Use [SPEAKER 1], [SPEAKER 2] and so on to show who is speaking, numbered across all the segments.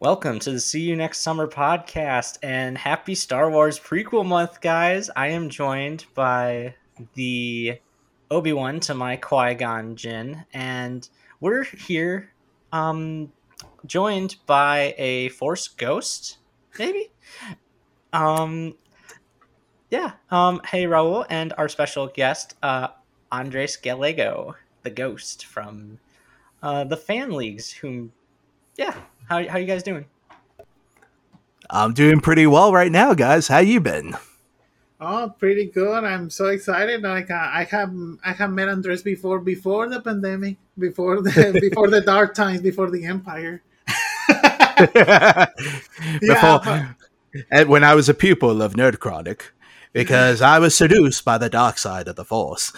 [SPEAKER 1] Welcome to the See You Next Summer podcast and happy Star Wars prequel month, guys. I am joined by the Obi Wan to my Qui Gon Jinn, and we're here, um, joined by a Force Ghost, maybe. Um, yeah. Um, hey Raul, and our special guest, uh, Andres Gallego, the Ghost from uh, the Fan Leagues, whom yeah. How how you guys doing?
[SPEAKER 2] I'm doing pretty well right now, guys. How you been?
[SPEAKER 3] Oh, pretty good. I'm so excited. Like uh, I have I have met Andres before before the pandemic, before the before the dark times, before the empire.
[SPEAKER 2] before, yeah, but... when I was a pupil of Nerd Chronic, because I was seduced by the dark side of the Force.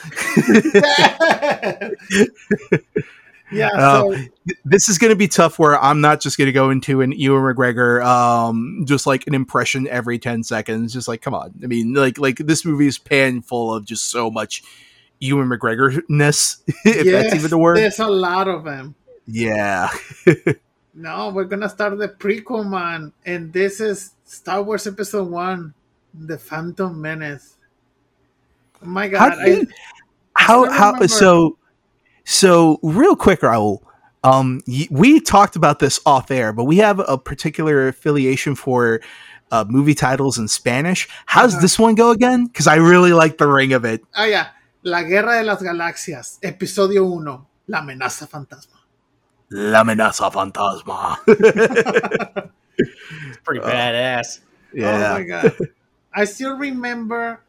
[SPEAKER 3] Yeah. Uh,
[SPEAKER 2] so. this is going to be tough where I'm not just going to go into an Ewan McGregor, um, just like an impression every 10 seconds. Just like, come on. I mean, like, like this movie is pan full of just so much Ewan McGregor ness, if yes, that's even the word.
[SPEAKER 3] There's a lot of them.
[SPEAKER 2] Yeah.
[SPEAKER 3] no, we're going to start the prequel, man. And this is Star Wars Episode 1 The Phantom Menace. Oh my God.
[SPEAKER 2] How, you, I, how, I how, so so, real quick, Raul, um, we talked about this off air, but we have a particular affiliation for uh, movie titles in Spanish. How's uh-huh. this one go again? Because I really like the ring of it.
[SPEAKER 3] Oh, yeah. La Guerra de las Galaxias, Episodio 1, La Amenaza Fantasma.
[SPEAKER 2] La Amenaza Fantasma.
[SPEAKER 1] it's pretty badass.
[SPEAKER 2] Yeah.
[SPEAKER 3] Oh, my God. I still remember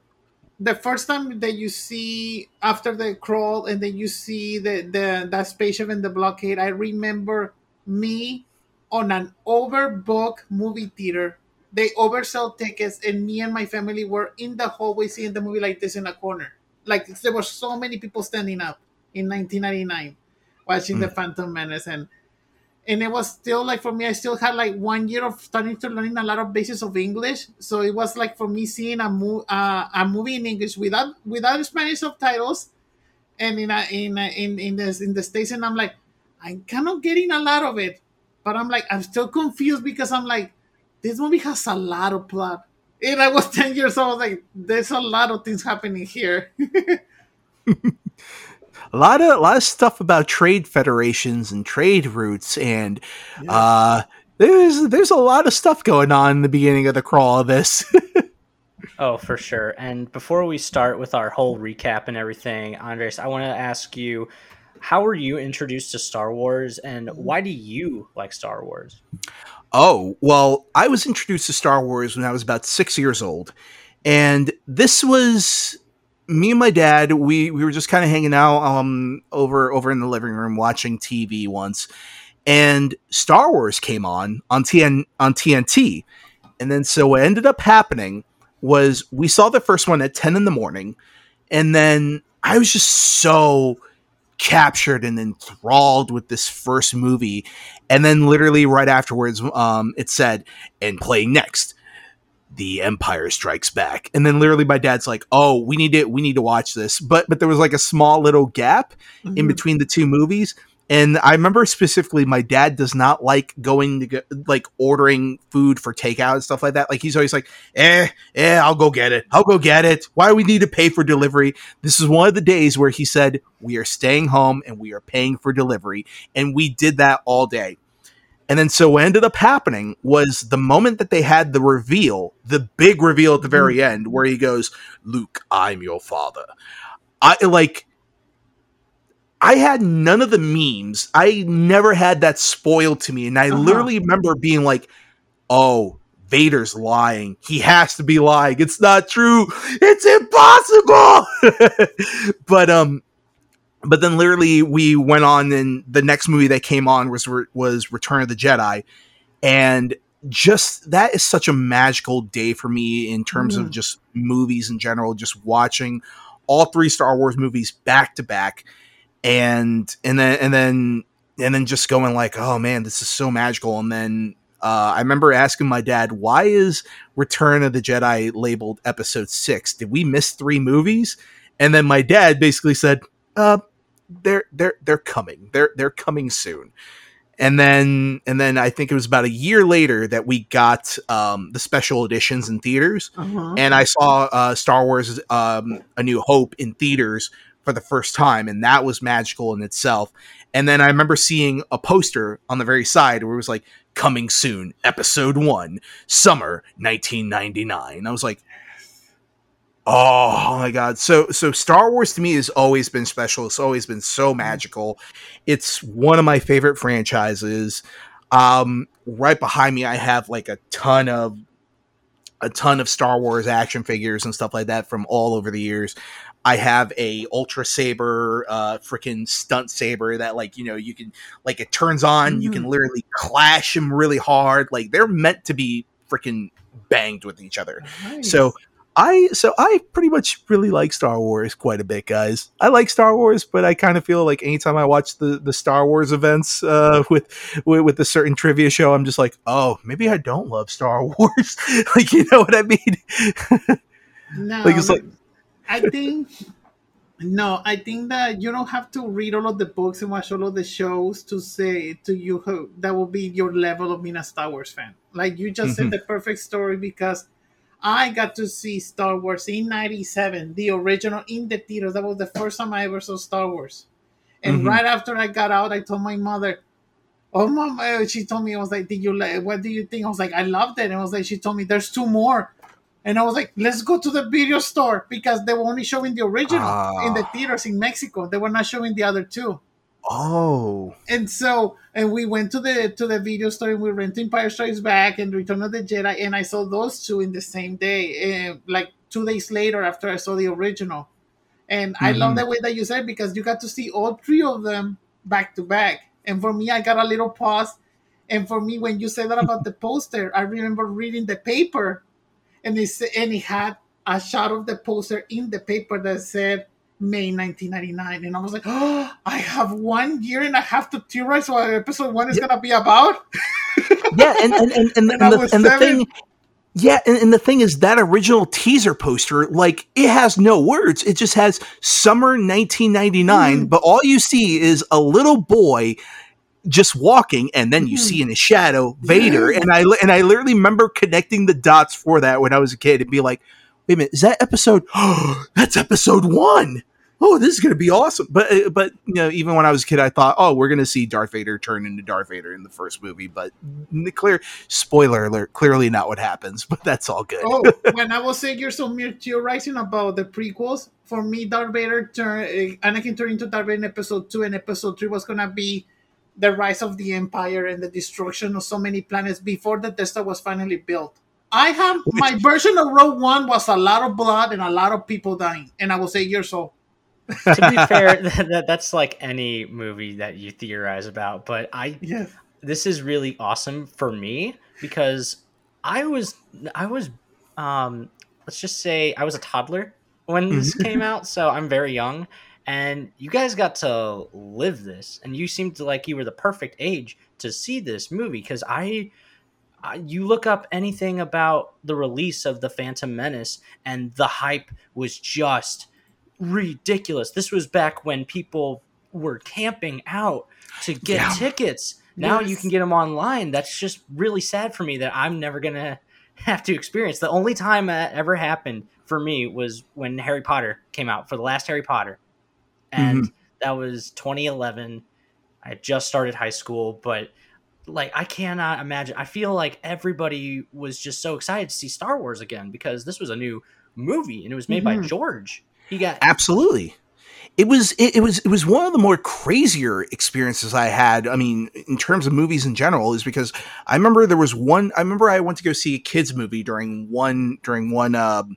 [SPEAKER 3] the first time that you see after the crawl and then you see the, the that spaceship in the blockade, I remember me on an overbooked movie theater. They oversell tickets, and me and my family were in the hallway seeing the movie like this in a corner. Like there were so many people standing up in 1999 watching mm. the Phantom Menace, and and it was still like for me i still had like one year of starting to learning a lot of basis of english. So it was like for me seeing a, mo- uh, a movie in english without without spanish subtitles and in a, in a, in in the in the states. And i'm like i'm kind of getting a lot of it but i'm like i'm still confused because i'm like this movie has a lot of plot. And i was 10 years old. Like there's a lot of things happening here
[SPEAKER 2] a lot of a lot of stuff about trade federations and trade routes, and yeah. uh, there's there's a lot of stuff going on in the beginning of the crawl of this.
[SPEAKER 1] oh, for sure. And before we start with our whole recap and everything, Andres, I want to ask you, how were you introduced to Star Wars, and why do you like Star Wars?
[SPEAKER 2] Oh, well, I was introduced to Star Wars when I was about six years old. And this was me and my dad, we we were just kind of hanging out um over over in the living room watching TV once, and Star Wars came on on TN on TNT, and then so what ended up happening was we saw the first one at ten in the morning, and then I was just so captured and enthralled with this first movie, and then literally right afterwards, um, it said and playing next the empire strikes back. And then literally my dad's like oh we need to we need to watch this. But but there was like a small little gap mm-hmm. in between the two movies. And i remember specifically my dad does not like going to get like ordering food for takeout and stuff like that. Like he's always like eh eh i'll go get it. I'll go get it. Why do we need to pay for delivery? This is one of the days where he said we are staying home and we are paying for delivery. And we did that all day and then so what ended up happening was the moment that they had the reveal, the big reveal at the very mm-hmm. end, where he goes, Luke, I'm your father. I like I had none of the memes. I never had that spoiled to me. And I uh-huh. literally remember being like, oh, Vader's lying. He has to be lying. It's not true. It's impossible. but um but then literally we went on and the next movie that came on was was Return of the Jedi and just that is such a magical day for me in terms mm. of just movies in general just watching all three Star Wars movies back to back and and then and then and then just going like oh man this is so magical and then uh, I remember asking my dad, why is Return of the Jedi labeled episode six? Did we miss three movies? And then my dad basically said, uh, they're they're they're coming. They're they're coming soon. and then and then I think it was about a year later that we got um, the special editions in theaters,
[SPEAKER 3] Uh-huh.
[SPEAKER 2] and I saw uh, Star Wars: um, A New Hope in theaters for the first time, and that was magical in itself. And then I remember seeing a poster on the very side where it was like "Coming soon, Episode One, Summer 1999." I was like, Oh my god. So so Star Wars to me has always been special. It's always been so magical. It's one of my favorite franchises. Um right behind me I have like a ton of a ton of Star Wars action figures and stuff like that from all over the years. I have a Ultra Saber uh freaking stunt saber that like, you know, you can like it turns on, you can literally clash them really hard. Like they're meant to be freaking banged with each other.
[SPEAKER 3] Nice.
[SPEAKER 2] So I so I pretty much really like Star Wars quite a bit, guys. I like Star Wars, but I kind of feel like anytime I watch the the Star Wars events uh, with, with with a certain trivia show, I'm just like, oh, maybe I don't love Star Wars. like, you know what I mean?
[SPEAKER 3] No,
[SPEAKER 2] Like, it's like-
[SPEAKER 3] I think no, I think that you don't have to read all of the books and watch all of the shows to say to you that will be your level of being a Star Wars fan. Like you just
[SPEAKER 2] Mhm.
[SPEAKER 3] said the perfect story because I got to see Star Wars in '97, the original in the theaters. That was the first time I ever saw Star Wars. And
[SPEAKER 2] Mhm.
[SPEAKER 3] right after I got out, I told my mother, "Oh, mom," she told me, "I was like, did you like? What do you think?" I was like, "I loved it." And I was like, she told me, "There's two more." And I was like, let's go to the video store because they were only showing the original in the
[SPEAKER 2] Ah.
[SPEAKER 3] theaters in Mexico. They were not showing the other two.
[SPEAKER 2] Oh,
[SPEAKER 3] And so, and we went to the to the video store and we rented Empire Strikes Back and Return of the Jedi, and I saw those two in the same day, uh, like two days later after I saw the original. And I love
[SPEAKER 2] Mhm.
[SPEAKER 3] the way that you said because you got to see all three of them back to back. And for me, I got a little pause. And for me, when you said that about the poster, I remember reading the paper, and it and it had a shot of the poster in the paper that said May 1999, and I was like, oh, I have one year and a half to theorize what episode one is
[SPEAKER 2] Yeah.
[SPEAKER 3] gonna be about.
[SPEAKER 2] yeah, and and and, and,
[SPEAKER 3] And
[SPEAKER 2] and, the, and the thing. Yeah, and, and the thing is that original teaser poster, like it has no words. It just has summer 1999,
[SPEAKER 3] Mhm.
[SPEAKER 2] but all you see is a little boy just walking, and then you
[SPEAKER 3] Mhm.
[SPEAKER 2] see in his shadow Vader.
[SPEAKER 3] Yeah.
[SPEAKER 2] And I and I literally remember connecting the dots for that when I was a kid and be like, wait a minute, is that episode? Oh, that's episode one. Oh, this is gonna be awesome. But uh, but you know, even when I was a kid, I thought, oh, we're gonna see Darth Vader turn into Darth Vader in the first movie. But clear spoiler alert, clearly not what happens. But that's all good.
[SPEAKER 3] oh, when I was eight years old, me theorizing about the prequels, for me, Darth Vader turned, uh, Anakin turned into Darth Vader in episode two, and episode three was gonna be the rise of the Empire and the destruction of so many planets before the Death Star was finally built. I have my version of Rogue One was a lot of blood and a lot of people dying, and I was eight years old.
[SPEAKER 1] To be fair, that, that, that's like any movie that you theorize about. But I
[SPEAKER 3] Yes.
[SPEAKER 1] this is really awesome for me because I was I was um let's just say I was a toddler when this came out, so I'm very young and you guys got to live this and you seemed to like you were the perfect age to see this movie cuz I- you look up anything about the release of the Phantom Menace and the hype was just ridiculous. This was back when people were camping out to get
[SPEAKER 2] Yeah.
[SPEAKER 1] tickets. Now you can get them online. That's just really sad for me that I'm never going to have to experience. The only time that ever happened for me was when Harry Potter came out for the last Harry Potter. And that was 2011. I had just started high school, but like I cannot imagine. I feel like everybody was just so excited to see Star Wars again because this was a new movie and it was made by
[SPEAKER 3] Mhm.
[SPEAKER 1] George. He got
[SPEAKER 2] Absolutely. It was it, it was it was one of the more crazier experiences I had. I mean, in terms of movies in general, is because I remember there was one. I remember I went to go see a kids movie during one during one um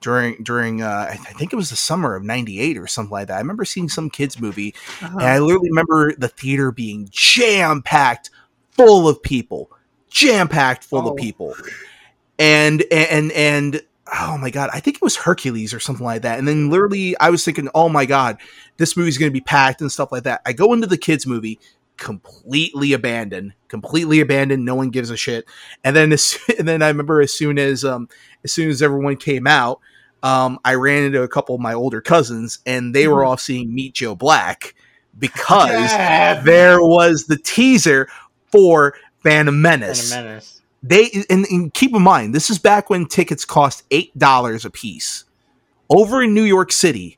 [SPEAKER 2] during during uh, I think it was the summer of '98 or something like that. I remember seeing some kids movie,
[SPEAKER 3] Uh-huh.
[SPEAKER 2] and I literally remember the theater being jam packed, full of people, jam packed full
[SPEAKER 3] Oh.
[SPEAKER 2] of people, and and and oh my god, I think it was Hercules or something like that. And then literally, I was thinking, oh my god, this movie's going to be packed and stuff like that. I go into the kids movie, completely abandoned, completely abandoned. No one gives a shit. And then as, and then I remember as soon as um as soon as everyone came out. Um, I ran into a couple of my older cousins, and they were all seeing Meet Joe Black, because
[SPEAKER 3] Yeah.
[SPEAKER 2] there was the teaser for Phantom Menace.
[SPEAKER 1] a menace.
[SPEAKER 2] They and, and keep in mind this is back when tickets cost eight dollars a piece. Over in New York City,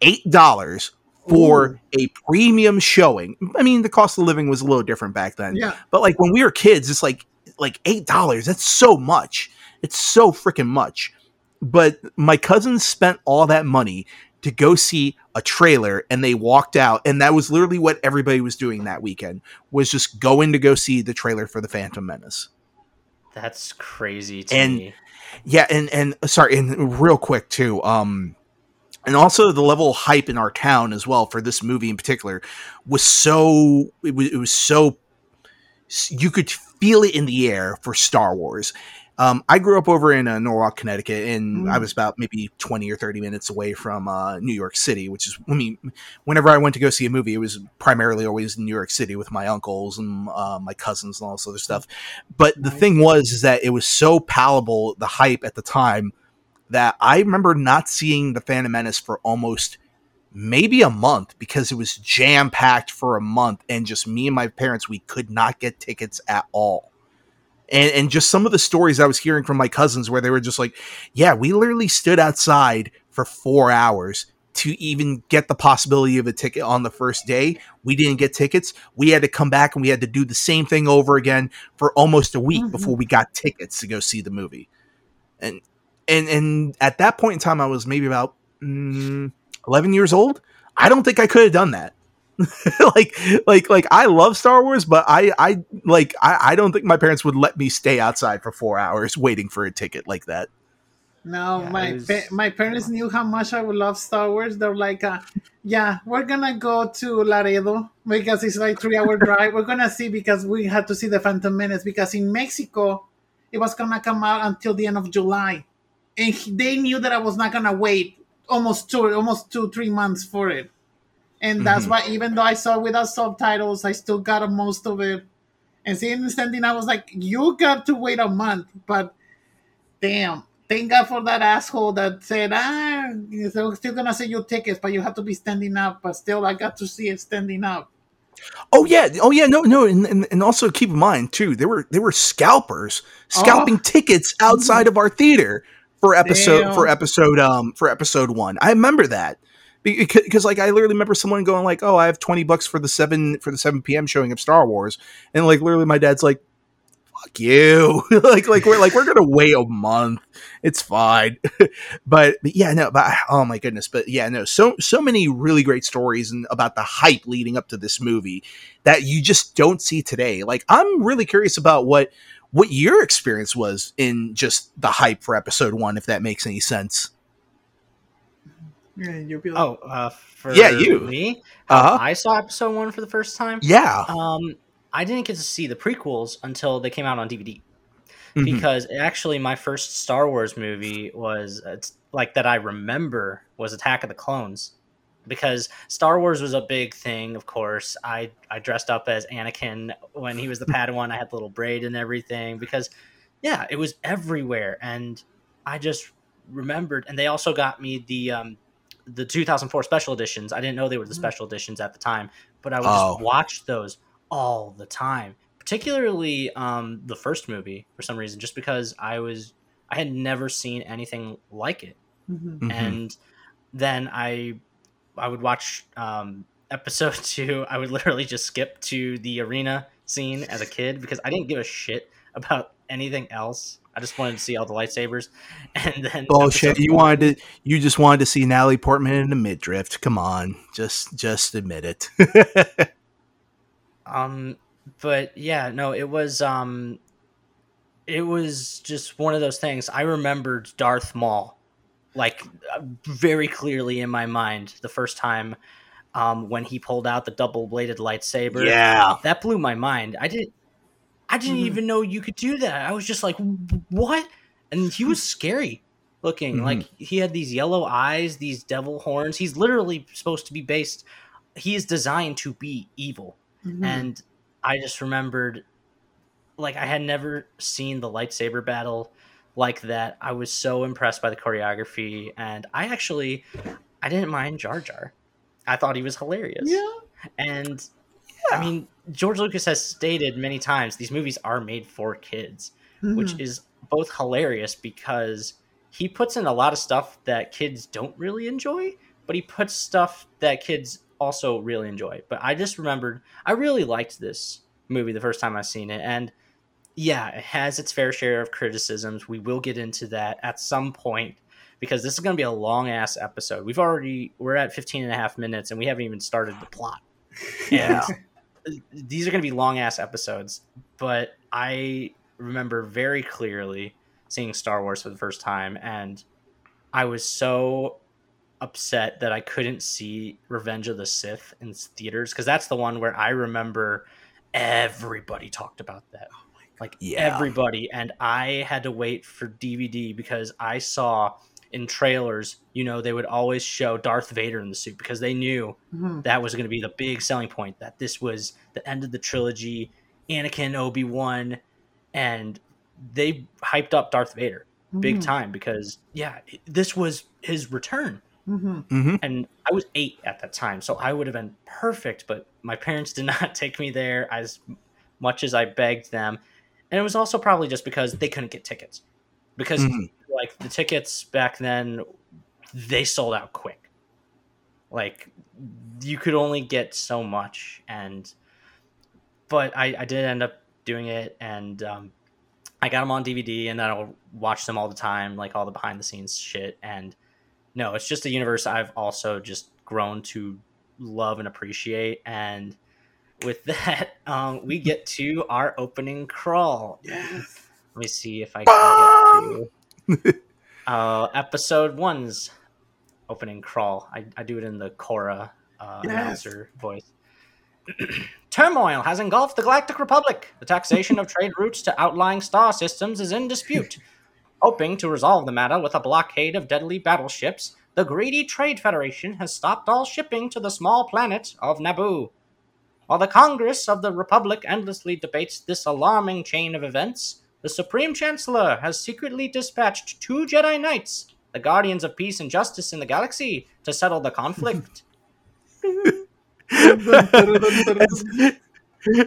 [SPEAKER 2] eight dollars for a premium showing. I mean, the cost of living was a little different back then.
[SPEAKER 3] Yeah.
[SPEAKER 2] But like when we were kids, it's like like eight dollars. That's so much. It's so freaking much. But my cousins spent all that money to go see a trailer and they walked out and that was literally what everybody was doing that weekend was just going to go see the trailer for the Phantom Menace.
[SPEAKER 1] That's crazy to
[SPEAKER 2] And-
[SPEAKER 1] me.
[SPEAKER 2] Yeah, and and sorry, and real quick too. Um and also the level of hype in our town as well for this movie in particular was so it was, it was so you could feel it in the air for Star Wars. Um, I grew up over in uh, Norwalk, Connecticut, and I
[SPEAKER 3] Mm.
[SPEAKER 2] was about maybe twenty or thirty minutes away from uh, New York City. Which is, I mean, whenever I went to go see a movie, it was primarily always in New York City with my uncles and uh, my cousins and all this other stuff. But the
[SPEAKER 3] Nice.
[SPEAKER 2] thing was, is that it was so palatable, the hype at the time, that I remember not seeing the Phantom Menace for almost maybe a month because it was jam packed for a month, and just me and my parents, we could not get tickets at all. And, and just some of the stories I was hearing from my cousins where they were just like, yeah, we literally stood outside for four hours to even get the possibility of a ticket on the first day. We didn't get tickets. We had to come back and we had to do the same thing over again for almost a week
[SPEAKER 3] Mhm.
[SPEAKER 2] before we got tickets to go see the movie. And and and at that point in time, I was maybe about mm, eleven years old. I don't think I could have done that. like like like I love Star Wars, but I I like I, I don't think my parents would let me stay outside for four hours waiting for a ticket like that.
[SPEAKER 3] No,
[SPEAKER 1] Yeah,
[SPEAKER 3] my
[SPEAKER 1] was-
[SPEAKER 3] pa- my parents knew how much I would love Star Wars. They're like, uh, "Yeah, we're gonna go to Laredo because it's like three hour drive. We're gonna see because we had to see the Phantom Menace because in Mexico it was gonna come out until the end of July, and he- they knew that I was not gonna wait almost two almost two three months for it, and that's
[SPEAKER 2] Mhm.
[SPEAKER 3] why even though I saw it without subtitles, I still got most of it. And seeing the standing, I was like, "You got to wait a month," but damn. Thank God for that asshole that said, ah, they're still gonna sell you tickets, but you have to be standing up. But still, I got to see it standing up.
[SPEAKER 2] Oh yeah, oh yeah, no, no, and, and, and also keep in mind too, there were there were scalpers scalping tickets outside of our theater for episode
[SPEAKER 3] Damn.
[SPEAKER 2] for episode um for episode one. I remember that because, like I literally remember someone going like, "Oh, I have twenty bucks for the seven for the seven p.m. showing of Star Wars," and like literally my dad's like, "Fuck you!" like like we're like we're gonna wait a month. It's fine, but, but yeah, no, but ah, oh my goodness, but yeah, no, so so many really great stories and about the hype leading up to this movie that you just don't see today. Like I'm really curious about what what your experience was in just the hype for episode one, if that makes any sense.
[SPEAKER 3] Yeah, you'll be like,
[SPEAKER 1] Oh, uh, for
[SPEAKER 2] Yeah, you.
[SPEAKER 1] me,
[SPEAKER 2] Uh-huh.
[SPEAKER 1] I saw episode one for the first time.
[SPEAKER 2] Yeah.
[SPEAKER 1] Um, I didn't get to see the prequels until they came out on DVD
[SPEAKER 2] Mhm.
[SPEAKER 1] because actually my first Star Wars movie was it's like that I remember was Attack of the Clones because Star Wars was a big thing. Of course, I I dressed up as Anakin when he was the Padawan. I had the little braid and everything because yeah, it was everywhere, and I just remembered. And they also got me the um the 2004 special editions. I didn't know they were the
[SPEAKER 3] Mhm.
[SPEAKER 1] special editions at the time, but I would
[SPEAKER 2] Oh.
[SPEAKER 1] just watch those all the time. Particularly um the first movie for some reason, just because I was I had never seen anything like it
[SPEAKER 3] mhm.
[SPEAKER 2] Mhm.
[SPEAKER 1] and then I I would watch um, episode two. I would literally just skip to the arena scene as a kid because I didn't give a shit about anything else. I just wanted to see all the lightsabers, and then
[SPEAKER 2] Bullshit. You wanted to you just wanted to see Natalie Portman in a midriff. Come on. Just just admit it.
[SPEAKER 1] Um, but yeah, no, it was um, it was just one of those things. I remembered Darth Maul, like uh, very clearly in my mind the first time, um, when he pulled out the double bladed lightsaber.
[SPEAKER 2] yeah.
[SPEAKER 1] that blew my mind. I didn't, I didn't
[SPEAKER 3] Mhm.
[SPEAKER 1] even know you could do that. I was just like, what? And he was scary looking.
[SPEAKER 2] Mhm.
[SPEAKER 1] Like he had these yellow eyes, these devil horns. He's literally supposed to be based. He is designed to be evil,
[SPEAKER 3] Mhm.
[SPEAKER 1] and I just remembered, like I had never seen the lightsaber battle like that. I was so impressed by the choreography, and I actually, I didn't mind Jar Jar. I thought he was hilarious.
[SPEAKER 3] yeah,
[SPEAKER 1] And I mean, George Lucas has stated many times these movies are made for kids, which
[SPEAKER 3] Mhm.
[SPEAKER 1] is both hilarious because he puts in a lot of stuff that kids don't really enjoy, but he puts stuff that kids also really enjoy. But I just remembered I really liked this movie the first time I seen it and yeah, it has its fair share of criticisms. We will get into that at some point because this is going to be a long ass episode. We've already we're at 15 and a half minutes and we haven't even started the plot.
[SPEAKER 2] Yeah.
[SPEAKER 1] These are going to be long ass episodes, but I remember very clearly seeing Star Wars for the first time and I was so upset that I couldn't see Revenge of the Sith in theaters because that's the one where I remember everybody talked about that. Oh like
[SPEAKER 2] Yeah.
[SPEAKER 1] everybody, and I had to wait for DVD because I saw in trailers, you know, they would always show Darth Vader in the suit because they knew
[SPEAKER 3] Mhm.
[SPEAKER 1] that was going to be the big selling point that this was the end of the trilogy, Anakin, Obi Wan, and they hyped up Darth Vader big
[SPEAKER 3] Mhm.
[SPEAKER 1] time because yeah, this was his return
[SPEAKER 3] Mhm.
[SPEAKER 2] hmm
[SPEAKER 1] and I was eight at that time, so I would have been perfect. But my parents did not take me there as much as I begged them, and it was also probably just because they couldn't get tickets because
[SPEAKER 2] Mhm.
[SPEAKER 1] Like the tickets back then they sold out quick. Like you could only get so much, and but I, I did end up doing it, and um, I got them on DVD, and then I'll watch them all the time, like all the behind the scenes shit, and no, it's just a universe I've also just grown to love and appreciate. And with that, um, we get to our opening crawl.
[SPEAKER 3] Yes.
[SPEAKER 1] Let me see if I can get to uh, episode one's opening crawl. I, I do it in the Cora uh,
[SPEAKER 3] Yes.
[SPEAKER 1] announcer voice. Turmoil has engulfed the Galactic Republic. The taxation of trade routes to outlying star systems is in dispute. Hoping to resolve the matter with a blockade of deadly battleships, the greedy Trade Federation has stopped all shipping to the small planet of Naboo. While the Congress of the Republic endlessly debates this alarming chain of events, the Supreme Chancellor has secretly dispatched two Jedi Knights, the guardians of peace and justice in the galaxy, to settle the conflict.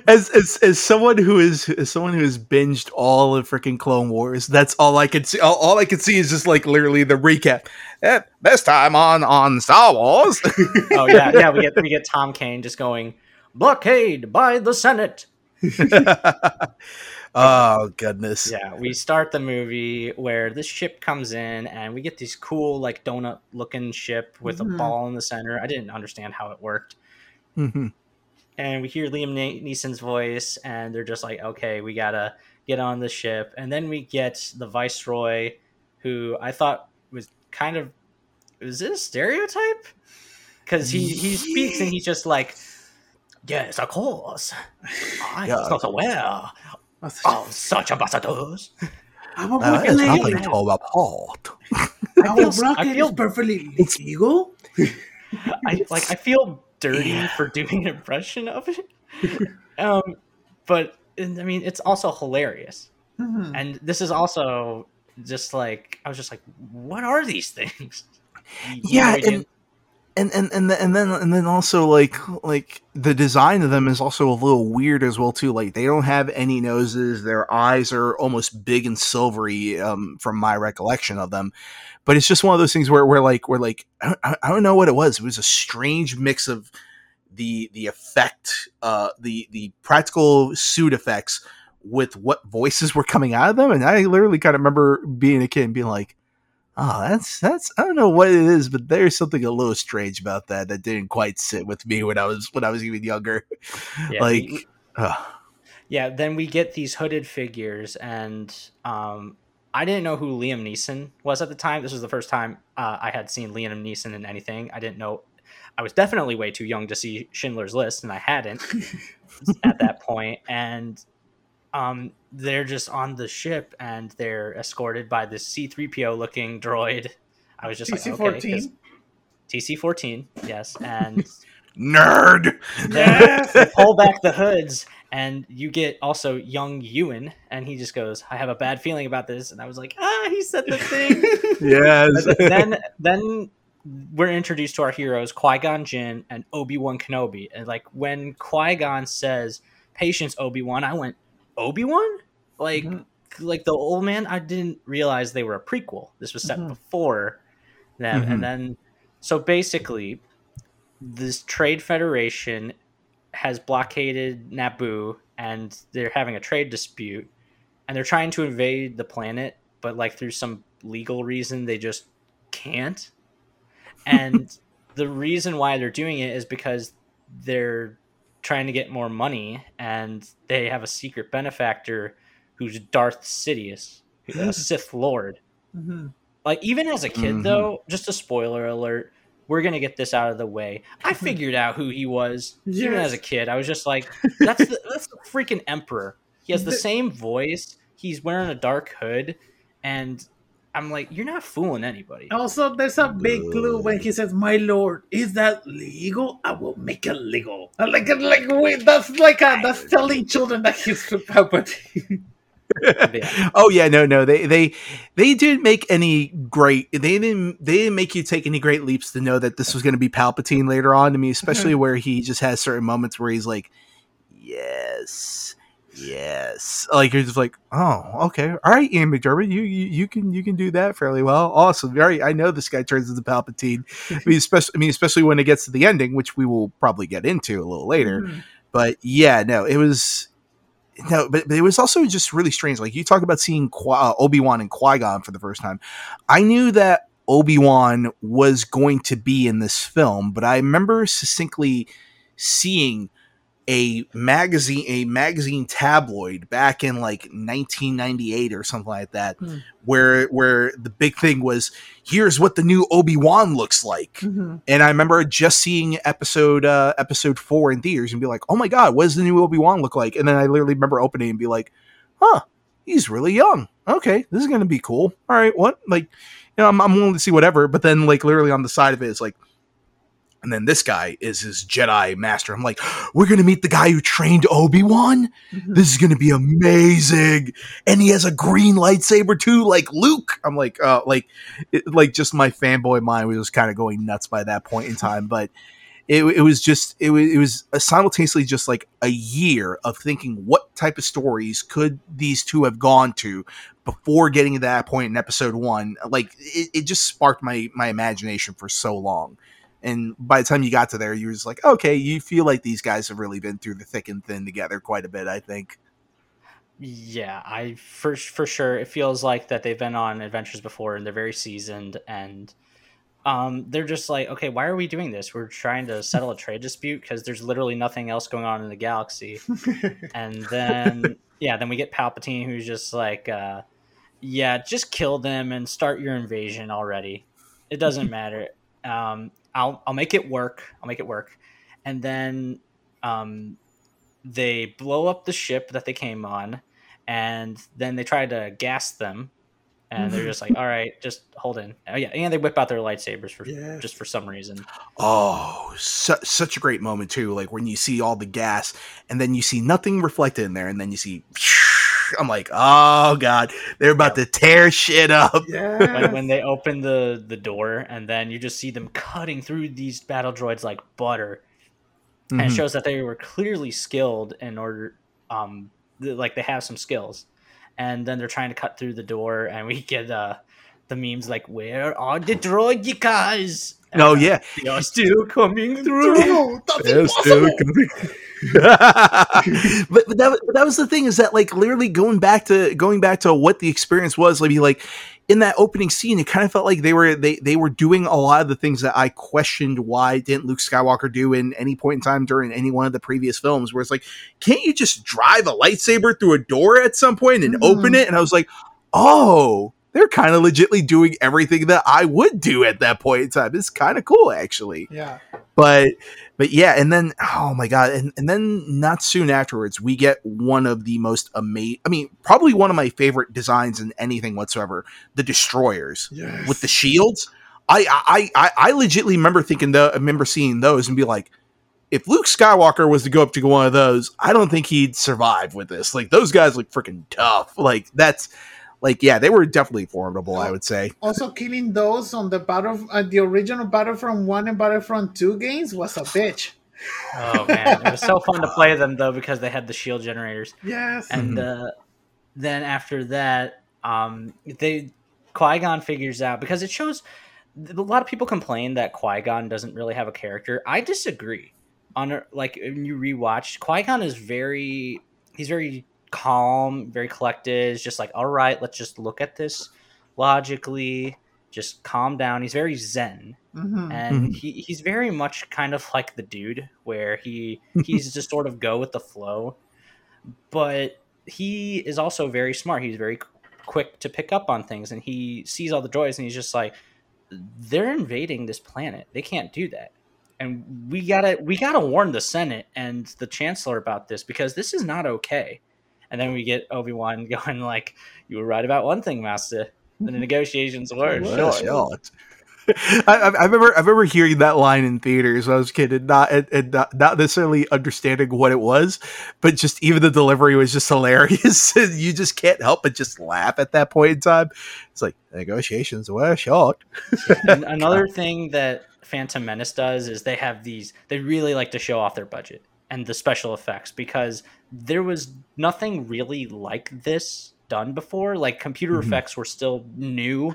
[SPEAKER 2] as, as as someone who is as someone who has binged all of freaking Clone Wars, that's all I could see. All, all I could see is just like literally the recap. Eh, this time on on Star Wars.
[SPEAKER 1] oh yeah, yeah. We get we get Tom Kane just going blockade by the Senate.
[SPEAKER 2] oh goodness.
[SPEAKER 1] Yeah, we start the movie where this ship comes in and we get this cool like donut looking ship with a
[SPEAKER 3] Mhm.
[SPEAKER 1] ball in the center. I didn't understand how it worked.
[SPEAKER 2] Mhm.
[SPEAKER 1] and we hear Liam Ne- Neeson's voice, and they're just like, "Okay, we gotta get on the ship." And then we get the Viceroy, who I thought was kind of is it a stereotype? Because he he speaks and he's just like, "Yes, of course, I
[SPEAKER 2] Yeah.
[SPEAKER 1] was not aware
[SPEAKER 3] That's
[SPEAKER 1] of such ambassadors."
[SPEAKER 3] I'm a
[SPEAKER 2] Uh,
[SPEAKER 3] blockade.
[SPEAKER 2] it's nothing to report.
[SPEAKER 3] Our
[SPEAKER 1] feel-
[SPEAKER 3] blockade
[SPEAKER 1] I feel-
[SPEAKER 3] is perfectly
[SPEAKER 2] It's-
[SPEAKER 3] legal.
[SPEAKER 1] I like I feel dirty for doing an impression of it. um, but I mean, it's also hilarious.
[SPEAKER 3] Mhm.
[SPEAKER 1] and this is also just like I was just like, what are these things?
[SPEAKER 2] Yeah,
[SPEAKER 1] know, again-
[SPEAKER 2] and and and and then and then also like like the design of them is also a little weird as well too. Like they don't have any noses. Their eyes are almost big and silvery, um, from my recollection of them. But it's just one of those things where we're like we're like I don't, I don't know what it was. It was a strange mix of the the effect, uh, the the practical suit effects with what voices were coming out of them, and I literally kind of remember being a kid and being like oh that's that's i don't know what it is but there's something a little strange about that that didn't quite sit with me when i was when i was even younger
[SPEAKER 1] yeah,
[SPEAKER 2] like
[SPEAKER 1] we- yeah. Then we get these hooded figures, and um, I didn't know who Liam Neeson was at the time. This was the first time uh, I had seen Liam Neeson in anything. I didn't know. I was definitely way too young to see Schindler's List, and I hadn't at that point. And um, they're just on the ship, and they're escorted by this C-3PO looking droid. I was just like,
[SPEAKER 3] TC
[SPEAKER 1] okay, 'cause-
[SPEAKER 3] 14.
[SPEAKER 1] TC-14, yes, and
[SPEAKER 2] nerd
[SPEAKER 1] they pull back the hoods, and you get also young Ewan, and he just goes, "I have a bad feeling about this," and I was like, "Ah, he said the thing."
[SPEAKER 2] yes
[SPEAKER 1] then, then we're introduced to our heroes Qui Gon Jinn and Obi Wan Kenobi, and like when Qui Gon says "Patience, Obi Wan," I went Obi Wan, like
[SPEAKER 3] Mm-hmm.
[SPEAKER 1] like the old man. I didn't realize they were a prequel. This was set
[SPEAKER 3] Mhm.
[SPEAKER 1] before them, and then so basically, this Trade Federation has blockaded Naboo, and they're having a trade dispute, and they're trying to invade the planet, but like through some legal reason, they just can't. And the reason why they're doing it is because they're trying to get more money, and they have a secret benefactor who's Darth Sidious, a Sith Lord.
[SPEAKER 3] Mhm.
[SPEAKER 1] Like even as a kid
[SPEAKER 2] Mhm.
[SPEAKER 1] though, just a spoiler alert, we're gonna get this out of the way. I figured out who he was. Even as a kid, I was just like, "That's the, that's the freaking emperor." He has the
[SPEAKER 3] The-
[SPEAKER 1] same voice. He's wearing a dark hood, and I'm like, "You're not fooling anybody."
[SPEAKER 3] Also, there's a big clue when he says, "My lord, is that legal? I will make it legal." I Like, like, wait, that's like a, that's telling children that he's Palpatine.
[SPEAKER 1] Yeah.
[SPEAKER 2] oh yeah, no, no, they they they didn't make any great. They didn't they didn't make you take any great leaps to know that this was going to be Palpatine later on. To me, especially where he just has certain moments where he's like, "Yes, yes," like you're just like, "Oh, okay, all right, Ian McDiarmid, you you, you can you can do that fairly well. Awesome, very. I know this guy turns into Palpatine. I mean, especially I mean, especially when it gets to the ending, which we will probably get into a little later."
[SPEAKER 3] Mhm.
[SPEAKER 2] but yeah, no, it was no, but, but it was also just really strange. Like you talk about seeing uh, Obi Wan and Qui Gon for the first time. I knew that Obi Wan was going to be in this film, but I remember succinctly seeing a magazine, a magazine tabloid back in like 1998 or something like that,
[SPEAKER 3] Hmm.
[SPEAKER 2] where where the big thing was, here's what the new Obi Wan looks like.
[SPEAKER 3] Mhm.
[SPEAKER 2] And I remember just seeing episode uh, episode four in theaters and be like, "Oh my god, what does the new Obi Wan look like?" And then I literally remember opening and be like, "Huh, he's really young. Okay, this is gonna be cool. All right, what like, you know, I'm, I'm willing to see whatever." But then like literally on the side of it is like, and then this guy is his Jedi master. I'm like, we're gonna meet the guy who trained Obi Wan.
[SPEAKER 3] Mhm.
[SPEAKER 2] This is gonna be amazing, and he has a green lightsaber too, like Luke. I'm like, uh, like, it, like just my fanboy mind was kind of going nuts by that point in time. But it, it was just, it was, it was simultaneously just like a year of thinking, what type of stories could these two have gone to before getting to that point in episode one? Like, it, it just sparked my my imagination for so long. And by the time you got to there, you were just like, okay, you feel like these guys have really been through the thick and thin together quite a bit. I think.
[SPEAKER 1] Yeah, I for for sure it feels like that they've been on adventures before and they're very seasoned and um they're just like, okay, why are we doing this? We're trying to settle a trade dispute because there's literally nothing else going on in the galaxy. And then yeah, then we get Palpatine who's just like uh yeah, just kill them and start your invasion already. It doesn't matter. Um I'll I'll make it work. I'll make it work. And then um they blow up the ship that they came on and then they try to gas them and they're just like all right just hold in oh yeah and they whip out their lightsabers for
[SPEAKER 3] Yes.
[SPEAKER 1] just for some reason
[SPEAKER 2] Oh, su- such a great moment too. Like when you see all the gas, and then you see nothing reflected in there, and then you see. I'm like, oh god, they're about to tear shit up.
[SPEAKER 3] yeah.
[SPEAKER 1] when, when they open the the door and then you just see them cutting through these battle droids like butter and it
[SPEAKER 2] Mhm.
[SPEAKER 1] shows that they were clearly skilled in order um th- like they have some skills and then they're trying to cut through the door and we get uh the memes like where are the droidekas
[SPEAKER 2] Oh yeah,
[SPEAKER 1] they are still coming through
[SPEAKER 3] True, that's
[SPEAKER 2] Yes,
[SPEAKER 3] impossible.
[SPEAKER 2] but, but that but that was the thing is that like literally going back to going back to what the experience was like like in that opening scene it kind of felt like they were they they were doing a lot of the things that I questioned why didn't Luke Skywalker do in any point in time during any one of the previous films where it's like can't you just drive a lightsaber through a door at some point and
[SPEAKER 3] Mhm.
[SPEAKER 2] open it and I was like oh they're kind of legitly doing everything that I would do at that point in time. It's kind of cool actually.
[SPEAKER 3] Yeah.
[SPEAKER 2] but but yeah and then oh my god and, and then not soon afterwards we get one of the most amazing i mean probably one of my favorite designs in anything whatsoever the destroyers
[SPEAKER 3] Yes.
[SPEAKER 2] with the shields. I i i, I legitly remember thinking though remember seeing those and be like if luke skywalker was to go up to one of those i don't think he'd survive with this. Like those guys look freaking tough. Like that's like yeah, they were definitely formidable. I would say.
[SPEAKER 3] Also, killing those on the battle, uh, the original Battlefront One and Battlefront Two games was a bitch.
[SPEAKER 1] Oh man, it was so fun to play them though because they had the shield generators.
[SPEAKER 3] Yes,
[SPEAKER 1] and uh, then after that, um, they Qui Gon figures out because it shows a lot of people complain that Qui Gon doesn't really have a character. I disagree. On like when you rewatch, Qui Gon is very he's very calm, very collected. It's just like, all right, let's just look at this logically. Just calm down. He's very zen, mm-hmm. and mm-hmm. he, he's very much kind of like the dude where he he's just sort of go with the flow, but he is also very smart. He's very quick to pick up on things, and he sees all the droids, and he's just like, they're invading this planet. They can't do that and we gotta we gotta warn the Senate and the Chancellor about this because this is not okay. And then we get Obi Wan going like, "You were right about one thing, Master. The negotiations were short." short.
[SPEAKER 2] I, I, remember I remember hearing that line in theaters when I was a kid and not and, and not, not, necessarily understanding what it was, but just even the delivery was just hilarious. you just can't help but just laugh at that point in time. It's like negotiations were short.
[SPEAKER 1] another thing that Phantom Menace does is they have these they really like to show off their budget and the special effects because there was nothing really like this done before. Like computer mm-hmm. effects were still new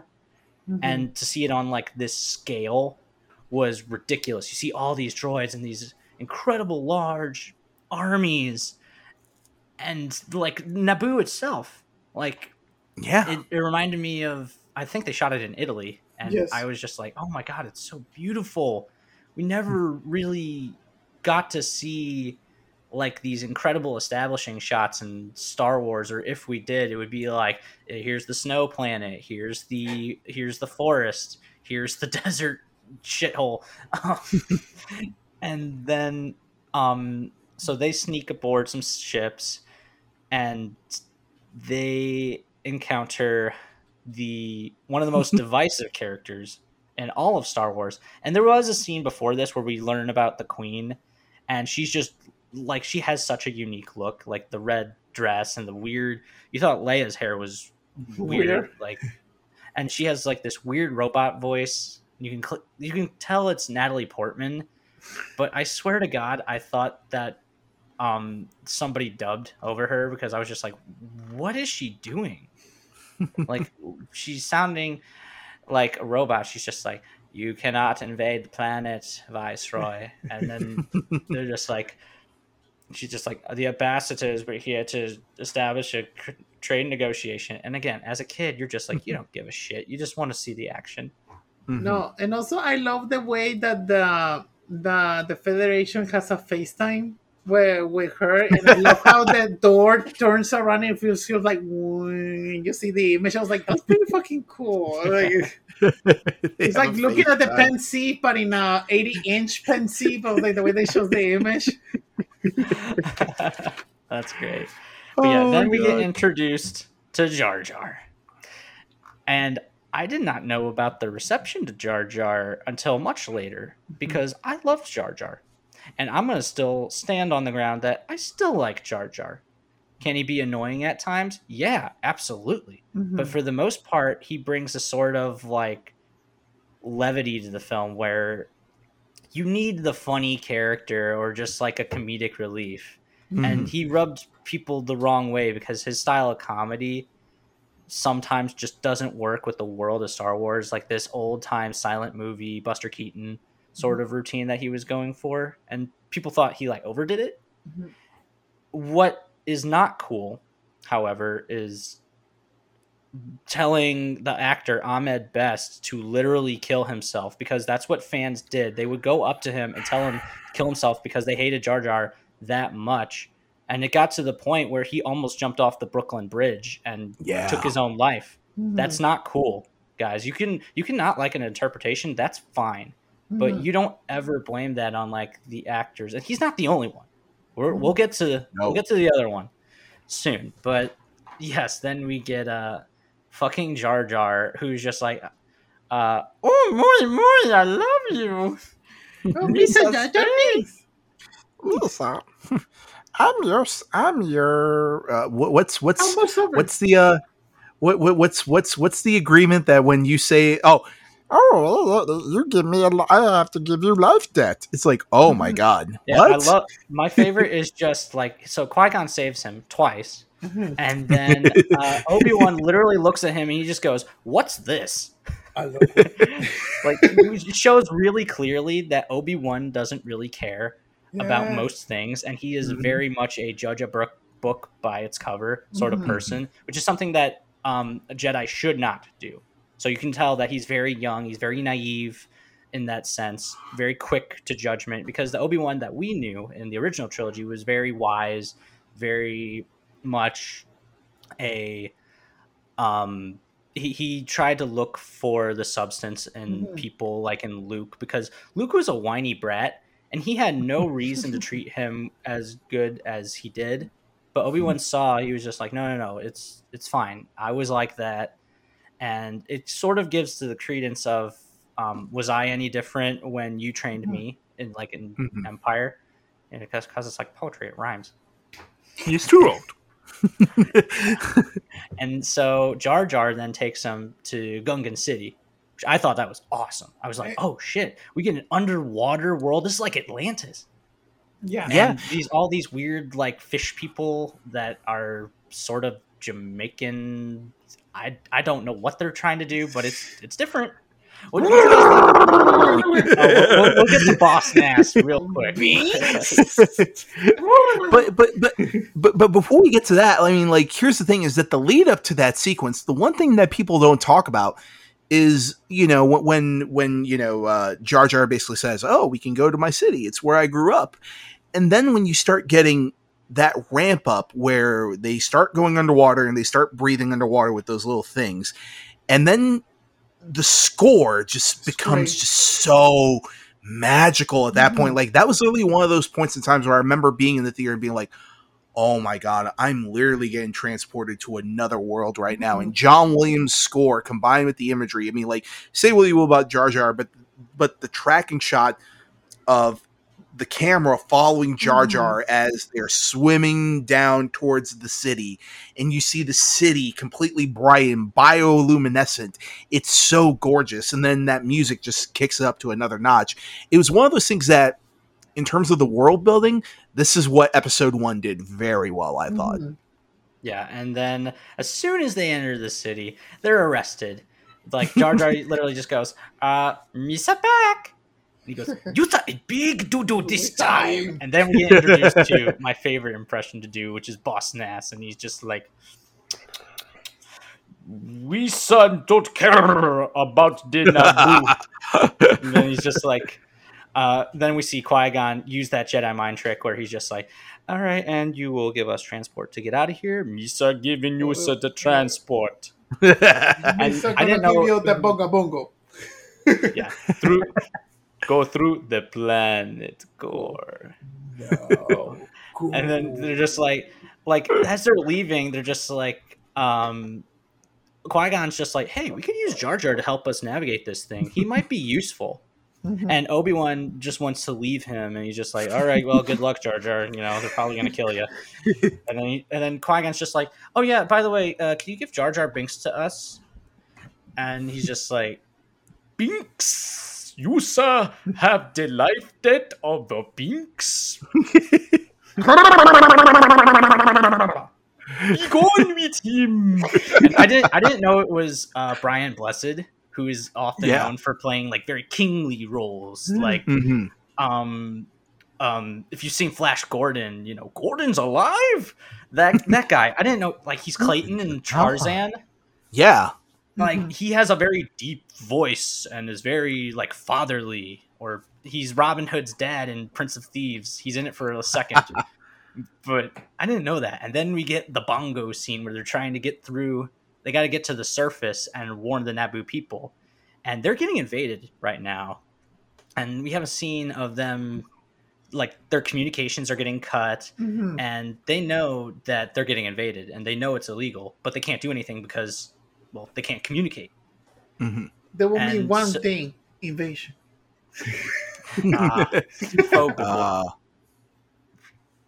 [SPEAKER 1] mm-hmm. and to see it on like this scale was ridiculous. You see all these droids and these incredible large armies and like Naboo itself. Like
[SPEAKER 2] yeah.
[SPEAKER 1] It, it reminded me of I think they shot it in Italy and yes. I was just like, "Oh my god, it's so beautiful." We never really got to see like these incredible establishing shots in Star Wars or if we did it would be like here's the snow planet here's the here's the forest here's the desert shithole and then um so they sneak aboard some ships and they encounter the one of the most divisive characters in all of Star Wars. And there was a scene before this where we learn about the Queen, and she's just like she has such a unique look, like the red dress and the weird. You thought Leia's hair was weird, weird. like, and she has like this weird robot voice. You can cl- you can tell it's Natalie Portman, but I swear to God, I thought that um somebody dubbed over her because I was just like, what is she doing? like she's sounding like a robot. She's just like, "You cannot invade the planet, Viceroy," and then they're just like, she's just like, "The ambassadors were here to establish a trade negotiation." And again, as a kid, you're just like, you don't give a shit. You just want to see the action.
[SPEAKER 3] Mm-hmm. No, and also I love the way that the the the Federation has a FaceTime with, with her, and I love how the door turns around and feels, feels like you see the image. I was like, that's pretty fucking cool. Like, it's like looking at the pen C, but in a 80 inch pen C, but like the way they show the image.
[SPEAKER 1] that's great. But yeah, oh, then we God. get introduced to Jar Jar. And I did not know about the reception to Jar Jar until much later because I loved Jar Jar. And I'm going to still stand on the ground that I still like Jar Jar. Can he be annoying at times? Yeah, absolutely. Mm-hmm. But for the most part, he brings a sort of like levity to the film where you need the funny character or just like a comedic relief. Mm-hmm. And he rubbed people the wrong way because his style of comedy sometimes just doesn't work with the world of Star Wars. Like this old time silent movie, Buster Keaton sort of routine that he was going for, and people thought he like overdid it. Mm-hmm. What is not cool, however, is telling the actor Ahmed Best to literally kill himself because that's what fans did. They would go up to him and tell him to kill himself because they hated Jar Jar that much. And it got to the point where he almost jumped off the Brooklyn Bridge and yeah. took his own life. Mm-hmm. That's not cool, guys. You can you cannot like an interpretation. That's fine but mm-hmm. you don't ever blame that on like the actors and he's not the only one. We will get to we'll get to the other one soon but yes then we get uh fucking jar jar who's just like uh oh more more i love you. Oh, Lisa, Jar Jar
[SPEAKER 2] Lisa, I'm your I'm your uh, what's what's what's the uh what, what what's what's what's the agreement that when you say oh oh you give me a li- I have to give you life debt it's like oh my god
[SPEAKER 1] Yeah,
[SPEAKER 2] what
[SPEAKER 1] I love my favorite is just like so Qui Gon saves him twice,
[SPEAKER 3] Mhm.
[SPEAKER 1] and then uh, Obi Wan literally looks at him and he just goes, "What's this?" Like it shows really clearly that Obi Wan doesn't really care about most things, and he is
[SPEAKER 2] Mhm.
[SPEAKER 1] very much a judge a book book by its cover sort of
[SPEAKER 3] Mhm.
[SPEAKER 1] person, which is something that um, a Jedi should not do. So you can tell that he's very young, he's very naive in that sense, very quick to judgment. Because the Obi Wan that we knew in the original trilogy was very wise, very much a um he, he tried to look for the substance in
[SPEAKER 3] Mhm.
[SPEAKER 1] people like in Luke because Luke was a whiny brat and he had no reason to treat him as good as he did. But Obi Wan saw he was just like, no, no, no, it's it's fine. I was like that, and it sort of gives to the credence of, um, was I any different when you trained me in like in
[SPEAKER 2] Mhm.
[SPEAKER 1] Empire? And because because it's like poetry, it rhymes.
[SPEAKER 2] he's too old
[SPEAKER 1] And so Jar Jar then takes him to Gungan City, which I thought that was awesome. I was like, oh shit, we get an underwater world. This is like Atlantis.
[SPEAKER 3] yeah.
[SPEAKER 2] Yeah.
[SPEAKER 1] These all these weird like fish people that are sort of Jamaican. I I don't know what they're trying to do, but it's it's different. What do you guys? We'll, we'll- we'll get to Boss Nass real quick.
[SPEAKER 2] but, but but but but before we get to that, I mean, like, here's the thing: is that the lead up to that sequence, the one thing that people don't talk about is, you know, when when, when you know uh, Jar Jar basically says, "Oh, we can go to my city; it's where I grew up," and then when you start getting that ramp up where they start going underwater and they start breathing underwater with those little things, and then the score just becomes just so magical at that mm-hmm. point. Like that was literally one of those points in times where I remember being in the theater and being like, "Oh my god, I'm literally getting transported to another world right now." Mm-hmm. And John Williams' score combined with the imagery, I mean, like say what you will about Jar Jar, but but the tracking shot of the camera following Jar
[SPEAKER 3] Mhm.
[SPEAKER 2] Jar as they're swimming down towards the city, and you see the city completely bright and bioluminescent. It's so gorgeous, and then that music just kicks it up to another notch. It was one of those things that, in terms of the world building, this is what Episode One did very well. I thought.
[SPEAKER 3] Mhm.
[SPEAKER 1] Yeah, and then as soon as they enter the city, they're arrested. Like Jar Jar literally just goes, uh, Misa back. And he goes, You thought a big doo doo this time. And then we get introduced to my favorite impression to do, which is Boss Nass, and he's just like We son don't care about the Naboo. and then he's just like uh, then we see Qui-Gon use that Jedi mind trick where he's just like, all right, and you will give us transport to get out of here. Misa giving you the transport.
[SPEAKER 3] He's
[SPEAKER 1] I
[SPEAKER 3] gonna
[SPEAKER 1] didn't know-
[SPEAKER 3] you the bonga bongo.
[SPEAKER 1] Yeah, through go through the planet Gore.
[SPEAKER 3] No.
[SPEAKER 1] And then they're just like, like as they're leaving, they're just like, um, Qui Gon's just like, hey, we could use Jar Jar to help us navigate this thing. He might be useful.
[SPEAKER 3] Mhm.
[SPEAKER 1] And Obi Wan just wants to leave him, and he's just like, "All right, well, good luck, Jar Jar. You know, they're probably gonna kill you." And then, he, and then Qui Gon's just like, "Oh yeah, by the way, uh, can you give Jar Jar Binks to us?" And he's just like, "Binks, you sir have the life debt of the pinks. Be gone with him." And I didn't, I didn't know it was uh, Brian Blessed, who is often
[SPEAKER 2] Yeah.
[SPEAKER 1] known for playing like very kingly roles,
[SPEAKER 3] Mm.
[SPEAKER 1] like
[SPEAKER 2] hmm
[SPEAKER 1] um um if you've seen Flash Gordon, you know, Gordon's alive. That that guy. I didn't know like he's Clayton and Tarzan.
[SPEAKER 2] Yeah.
[SPEAKER 1] Like he has a very deep voice and is very like fatherly or he's Robin Hood's dad in Prince of Thieves. He's in it for a second. but I didn't know that. And then we get the bongo scene where they're trying to get through they got to get to the surface and warn the Naboo people. And they're getting invaded right now. And we have a scene of them like their communications are getting cut
[SPEAKER 3] Mhm.
[SPEAKER 1] and they know that they're getting invaded and they know it's illegal, but they can't do anything because well, they can't communicate.
[SPEAKER 2] hmm
[SPEAKER 3] There will be one
[SPEAKER 1] so-
[SPEAKER 3] thing: invasion.
[SPEAKER 1] Faux
[SPEAKER 2] Uh,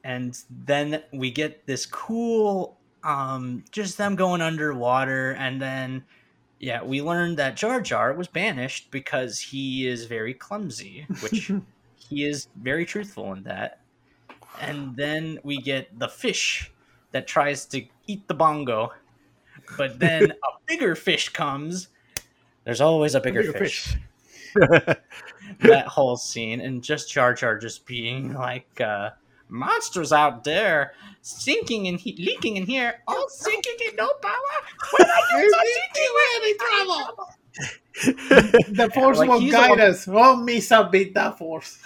[SPEAKER 1] and then we get this cool um, just them going underwater, and then yeah, we learned that Jar Jar was banished because he is very clumsy, which he is very truthful in that. And then we get the fish that tries to eat the bongo, but then a bigger fish comes. There's always a bigger,
[SPEAKER 3] bigger
[SPEAKER 1] fish. that whole scene, and just Jar Jar just being like, uh, monsters out there sinking and he- leaking in here, all sinking in no power. When are you touching trouble.
[SPEAKER 3] The force
[SPEAKER 1] like,
[SPEAKER 3] will
[SPEAKER 1] he's
[SPEAKER 3] guide
[SPEAKER 1] all-
[SPEAKER 3] us. Oh, Misa beat that force.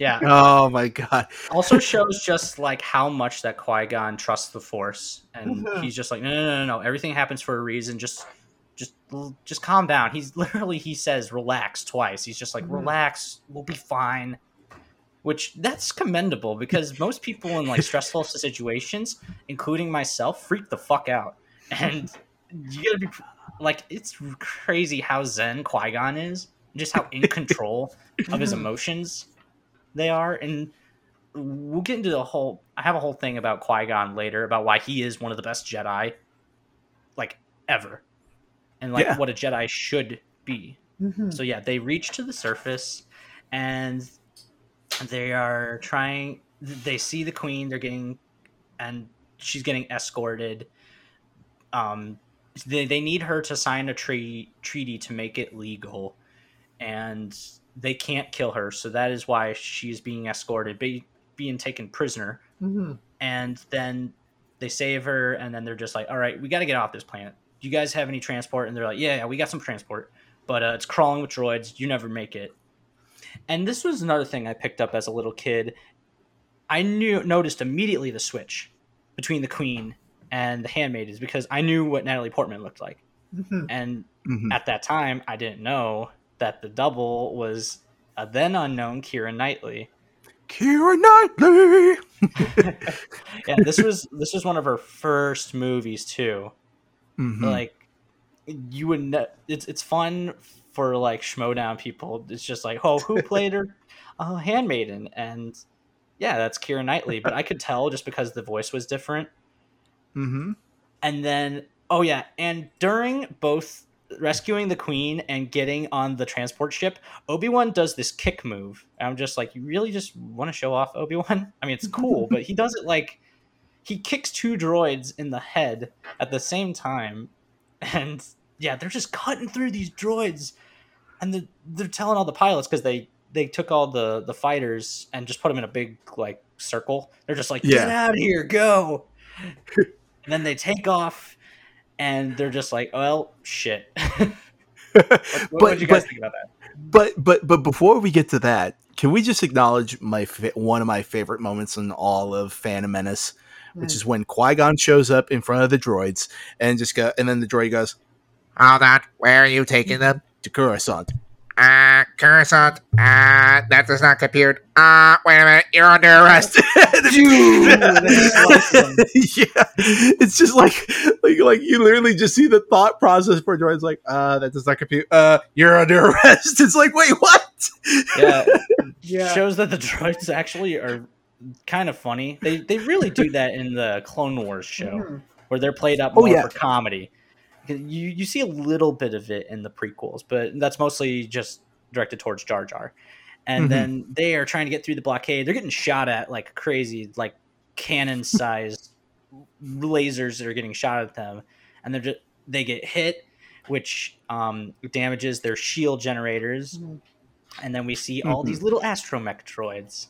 [SPEAKER 1] Yeah.
[SPEAKER 2] oh my god.
[SPEAKER 1] Also shows just like how much that Qui Gon trusts the Force, and he's just like, no, no, no, no, no. Everything happens for a reason. Just, just, just calm down. He's literally he says relax twice. He's just like
[SPEAKER 3] Mhm.
[SPEAKER 1] relax, we'll be fine. Which that's commendable because most people in like stressful situations, including myself, freak the fuck out, and you gotta be like it's crazy how zen Qui Gon is, just how in control of his emotions they are, and we'll get into the whole. I have a whole thing about Qui Gon later about why he is one of the best Jedi, like ever, and like
[SPEAKER 2] Yeah.
[SPEAKER 1] what a Jedi should be.
[SPEAKER 3] Mhm.
[SPEAKER 1] So yeah, they reach to the surface, and they are trying. They see the queen. They're getting, and she's getting escorted. Um, they they need her to sign a tree treaty to make it legal, and they can't kill her. So that is why she's being escorted, be, being taken prisoner.
[SPEAKER 3] Mhm.
[SPEAKER 1] And then they save her, and then they're just like, "All right, we got to get off this planet. Do you guys have any transport?" And they're like, "Yeah, yeah, we got some transport." but uh, it's crawling with droids. You never make it. And this was another thing I picked up as a little kid. I knew noticed immediately the switch between the Queen and the Handmaidens because I knew what Natalie Portman looked like,
[SPEAKER 3] Mhm.
[SPEAKER 1] and
[SPEAKER 2] Mhm.
[SPEAKER 1] at that time I didn't know that the double was a then unknown Kira Knightley.
[SPEAKER 2] Kira Knightley.
[SPEAKER 1] Yeah, this was this was one of her first movies too.
[SPEAKER 2] Mhm.
[SPEAKER 1] like you would ne- it's it's fun for like schmodown people it's just like oh who played her uh, handmaiden and yeah that's kira knightley but i could tell just because the voice was different
[SPEAKER 2] Mhm.
[SPEAKER 1] and then oh yeah and during both rescuing the queen and getting on the transport ship obi-wan does this kick move. And i'm just like you really just want to show off obi-wan? I mean it's cool but he does it like he kicks two droids in the head at the same time and yeah they're just cutting through these droids and the, they're telling all the pilots because they they took all the the fighters and just put them in a big like circle. They're just like get
[SPEAKER 2] Yeah.
[SPEAKER 1] out of here go! And then they take off and they're just like well shit what, what
[SPEAKER 2] But-
[SPEAKER 1] did you guys
[SPEAKER 2] but-
[SPEAKER 1] think about that
[SPEAKER 2] But but but before we get to that, can we just acknowledge my fa- one of my favorite moments in all of Phantom Menace, which
[SPEAKER 3] Mm.
[SPEAKER 2] is when Qui Gon shows up in front of the droids and just go, and then the droid goes
[SPEAKER 4] Hold that, Where are you taking them?
[SPEAKER 2] to Coruscant.
[SPEAKER 4] Uh, Coruscant. Uh, that does not compute. Uh, wait a minute. You're under arrest.
[SPEAKER 2] yeah, it's just like, like, like you literally just see the thought process for droids. Like, uh, that does not compute. Uh, you're under arrest. It's like, wait, what?
[SPEAKER 1] yeah
[SPEAKER 3] Yeah.
[SPEAKER 1] shows that the droids actually are kind of funny they they really do that in the clone wars show
[SPEAKER 3] Mhm.
[SPEAKER 1] where they're played up
[SPEAKER 2] Oh,
[SPEAKER 1] more
[SPEAKER 2] yeah.
[SPEAKER 1] for comedy. You you see a little bit of it in the prequels, but that's mostly just directed towards Jar Jar. And
[SPEAKER 2] Mhm.
[SPEAKER 1] then they are trying to get through the blockade. They're getting shot at like crazy, like cannon sized lasers that are getting shot at them, and they're just they get hit, which um, damages their shield generators.
[SPEAKER 3] Mhm.
[SPEAKER 1] And then we see all
[SPEAKER 2] Mhm.
[SPEAKER 1] these little astromech droids.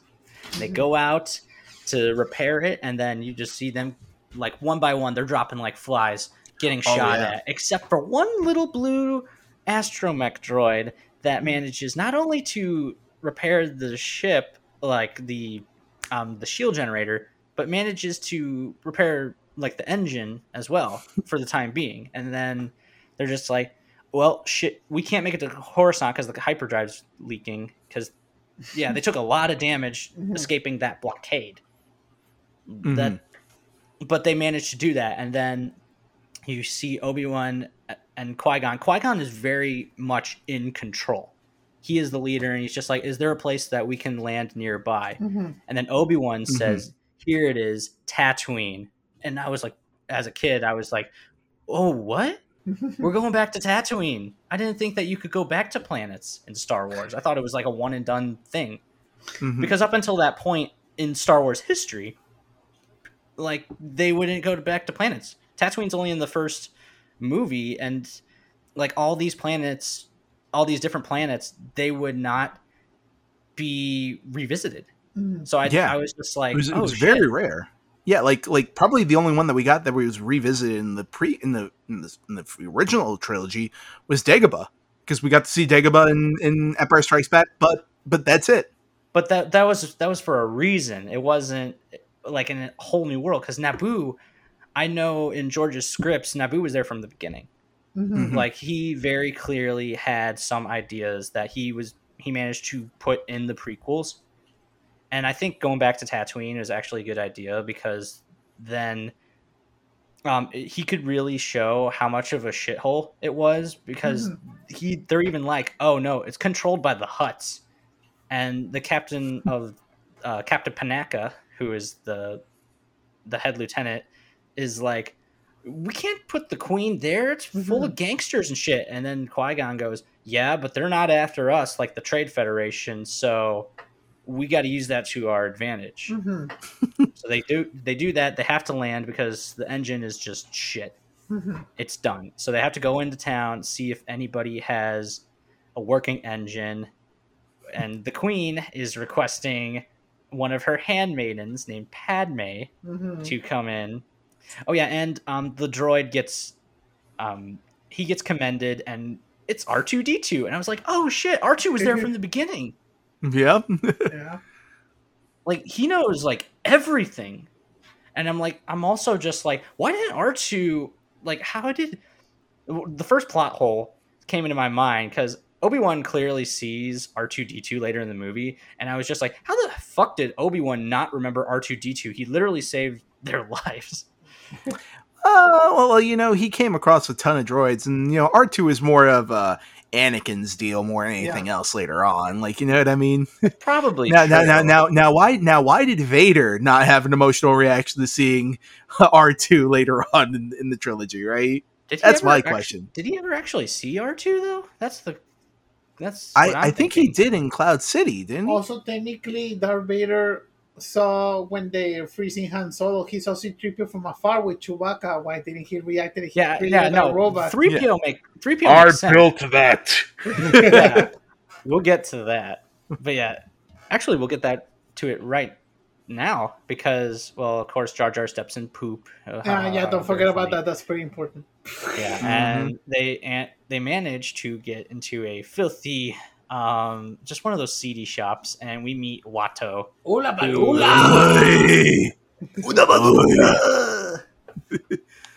[SPEAKER 1] They go out to repair it, and then you just see them like one by one. They're dropping like flies, getting
[SPEAKER 2] Oh,
[SPEAKER 1] shot
[SPEAKER 2] yeah.
[SPEAKER 1] at. Except for one little blue astromech droid that manages not only to repair the ship, like the um, the shield generator, but manages to repair like the engine as well for the time being. And then they're just like, well, shit, we can't make it to Coruscant because the hyperdrive's leaking. Because yeah, they took a lot of damage escaping that blockade.
[SPEAKER 2] Mm-hmm.
[SPEAKER 1] That, but they managed to do that, and then you see Obi Wan and Qui Gon. Qui Gon is very much in control. He is the leader, and he's just like, "Is there a place that we can land nearby?"
[SPEAKER 3] Mhm.
[SPEAKER 1] And then Obi Wan
[SPEAKER 2] Mhm.
[SPEAKER 1] says, "Here it is, Tatooine." And I was like, as a kid, I was like, "Oh, what? We're going back to Tatooine." I didn't think that you could go back to planets in Star Wars. I thought it was like a one and done thing
[SPEAKER 2] Mhm.
[SPEAKER 1] because up until that point in Star Wars history, like they wouldn't go to back to planets. Tatooine's only in the first movie, and like all these planets, all these different planets, they would not be revisited.
[SPEAKER 3] Mhm.
[SPEAKER 1] So I,
[SPEAKER 2] Yeah.
[SPEAKER 1] I was just like,
[SPEAKER 2] it was, it
[SPEAKER 1] oh,
[SPEAKER 2] was very rare. Yeah, like like probably the only one that we got that was revisited in the pre in the in the, in the original trilogy was Dagobah because we got to see Dagobah in, in Empire Strikes Back, but but that's it.
[SPEAKER 1] but that that was that was for a reason. It wasn't like in a whole new world because Naboo. I know in George's scripts, Naboo was there from the beginning.
[SPEAKER 3] Mhm.
[SPEAKER 2] Mhm.
[SPEAKER 1] like he very clearly had some ideas that he was he managed to put in the prequels and i think going back to tatooine is actually a good idea because then um, he could really show how much of a shithole it was because he they're even like oh no it's controlled by the Hutts and the captain of uh, captain panaka who is the the head lieutenant is like we can't put the queen there. It's full of gangsters and shit. And then Qui Gon goes, "Yeah, but they're not after us like the Trade Federation. So we got to use that to our advantage."
[SPEAKER 3] Mhm.
[SPEAKER 1] So they do. They do that. They have to land because the engine is just shit.
[SPEAKER 3] Mhm.
[SPEAKER 1] It's done. So they have to go into town, see if anybody has a working engine. And the queen is requesting one of her handmaidens named Padme
[SPEAKER 3] Mhm.
[SPEAKER 1] to come in. Oh yeah, and um, the droid gets um, he gets commended, and it's R two D two, and I was like, oh shit, R two was there from the beginning.
[SPEAKER 2] Yeah,
[SPEAKER 3] Yeah.
[SPEAKER 1] Like he knows like everything, and I'm like, I'm also just like, why didn't R two like how did the first plot hole came into my mind because Obi Wan clearly sees R two D two later in the movie, and I was just like, how the fuck did Obi Wan not remember R two D two? He literally saved their lives.
[SPEAKER 2] Uh, well, well, you know, he came across a ton of droids, and you know, R two is more of uh, Anakin's deal more than anything else later on. Like, you know what I mean?
[SPEAKER 1] Probably
[SPEAKER 2] now, now, now, now, now, why, now, why did Vader not have an emotional reaction to seeing R two later on in, in the trilogy? Right? That's my
[SPEAKER 1] actu-
[SPEAKER 2] question.
[SPEAKER 1] Did he ever actually see R two though? That's the that's.
[SPEAKER 2] I,
[SPEAKER 1] I'm
[SPEAKER 2] I think he did in Cloud City, didn't he?
[SPEAKER 3] Also, technically, Darth Vader saw when they freezing Han Solo, he saw C-3PO from afar with Chewbacca. Why didn't he react? To He
[SPEAKER 1] Yeah, yeah,
[SPEAKER 3] a
[SPEAKER 1] no.
[SPEAKER 3] robot.
[SPEAKER 1] Three PO make three PO
[SPEAKER 4] I
[SPEAKER 1] makes sense.
[SPEAKER 4] built that.
[SPEAKER 1] yeah, we'll get to that. But yeah, actually, we'll get that to it right now because, well, of course, Jar Jar steps in poop. Uh,
[SPEAKER 3] Ah, yeah, don't forget about that. That's pretty important.
[SPEAKER 1] Yeah,
[SPEAKER 2] Mhm.
[SPEAKER 1] and they and they manage to get into a filthy, um, just one of those seedy shops, and we meet Watto.
[SPEAKER 3] Hola,
[SPEAKER 1] Ooh.
[SPEAKER 2] Hey.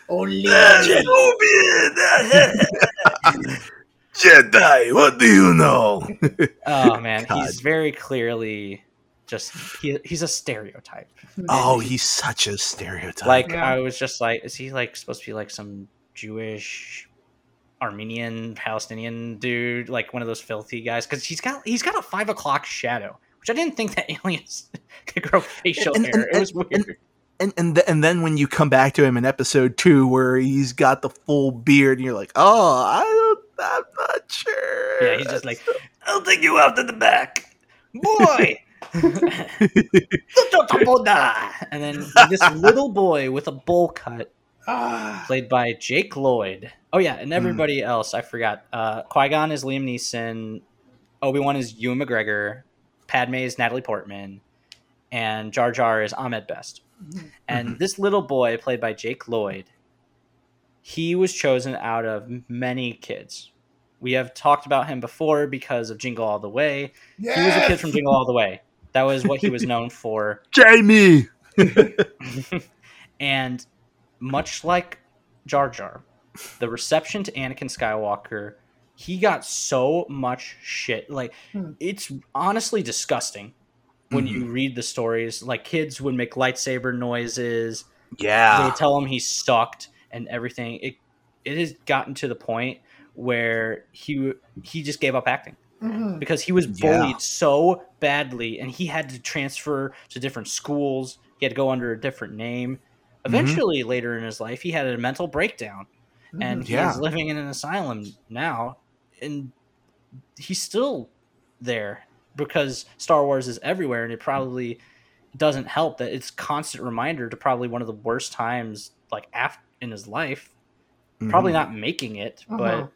[SPEAKER 3] Only.
[SPEAKER 2] Jedi, what do you know?
[SPEAKER 1] Oh man,
[SPEAKER 2] God.
[SPEAKER 1] he's very clearly just he, he's a stereotype.
[SPEAKER 2] oh, he's such a stereotype.
[SPEAKER 1] Like
[SPEAKER 3] Yeah.
[SPEAKER 1] I was just like, is he like supposed to be like some Jewish, Armenian, Palestinian dude, like one of those filthy guys? Because he's got he's got a five o'clock shadow, which I didn't think that aliens could grow facial
[SPEAKER 2] And-
[SPEAKER 1] hair.
[SPEAKER 2] and-
[SPEAKER 1] it was weird.
[SPEAKER 2] and and th- and then when you come back to him in episode two, where he's got the full beard, and you're like, oh, I don't, I'm not sure.
[SPEAKER 1] yeah, he's just like, I'll take you out to the back, boy. and then this little boy with a bowl cut played by Jake Lloyd. Oh yeah, and hmm. everybody else I forgot. Uh, Qui Gon is Liam Neeson. Obi Wan is Ewan McGregor. Padme is Natalie Portman, and Jar Jar is Ahmed Best. Mm-hmm. And mm-hmm. this little boy, played by Jake Lloyd, he was chosen out of many kids. We have talked about him before because of Jingle All the Way. He was a kid from Jingle All the Way. That was what he was known for.
[SPEAKER 2] Jamie.
[SPEAKER 1] and much like Jar Jar, the reception to Anakin Skywalker, he got so much shit. Like
[SPEAKER 3] Hmm.
[SPEAKER 1] it's honestly disgusting when you read the stories. Like kids would make lightsaber noises.
[SPEAKER 2] Yeah.
[SPEAKER 1] They tell him he sucked and everything. It it has gotten to the point where he he just gave up acting
[SPEAKER 3] Mhm.
[SPEAKER 1] because he was
[SPEAKER 2] Yeah.
[SPEAKER 1] bullied so badly and he had to transfer to different schools he had to go under a different name Eventually, later in his life, he had a mental breakdown, and
[SPEAKER 3] Mhm.
[SPEAKER 1] he
[SPEAKER 2] Yeah.
[SPEAKER 1] is living in an asylum now, and he's still there because Star Wars is everywhere, and it probably doesn't help that it's constant reminder to probably one of the worst times like af- in his life. Probably
[SPEAKER 2] Mhm.
[SPEAKER 1] not making it,
[SPEAKER 3] Uh-huh.
[SPEAKER 1] but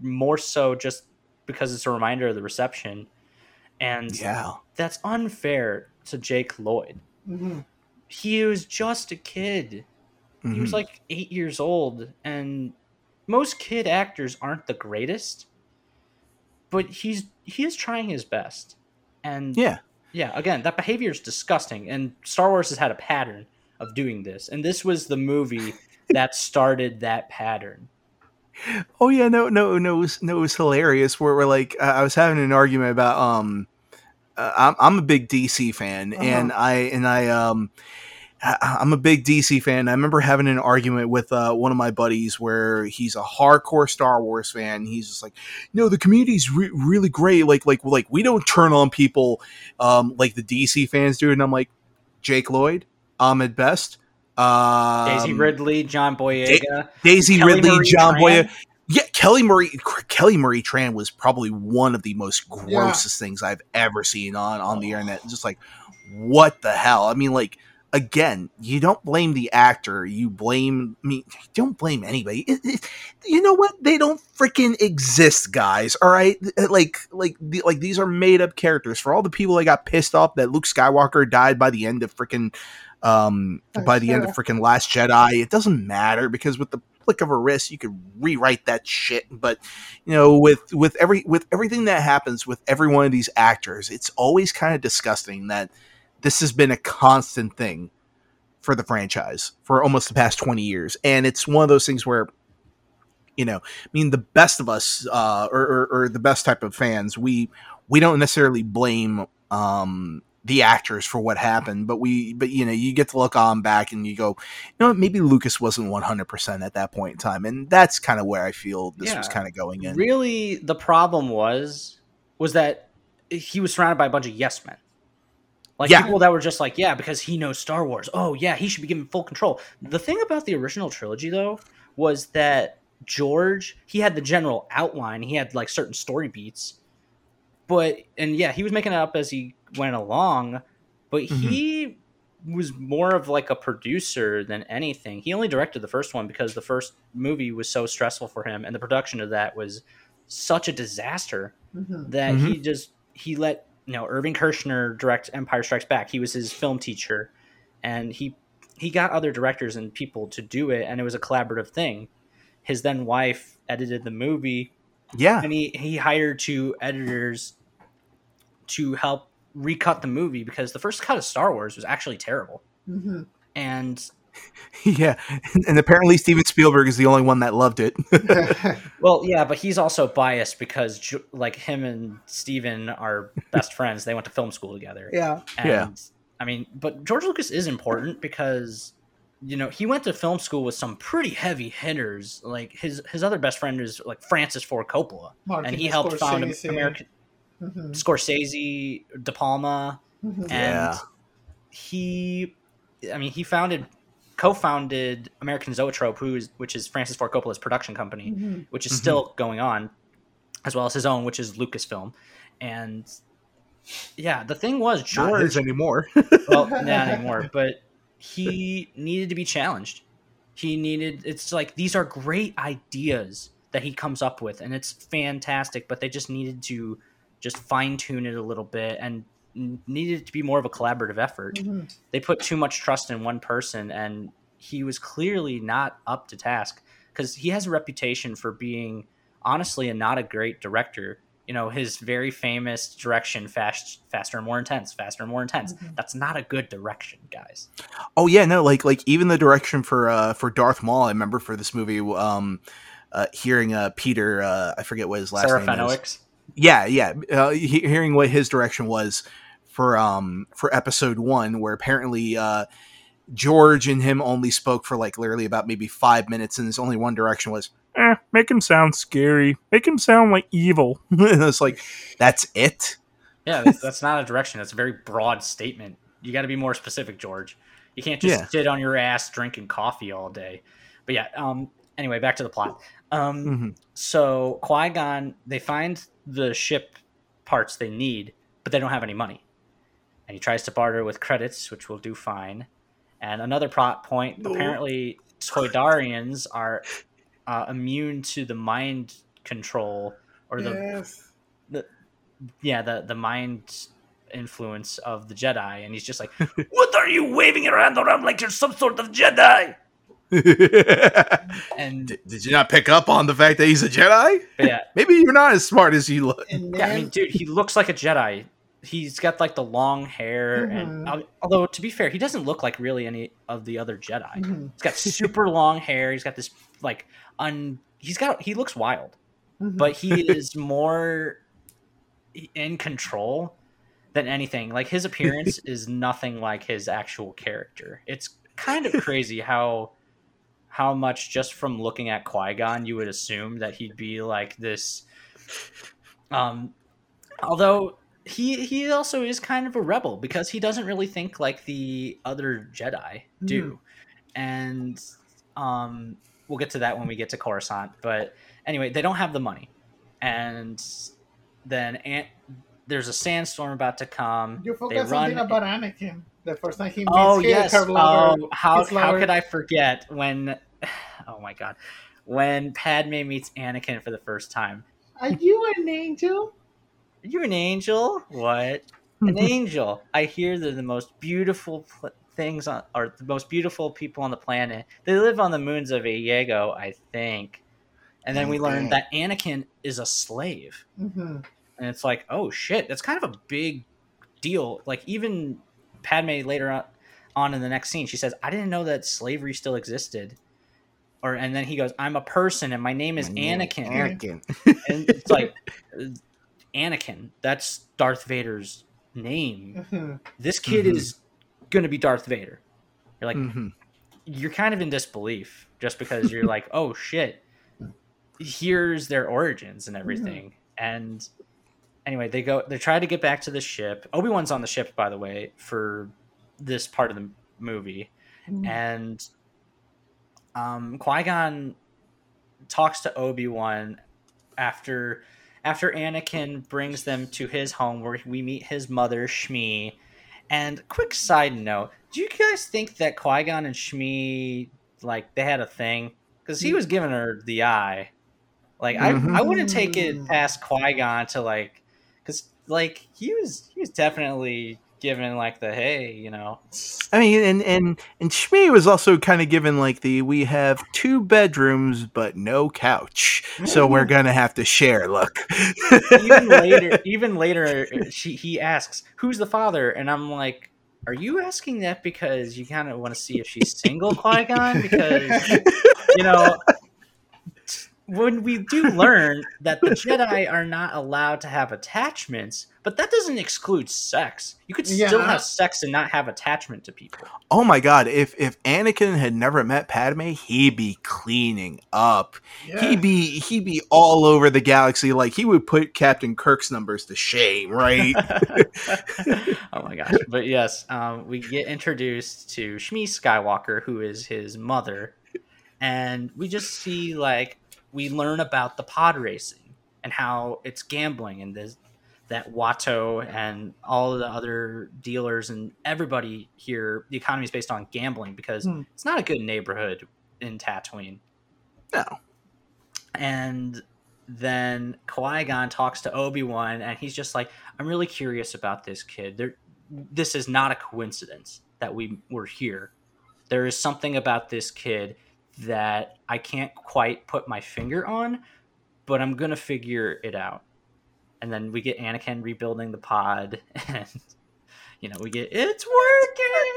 [SPEAKER 1] more so just because it's a reminder of the reception, and
[SPEAKER 2] Yeah.
[SPEAKER 1] that's unfair to Jake Lloyd.
[SPEAKER 3] Mhm.
[SPEAKER 1] He was just a kid. He was
[SPEAKER 2] Mhm.
[SPEAKER 1] like eight years old, and most kid actors aren't the greatest, but he's he is trying his best. And
[SPEAKER 2] yeah.
[SPEAKER 1] yeah, again, that behavior is disgusting, and Star Wars has had a pattern of doing this, and this was the movie that started that pattern.
[SPEAKER 2] Oh yeah, no, no, no, it was, no, it was hilarious. Where we're like, uh, I was having an argument about, um, uh, I'm, I'm a big DC fan,
[SPEAKER 3] Uh-huh.
[SPEAKER 2] and I, and I, um, I'm a big DC fan. I remember having an argument with uh, one of my buddies where he's a hardcore Star Wars fan. He's just like, no, the community's re- really great. Like, like, like we don't turn on people um, like the DC fans do. And I'm like, Jake Lloyd, Ahmed Best, um,
[SPEAKER 1] Daisy Ridley, John Boyega,
[SPEAKER 2] Daisy
[SPEAKER 1] Kelly
[SPEAKER 2] Ridley,
[SPEAKER 1] Marie
[SPEAKER 2] John
[SPEAKER 1] Tran.
[SPEAKER 2] Boyega. Yeah, Kelly Marie Kelly Marie Tran was probably one of the most grossest things I've ever seen on on the internet. Just like, what the hell? I mean, like again, you don't blame the actor. You blame me. Don't blame anybody. It- it- you know what? They don't freaking exist, guys. All right, like like the, like these are made up characters. For all the people that got pissed off that Luke Skywalker died by the end of freaking um
[SPEAKER 3] Oh,
[SPEAKER 2] by the end of freaking Last Jedi, it doesn't matter because with the flick of a wrist you could rewrite that shit but you know with with every with everything that happens with every one of these actors it's always kind of disgusting that this has been a constant thing for the franchise for almost the past 20 years. And it's one of those things where you know i mean the best of us uh or, or, or the best type of fans we we don't necessarily blame um the actors for what happened but we but you know you get to look on back and you go you know what maybe lucas wasn't 100% at that point in time. And that's kind of where i feel this was kind of going in.
[SPEAKER 1] Really, the problem was was that he was surrounded by a bunch of yes men. Like
[SPEAKER 2] Yeah.
[SPEAKER 1] people that were just like, yeah, because he knows Star Wars. Oh yeah, he should be given full control. The thing about the original trilogy though was that George, he had the general outline, he had like certain story beats. But and yeah, he was making it up as he went along, but he was more of like a producer than anything. He only directed the first one because the first movie was so stressful for him and the production of that was such a disaster
[SPEAKER 3] Mhm.
[SPEAKER 1] that he just he let you know Irvin Kershner direct Empire Strikes Back. He was his film teacher, and he he got other directors and people to do it, and it was a collaborative thing. His then wife edited the movie,
[SPEAKER 2] yeah
[SPEAKER 1] and he he hired two editors to help recut the movie because the first cut of Star Wars was actually terrible,
[SPEAKER 3] Mhm.
[SPEAKER 1] and
[SPEAKER 2] yeah and apparently steven spielberg is the only one that loved it
[SPEAKER 1] Well, yeah, but he's also biased because like him and Steven are best friends. They went to film school together.
[SPEAKER 3] yeah.
[SPEAKER 1] And,
[SPEAKER 2] Yeah.
[SPEAKER 1] I mean, but George Lucas is important because you know he went to film school with some pretty heavy hitters. Like his his other best friend is like Francis Ford Coppola,
[SPEAKER 3] Martin
[SPEAKER 1] and he helped found
[SPEAKER 3] Scorsese.
[SPEAKER 1] American
[SPEAKER 3] Mhm.
[SPEAKER 1] Scorsese, De Palma,
[SPEAKER 3] Mhm.
[SPEAKER 1] and
[SPEAKER 2] Yeah.
[SPEAKER 1] he, I mean, he founded, co-founded American Zoetrope, who is which is Francis Ford Coppola's production company
[SPEAKER 3] Mhm.
[SPEAKER 1] which is
[SPEAKER 2] Mhm.
[SPEAKER 1] still going on, as well as his own, which is Lucasfilm. And yeah, the thing was
[SPEAKER 2] not
[SPEAKER 1] George.
[SPEAKER 2] his anymore
[SPEAKER 1] well, not anymore, but he needed to be challenged. He needed. It's like these are great ideas that he comes up with, and it's fantastic. But they just needed to just fine tune it a little bit and n- needed it to be more of a collaborative effort
[SPEAKER 3] Mhm.
[SPEAKER 1] they put too much trust in one person and he was clearly not up to task because he has a reputation for being honestly a not a great director you know his very famous direction fast faster and more intense faster and more intense
[SPEAKER 3] Mhm.
[SPEAKER 1] that's not a good direction guys
[SPEAKER 2] Oh yeah, no, like like even the direction for uh for Darth Maul, I remember for this movie, um, uh, hearing uh Peter, uh, I forget what his last
[SPEAKER 1] sarah
[SPEAKER 2] name is. Yeah, yeah, uh, he, hearing what his direction was for um for episode one, where apparently uh George and him only spoke for like literally about maybe five minutes, and his only one direction was, eh, make him sound scary, make him sound like evil. and it's like, that's it.
[SPEAKER 1] yeah that's, that's not a direction that's a very broad statement you got to be more specific george You can't just
[SPEAKER 2] Yeah.
[SPEAKER 1] sit on your ass drinking coffee all day. But yeah, um anyway, back to the plot. Um
[SPEAKER 2] Mhm.
[SPEAKER 1] so Qui-Gon they find the ship parts they need, but they don't have any money. And he tries to barter with credits, which will do fine. And another plot point,
[SPEAKER 3] No.
[SPEAKER 1] apparently Toydarians are uh, immune to the mind control or the
[SPEAKER 3] yes.
[SPEAKER 1] yeah the the mind influence of the Jedi, and he's just like, "What are you waving around around like you're some sort of Jedi?" And
[SPEAKER 2] did, did you not pick up on the fact that he's a Jedi?
[SPEAKER 1] yeah,
[SPEAKER 2] Maybe you're not as smart as you look.
[SPEAKER 3] And
[SPEAKER 1] yeah, I mean, dude, he looks like a Jedi. He's got like the long hair, and
[SPEAKER 3] Mhm.
[SPEAKER 1] al- although to be fair, he doesn't look like really any of the other Jedi.
[SPEAKER 3] Mhm,
[SPEAKER 1] He's got super long hair. He's got this like un. He's got he looks wild.
[SPEAKER 3] mhm.
[SPEAKER 1] but he is more in control than anything. Like his appearance is nothing like his actual character. It's kind of crazy how how much just from looking at Qui-Gon you would assume that he'd be like this um although he he also is kind of a rebel because he doesn't really think like the other Jedi do. And um we'll get to that when we get to Coruscant, but anyway, they don't have the money, and then Ant, there's a sandstorm about to come.
[SPEAKER 3] you
[SPEAKER 1] they
[SPEAKER 3] forgot
[SPEAKER 1] run.
[SPEAKER 3] something about Anakin. The first time he meets
[SPEAKER 1] oh
[SPEAKER 3] his,
[SPEAKER 1] yes.
[SPEAKER 3] her lover,
[SPEAKER 1] Oh, how
[SPEAKER 3] his
[SPEAKER 1] how could I forget when? Oh my god, when Padme meets Anakin for the first time.
[SPEAKER 3] Are you an angel?
[SPEAKER 1] Are you an angel? What? An angel. I hear they're the most beautiful pl- things on, or the most beautiful people on the planet. They live on the moons of Iego, I think. And then we learn
[SPEAKER 2] Okay.
[SPEAKER 1] that Anakin is a slave.
[SPEAKER 3] hmm
[SPEAKER 1] and it's like oh shit that's kind of a big deal like even padme later on, on in the next scene she says i didn't know that slavery still existed or and then he goes i'm a person and my name is anakin
[SPEAKER 2] Anakin.
[SPEAKER 1] and it's like anakin that's darth vader's name
[SPEAKER 3] hmm
[SPEAKER 1] this kid
[SPEAKER 2] Mhm.
[SPEAKER 1] is gonna be darth vader you're like
[SPEAKER 2] Mhm.
[SPEAKER 1] you're kind of in disbelief just because you're like, oh shit, here's their origins and everything. And anyway, they go, they try to get back to the ship. Obi Wan's on the ship, by the way, for this part of the movie, and um, Qui Gon talks to Obi Wan after after Anakin brings them to his home where we meet his mother Shmi. And quick side note: Do you guys think that Qui Gon and Shmi like they had a thing? Because he was giving her the eye. Like
[SPEAKER 2] Mhm.
[SPEAKER 1] I, I wouldn't take it
[SPEAKER 3] Mm.
[SPEAKER 1] past Qui Gon to like, because like he was he was definitely given like the hey, you know.
[SPEAKER 2] I mean, and and and Shmi was also kind of given like the we have two bedrooms but no couch, so we're gonna have to share. Look,
[SPEAKER 1] even later, even later, she he asks, "Who's the father?" And I'm like, "Are you asking that because you kind of want to see if she's single, Qui Gon? Because you know." When we do learn that the Jedi are not allowed to have attachments, but that doesn't exclude sex. You could still
[SPEAKER 3] Yeah.
[SPEAKER 1] have sex and not have attachment to people.
[SPEAKER 2] oh my god, if if Anakin had never met Padme, he'd be cleaning up.
[SPEAKER 3] Yeah.
[SPEAKER 2] He'd be he'd be all over the galaxy. Like he would put Captain Kirk's numbers to shame, right?
[SPEAKER 1] oh my gosh! But yes, um, we get introduced to Shmi Skywalker, who is his mother, and we just see like we learn about the pod racing and how it's gambling and this that Watto and all the other dealers and everybody here. The economy is based on gambling because
[SPEAKER 3] Hmm.
[SPEAKER 1] it's not a good neighborhood in Tatooine.
[SPEAKER 2] no.
[SPEAKER 1] And then Qui Gon talks to Obi Wan, and he's just like, "I'm really curious about this kid. There, this is not a coincidence that we were here. There is something about this kid that I can't quite put my finger on, but I'm gonna figure it out." And then we get Anakin rebuilding the pod, and you know we get it's working.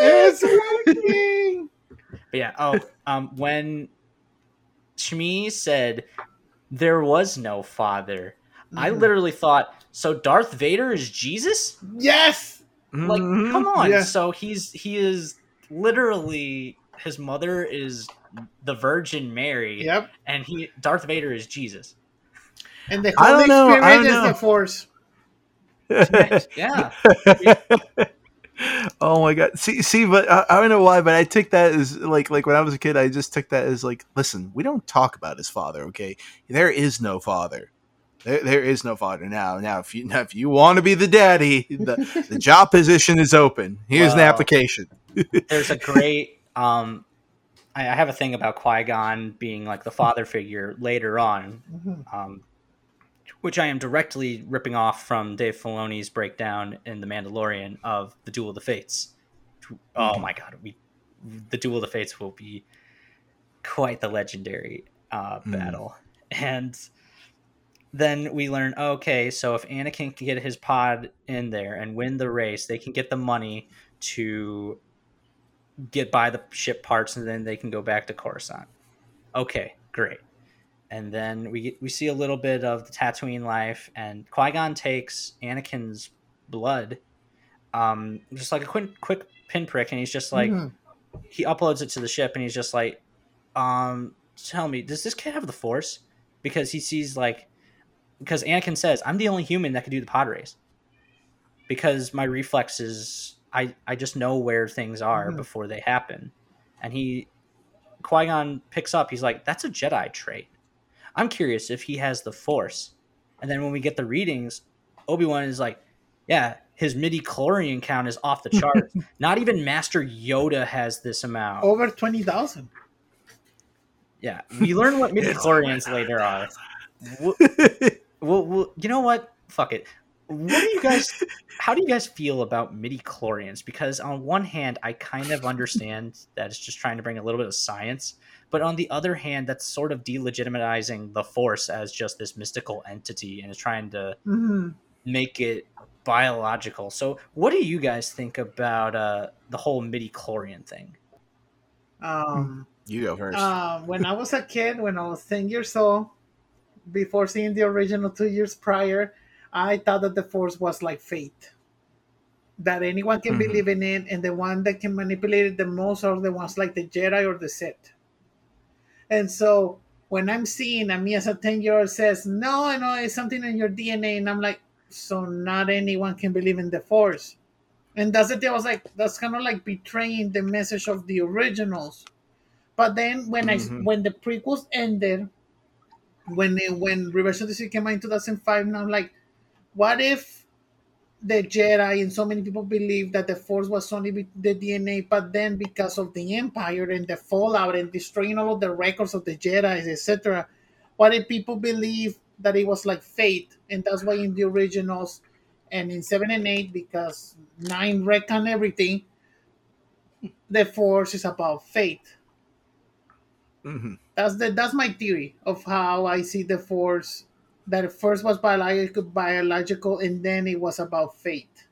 [SPEAKER 3] It's working.
[SPEAKER 1] But yeah. Oh, um, when Shmi said there was no father, I
[SPEAKER 3] Mhm.
[SPEAKER 1] literally thought, so Darth Vader is Jesus?
[SPEAKER 3] yes.
[SPEAKER 1] Like,
[SPEAKER 2] Mhm.
[SPEAKER 1] come on.
[SPEAKER 3] Yeah.
[SPEAKER 1] So he's he is literally his mother is the Virgin Mary,
[SPEAKER 3] Yep.
[SPEAKER 1] and he Darth Vader is Jesus.
[SPEAKER 3] And the
[SPEAKER 2] I don't
[SPEAKER 3] Holy
[SPEAKER 2] know, I
[SPEAKER 3] Spirit
[SPEAKER 2] don't
[SPEAKER 3] is
[SPEAKER 2] know.
[SPEAKER 3] the Force.
[SPEAKER 1] Yeah.
[SPEAKER 2] oh my god! See, see, but I, I don't know why, but I took that as like, like when I was a kid, I just took that as like, listen, we don't talk about his father, okay? There is no father. There, there is no father now. Now, if you now, if you want to be the daddy, the, the job position is open. Here's an application.
[SPEAKER 1] There's a great. Um, I, I have a thing about Qui Gon being like the father figure later on,
[SPEAKER 3] Mhm.
[SPEAKER 1] um, which I am directly ripping off from Dave Filoni's breakdown in The Mandalorian of the Duel of the Fates. Oh my god, we the Duel of the Fates will be quite the legendary uh,
[SPEAKER 2] Mm.
[SPEAKER 1] battle, and then we learn okay, so if Anakin can get his pod in there and win the race, they can get the money to get by the ship parts, and then they can go back to Coruscant. Okay, great. And then we get, we see a little bit of the Tatooine life, and Qui Gon takes Anakin's blood, um, just like a quick quick pinprick, and he's just like
[SPEAKER 3] Mhm.
[SPEAKER 1] he uploads it to the ship, and he's just like, um, tell me, does this kid have the Force? Because he sees like, because Anakin says, I'm the only human that can do the pod race, because my reflexes, I I just know where things are
[SPEAKER 3] Mhm.
[SPEAKER 1] before they happen, and he Qui Gon picks up. He's like, "That's a Jedi trait." I'm curious if he has the Force. And then when we get the readings, Obi Wan is like, "Yeah, his midi chlorian count is off the charts. Not even Master Yoda has this amount."
[SPEAKER 3] Over twenty thousand.
[SPEAKER 1] Yeah, we learn what midi chlorians later are. Well, well, well, you know what? Fuck it. What do you guys? How do you guys feel about midi chlorians? Because on one hand, I kind of understand that it's just trying to bring a little bit of science, but on the other hand, that's sort of delegitimizing the Force as just this mystical entity and is trying to
[SPEAKER 3] hmm
[SPEAKER 1] make it biological. So, what do you guys think about uh, the whole midi chlorian thing?
[SPEAKER 3] Um,
[SPEAKER 2] you go first.
[SPEAKER 3] uh, when I was a kid, when I was ten years old, before seeing the original two years prior, I thought that the Force was like fate. That anyone can
[SPEAKER 2] Mhm.
[SPEAKER 3] believe in it, and the one that can manipulate it the most are the ones like the Jedi or the Sith. And so when I'm seeing and me as a 10 year old says, No, no, it's something in your DNA, and I'm like, So not anyone can believe in the Force. And that's the thing. I was like, that's kind of like betraying the message of the originals. But then when I
[SPEAKER 2] Mhm.
[SPEAKER 3] when the prequels ended, when it, when Revenge of the Sith came out in 2005, now I'm like, what if the Jedi and so many people believe that the Force was only the DNA, but then because of the Empire and the fallout and destroying all of the records of the Jedi, etc., what if people believe that it was like fate, and that's why in the originals and in seven and eight, because nine reckon everything, the Force is about fate.
[SPEAKER 2] Mhm.
[SPEAKER 3] That's the that's my theory of how I see the Force. That it first was biological, biological, and then it was about fate.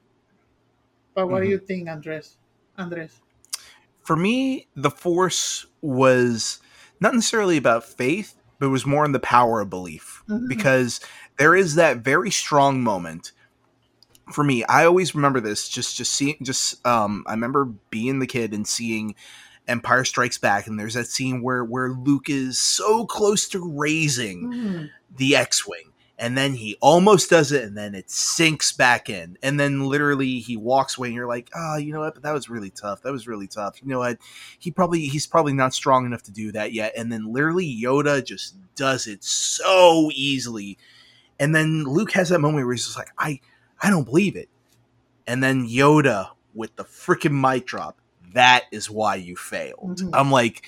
[SPEAKER 3] But what do
[SPEAKER 2] Mhm.
[SPEAKER 3] you think, Andres? Andres.
[SPEAKER 2] for me, the force was not necessarily about faith, but it was more in the power of belief.
[SPEAKER 3] Mhm.
[SPEAKER 2] Because there is that very strong moment. For me, I always remember this. Just, just seeing, just um, I remember being the kid and seeing Empire Strikes Back, and there's that scene where where Luke is so close to raising
[SPEAKER 3] Mm-hmm.
[SPEAKER 2] The X-wing, and then he almost does it, and then it sinks back in, and then literally he walks away, and you're like, oh, you know what? But that was really tough. That was really tough. You know what? He probably he's probably not strong enough to do that yet. And then literally Yoda just does it so easily, and then Luke has that moment where he's just like, I I don't believe it, and then Yoda with the freaking mic drop. That is why you failed.
[SPEAKER 3] Mhm.
[SPEAKER 2] I'm like,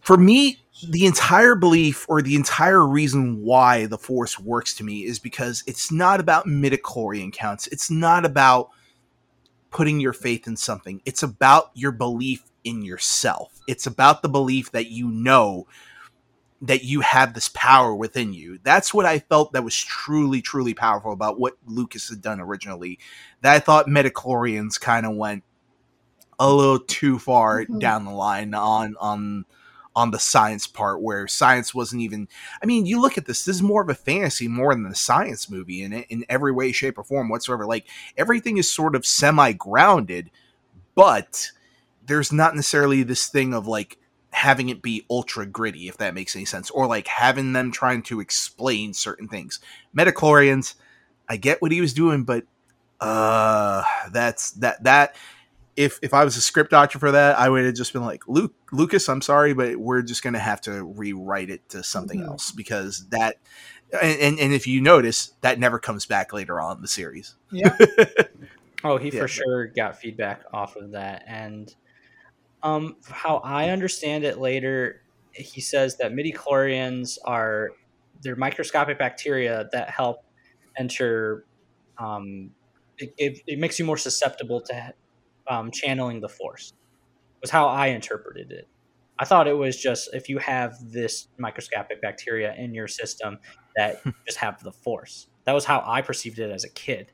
[SPEAKER 2] for me, the entire belief or the entire reason why the force works to me is because it's not about midichlorian counts. It's not about putting your faith in something. It's about your belief in yourself. It's about the belief that you know that you have this power within you. That's what i felt that was truly truly powerful about what lucas had done originally that i thought midichlorians kind of went a little too far
[SPEAKER 3] Mhm.
[SPEAKER 2] down the line on on on the science part where science wasn't even I mean, you look at this, this is more of a fantasy more than a science movie in it in every way, shape, or form whatsoever. Like everything is sort of semi-grounded, but there's not necessarily this thing of like having it be ultra gritty, if that makes any sense, or like having them trying to explain certain things. Metachlorians, I get what he was doing, but Uh, that's that that. If if I was a script doctor for that, I would have just been like, Luke Lucas, I'm sorry, but we're just gonna have to rewrite it to something
[SPEAKER 3] Mhm.
[SPEAKER 2] else because that. And, and and if you notice, that never comes back later on in the series.
[SPEAKER 3] Yeah.
[SPEAKER 1] Oh, he
[SPEAKER 2] Yeah.
[SPEAKER 1] for sure got feedback off of that. And um, how I understand it later, he says that midichlorians are they're microscopic bacteria that help enter. Um, it, it, it makes you more susceptible to um, channeling the force. Was how I interpreted it. I thought it was just if you have this microscopic bacteria in your system that just have the force. That was how I perceived it as a kid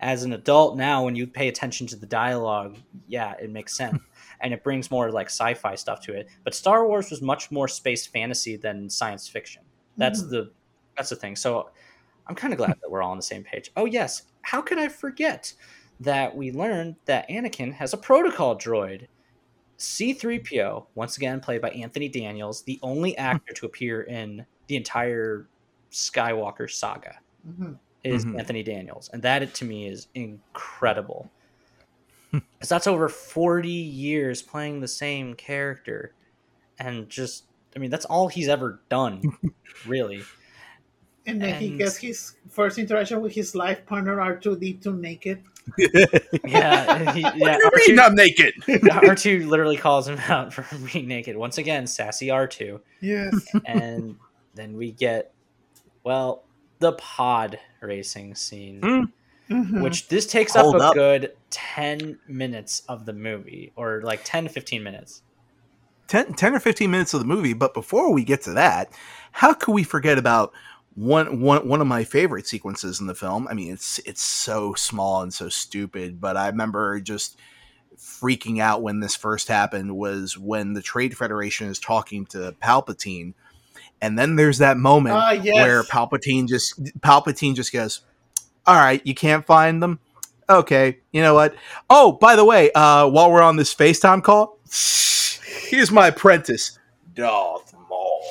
[SPEAKER 1] as an adult now when you pay attention to the dialogue yeah it makes sense and it brings more like sci-fi stuff to it but star wars was much more space fantasy than science fiction that's
[SPEAKER 3] Mhm.
[SPEAKER 1] the that's the thing so i'm kind of glad that we're all on the same page oh yes how could i forget that we learned that anakin has a protocol droid c3po once again played by anthony daniels the only actor to appear in the entire skywalker saga
[SPEAKER 3] Mhm.
[SPEAKER 1] is
[SPEAKER 2] Mhm.
[SPEAKER 1] Anthony Daniels, and that to me is incredible. Because that's over forty years playing the same character, and just I mean that's all he's ever done, really.
[SPEAKER 3] And then he gets his first interaction with his life partner R2D2 naked.
[SPEAKER 1] Yeah, he, yeah.
[SPEAKER 2] You mean
[SPEAKER 1] R2,
[SPEAKER 2] I'm naked?
[SPEAKER 1] R2 literally calls him out for being naked once again. Sassy R2,
[SPEAKER 3] Yes.
[SPEAKER 1] and then we get well the pod racing scene.
[SPEAKER 2] Mm.
[SPEAKER 3] Mhm.
[SPEAKER 1] which this takes
[SPEAKER 2] Hold
[SPEAKER 1] up a
[SPEAKER 2] up.
[SPEAKER 1] good 10 minutes of the movie or like 10 to 15 minutes
[SPEAKER 2] 10, 10 or 15 minutes of the movie. But before we get to that, how could we forget about one, one, one of my favorite sequences in the film? I mean, it's, it's so small and so stupid, but I remember just freaking out when this first happened was when the Trade Federation is talking to Palpatine. And then there's that moment
[SPEAKER 3] Ah, yes.
[SPEAKER 2] where Palpatine just Palpatine just goes, "All right, you can't find them. Okay, you know what? Oh, by the way, uh, while we're on this FaceTime call, here's my apprentice, Maul."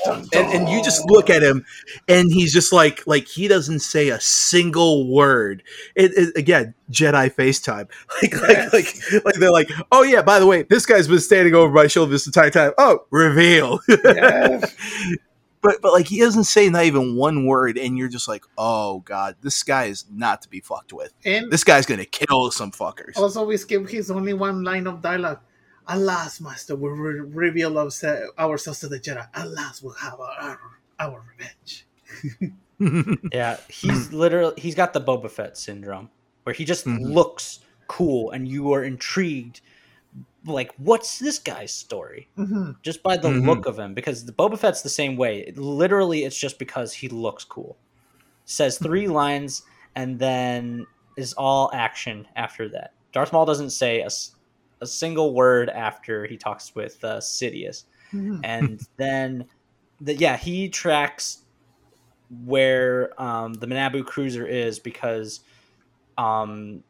[SPEAKER 2] And, and you just look at him, and he's just like like he doesn't say a single word. It, it again, Jedi FaceTime. Like like like like they're like, "Oh yeah, by the way, this guy's been standing over my shoulder this entire time." Oh, reveal.
[SPEAKER 3] Yes.
[SPEAKER 2] but but like he doesn't say not even one word and you're just like oh god this guy is not to be fucked with
[SPEAKER 3] And
[SPEAKER 2] this guy's gonna kill some fuckers
[SPEAKER 3] also, we skip his only one line of dialogue. Alas, Master, we re- reveal ourse- ourselves to the Jedi. Alas, we'll have our, our, our revenge.
[SPEAKER 1] yeah he's literally he's got the boba fett syndrome where he just
[SPEAKER 2] Mhm.
[SPEAKER 1] looks cool and you are intrigued like what's this guy's story
[SPEAKER 3] hmm
[SPEAKER 1] just by the
[SPEAKER 2] Mhm.
[SPEAKER 1] look of him because the boba fett's the same way literally it's just because he looks cool says three lines and then is all action after that darth maul doesn't say a, s- a single word after he talks with uh, sidious
[SPEAKER 3] hmm
[SPEAKER 1] and then the, yeah he tracks where um, the manabu cruiser is because um,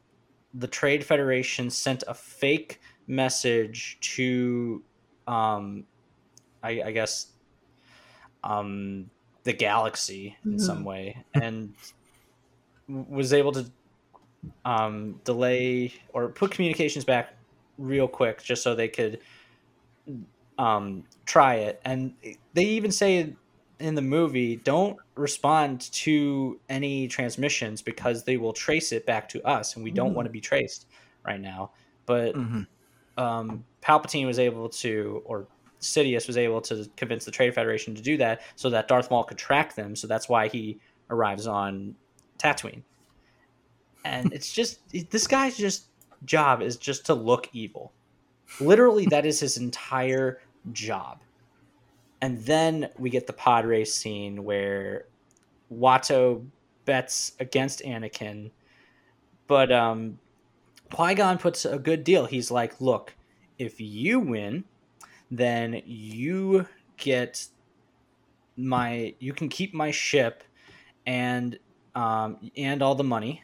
[SPEAKER 1] the trade federation sent a fake message to um, I, I guess um, the galaxy in
[SPEAKER 3] Mhm.
[SPEAKER 1] some way and was able to um, delay or put communications back real quick just so they could um, try it. And they even say in the movie, don't respond to any transmissions because they will trace it back to us, and we don't
[SPEAKER 3] Mhm.
[SPEAKER 1] want to be traced right now. But
[SPEAKER 2] Mhm.
[SPEAKER 1] um, Palpatine was able to, or Sidious was able to convince the Trade Federation to do that so that Darth Maul could track them. So that's why he arrives on Tatooine. And it's just this guy's just job is just to look evil. Literally, that is his entire job. And then we get the pod race scene where Watto bets against Anakin, but um, Qui Gon puts a good deal. He's like, "Look, if you win, then you get my, you can keep my ship, and um, and all the money,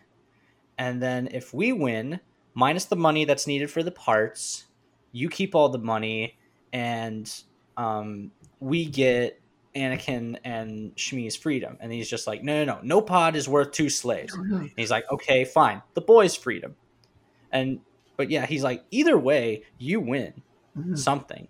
[SPEAKER 1] and then if we win, minus the money that's needed for the parts, you keep all the money, and um, we get Anakin and Shmi's freedom, and he's just like, no, no, no, no pod is worth two slaves. And he's like, okay, fine, the boy's freedom, and but yeah, he's like, either way, you win
[SPEAKER 3] Mhm.
[SPEAKER 1] something.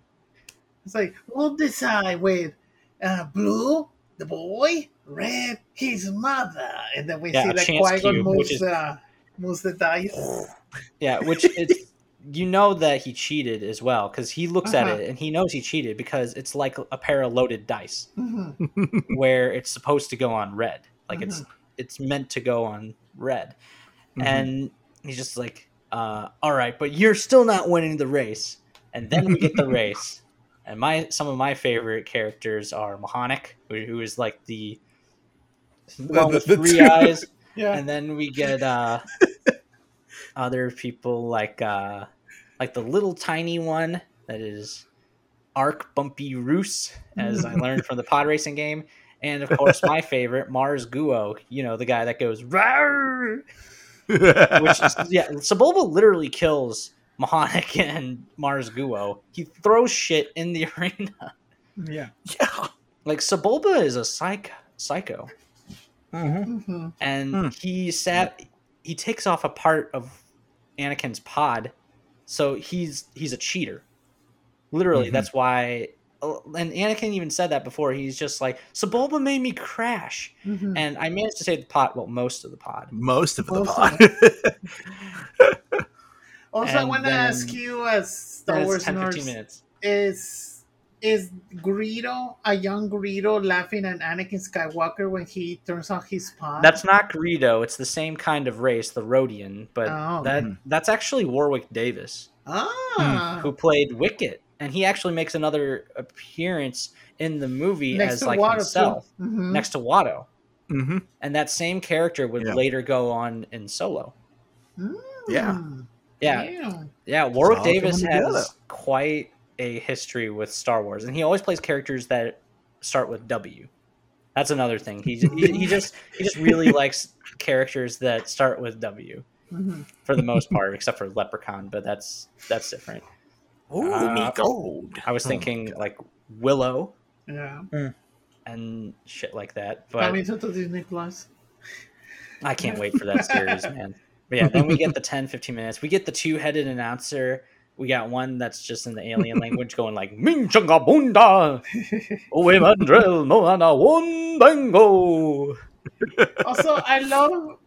[SPEAKER 3] It's like we'll decide with uh, blue, the boy, red, his mother, and then we
[SPEAKER 1] Yeah,
[SPEAKER 3] see
[SPEAKER 1] chance
[SPEAKER 3] Qui Gon moves,
[SPEAKER 1] is-
[SPEAKER 3] uh, moves the dice.
[SPEAKER 1] Yeah, which it's you know that he cheated as well because he looks
[SPEAKER 3] Uh-huh.
[SPEAKER 1] at it and he knows he cheated because it's like a pair of loaded dice
[SPEAKER 3] Mhm.
[SPEAKER 1] where it's supposed to go on red, like it's
[SPEAKER 3] Mm-hmm.
[SPEAKER 1] it's meant to go on red,
[SPEAKER 2] Mhm.
[SPEAKER 1] and he's just like, uh, "All right, but you're still not winning the race." And then we get the race, and my some of my favorite characters are Mawhonic, who, who is like the one with
[SPEAKER 2] the- the
[SPEAKER 1] three
[SPEAKER 2] two-
[SPEAKER 1] eyes
[SPEAKER 3] Yeah.
[SPEAKER 1] and then we get uh other people like uh like the little tiny one that is Ark Bumpy Roose as i learned from the pod racing game and of course my favorite mars guo you know the guy that goes "Rawr!" which is yeah Sebulba literally kills Mawhonic and Mars Guo. He throws shit in the arena.
[SPEAKER 3] yeah.
[SPEAKER 2] yeah.
[SPEAKER 1] Like Sebulba is a psych psycho.
[SPEAKER 3] Hmm
[SPEAKER 1] and
[SPEAKER 2] Hmm.
[SPEAKER 1] he sat he takes off a part of Anakin's pod so he's he's a cheater. Literally
[SPEAKER 2] Mhm.
[SPEAKER 1] that's why and Anakin even said that before. He's just like Sebulba made me crash.
[SPEAKER 3] Hmm
[SPEAKER 1] and I managed to save the pod well most of the pod.
[SPEAKER 2] Most of the
[SPEAKER 3] Most
[SPEAKER 2] pod.
[SPEAKER 3] Also, I want to ask you, as Star
[SPEAKER 1] Then it's
[SPEAKER 3] Wars
[SPEAKER 1] 10 15
[SPEAKER 3] nerds,
[SPEAKER 1] minutes.
[SPEAKER 3] is is Greedo a young Greedo laughing at Anakin Skywalker when he turns on his pod?
[SPEAKER 1] that's not Greedo it's the same kind of race the Rodian but
[SPEAKER 3] Oh.
[SPEAKER 1] that
[SPEAKER 2] Hmm.
[SPEAKER 1] that's actually Warwick Davis
[SPEAKER 3] ah
[SPEAKER 1] who played Wicket and he actually makes another appearance in the movie
[SPEAKER 3] next
[SPEAKER 1] as like
[SPEAKER 3] Watto,
[SPEAKER 1] himself
[SPEAKER 3] too. Mhm.
[SPEAKER 1] next to Watto.
[SPEAKER 2] hmm
[SPEAKER 1] And that same character would
[SPEAKER 2] Yeah.
[SPEAKER 1] later go on in Solo.
[SPEAKER 2] Yeah.
[SPEAKER 3] Mm.
[SPEAKER 1] Yeah,
[SPEAKER 3] Damn.
[SPEAKER 1] yeah. Warwick Davis
[SPEAKER 2] coming together.
[SPEAKER 1] has quite a history with Star Wars, and he always plays characters that start with W. That's another thing. He he, he just he just really likes characters that start with W
[SPEAKER 3] Mhm.
[SPEAKER 1] for the most part, except for Leprechaun, but that's that's different.
[SPEAKER 2] Ooh,
[SPEAKER 1] Uh,
[SPEAKER 2] me gold.
[SPEAKER 1] I was
[SPEAKER 2] Oh.
[SPEAKER 1] thinking like Willow
[SPEAKER 3] Yeah.
[SPEAKER 1] and shit like that, but
[SPEAKER 3] Coming to Disney Plus.
[SPEAKER 1] I can't wait for that series, man. But yeah, then we get the 10, 15 minutes. We get the two headed announcer. We got one that's just in the alien language going like Minchanga Bunda Owe Mandrel Moana One Bango.
[SPEAKER 3] also, I love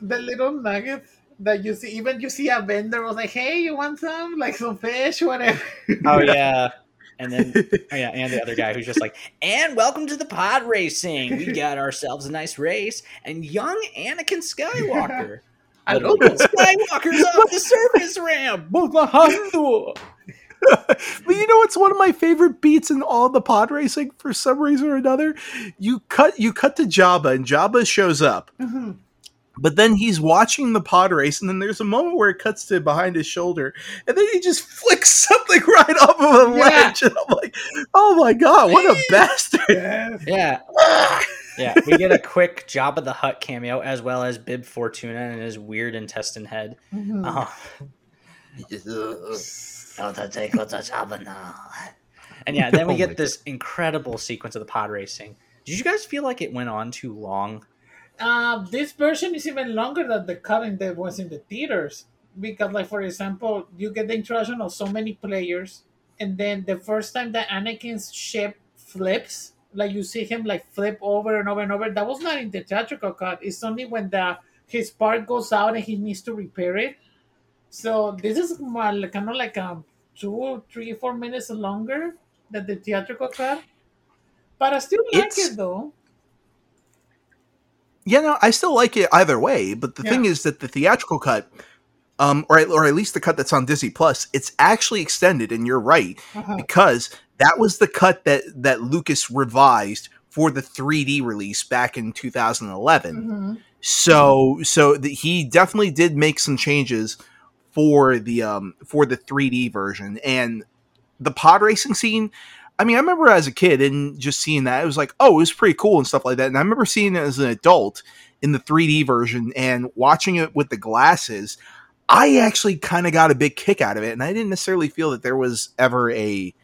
[SPEAKER 3] the little nuggets that you see. Even you see a vendor was like, "Hey, you want some? Like some fish, whatever."
[SPEAKER 1] Oh yeah. And then oh yeah, and the other guy who's just like, and welcome to the pod racing. We got ourselves a nice race and young Anakin Skywalker.
[SPEAKER 3] I
[SPEAKER 1] Little
[SPEAKER 3] love it.
[SPEAKER 1] Skywalker's off the surface ramp.
[SPEAKER 2] But you know it's one of my favorite beats in all the pod racing for some reason or another? You cut you cut to Jabba and Jabba shows up.
[SPEAKER 3] Mhm.
[SPEAKER 2] But then he's watching the pod race, and then there's a moment where it cuts to behind his shoulder, and then he just flicks something right off of a
[SPEAKER 3] Yeah.
[SPEAKER 2] ledge. And I'm like, oh my god, what a bastard!
[SPEAKER 3] Yes.
[SPEAKER 1] Yeah. Yeah, we get a quick Jabba the Hutt cameo as well as Bib Fortuna and his weird intestine head.
[SPEAKER 3] Mhm.
[SPEAKER 1] Oh. And yeah, then we
[SPEAKER 2] Oh
[SPEAKER 1] get this incredible sequence of the pod racing. Did you guys feel like it went on too long?
[SPEAKER 3] Uh, this version is even longer than the current that was in the theaters because, like for example, you get the introduction of so many players, and then the first time that Anakin's ship flips, like you see him like flip over and over and over. That was not in the theatrical cut. It's only when the his part goes out and he needs to repair it. So this is more kind of like um two, three, four minutes longer than the theatrical cut. But I still like
[SPEAKER 2] It's-
[SPEAKER 3] it though.
[SPEAKER 2] Yeah, no, I still like it either way. But the
[SPEAKER 3] Yeah.
[SPEAKER 2] thing is that the theatrical cut, um, or or at least the cut that's on Disney Plus, it's actually extended. And you're right
[SPEAKER 3] Uh-huh.
[SPEAKER 2] because that was the cut that that Lucas revised for the 3D release back in 2011.
[SPEAKER 3] Mhm.
[SPEAKER 2] So so the, he definitely did make some changes for the um for the 3D version and the pod racing scene. I mean, I remember as a kid and just seeing that it was like, oh, it was pretty cool and stuff like that. And I remember seeing it as an adult in the 3D version and watching it with the glasses. I actually kind of got a big kick out of it, and I didn't necessarily feel that there was ever a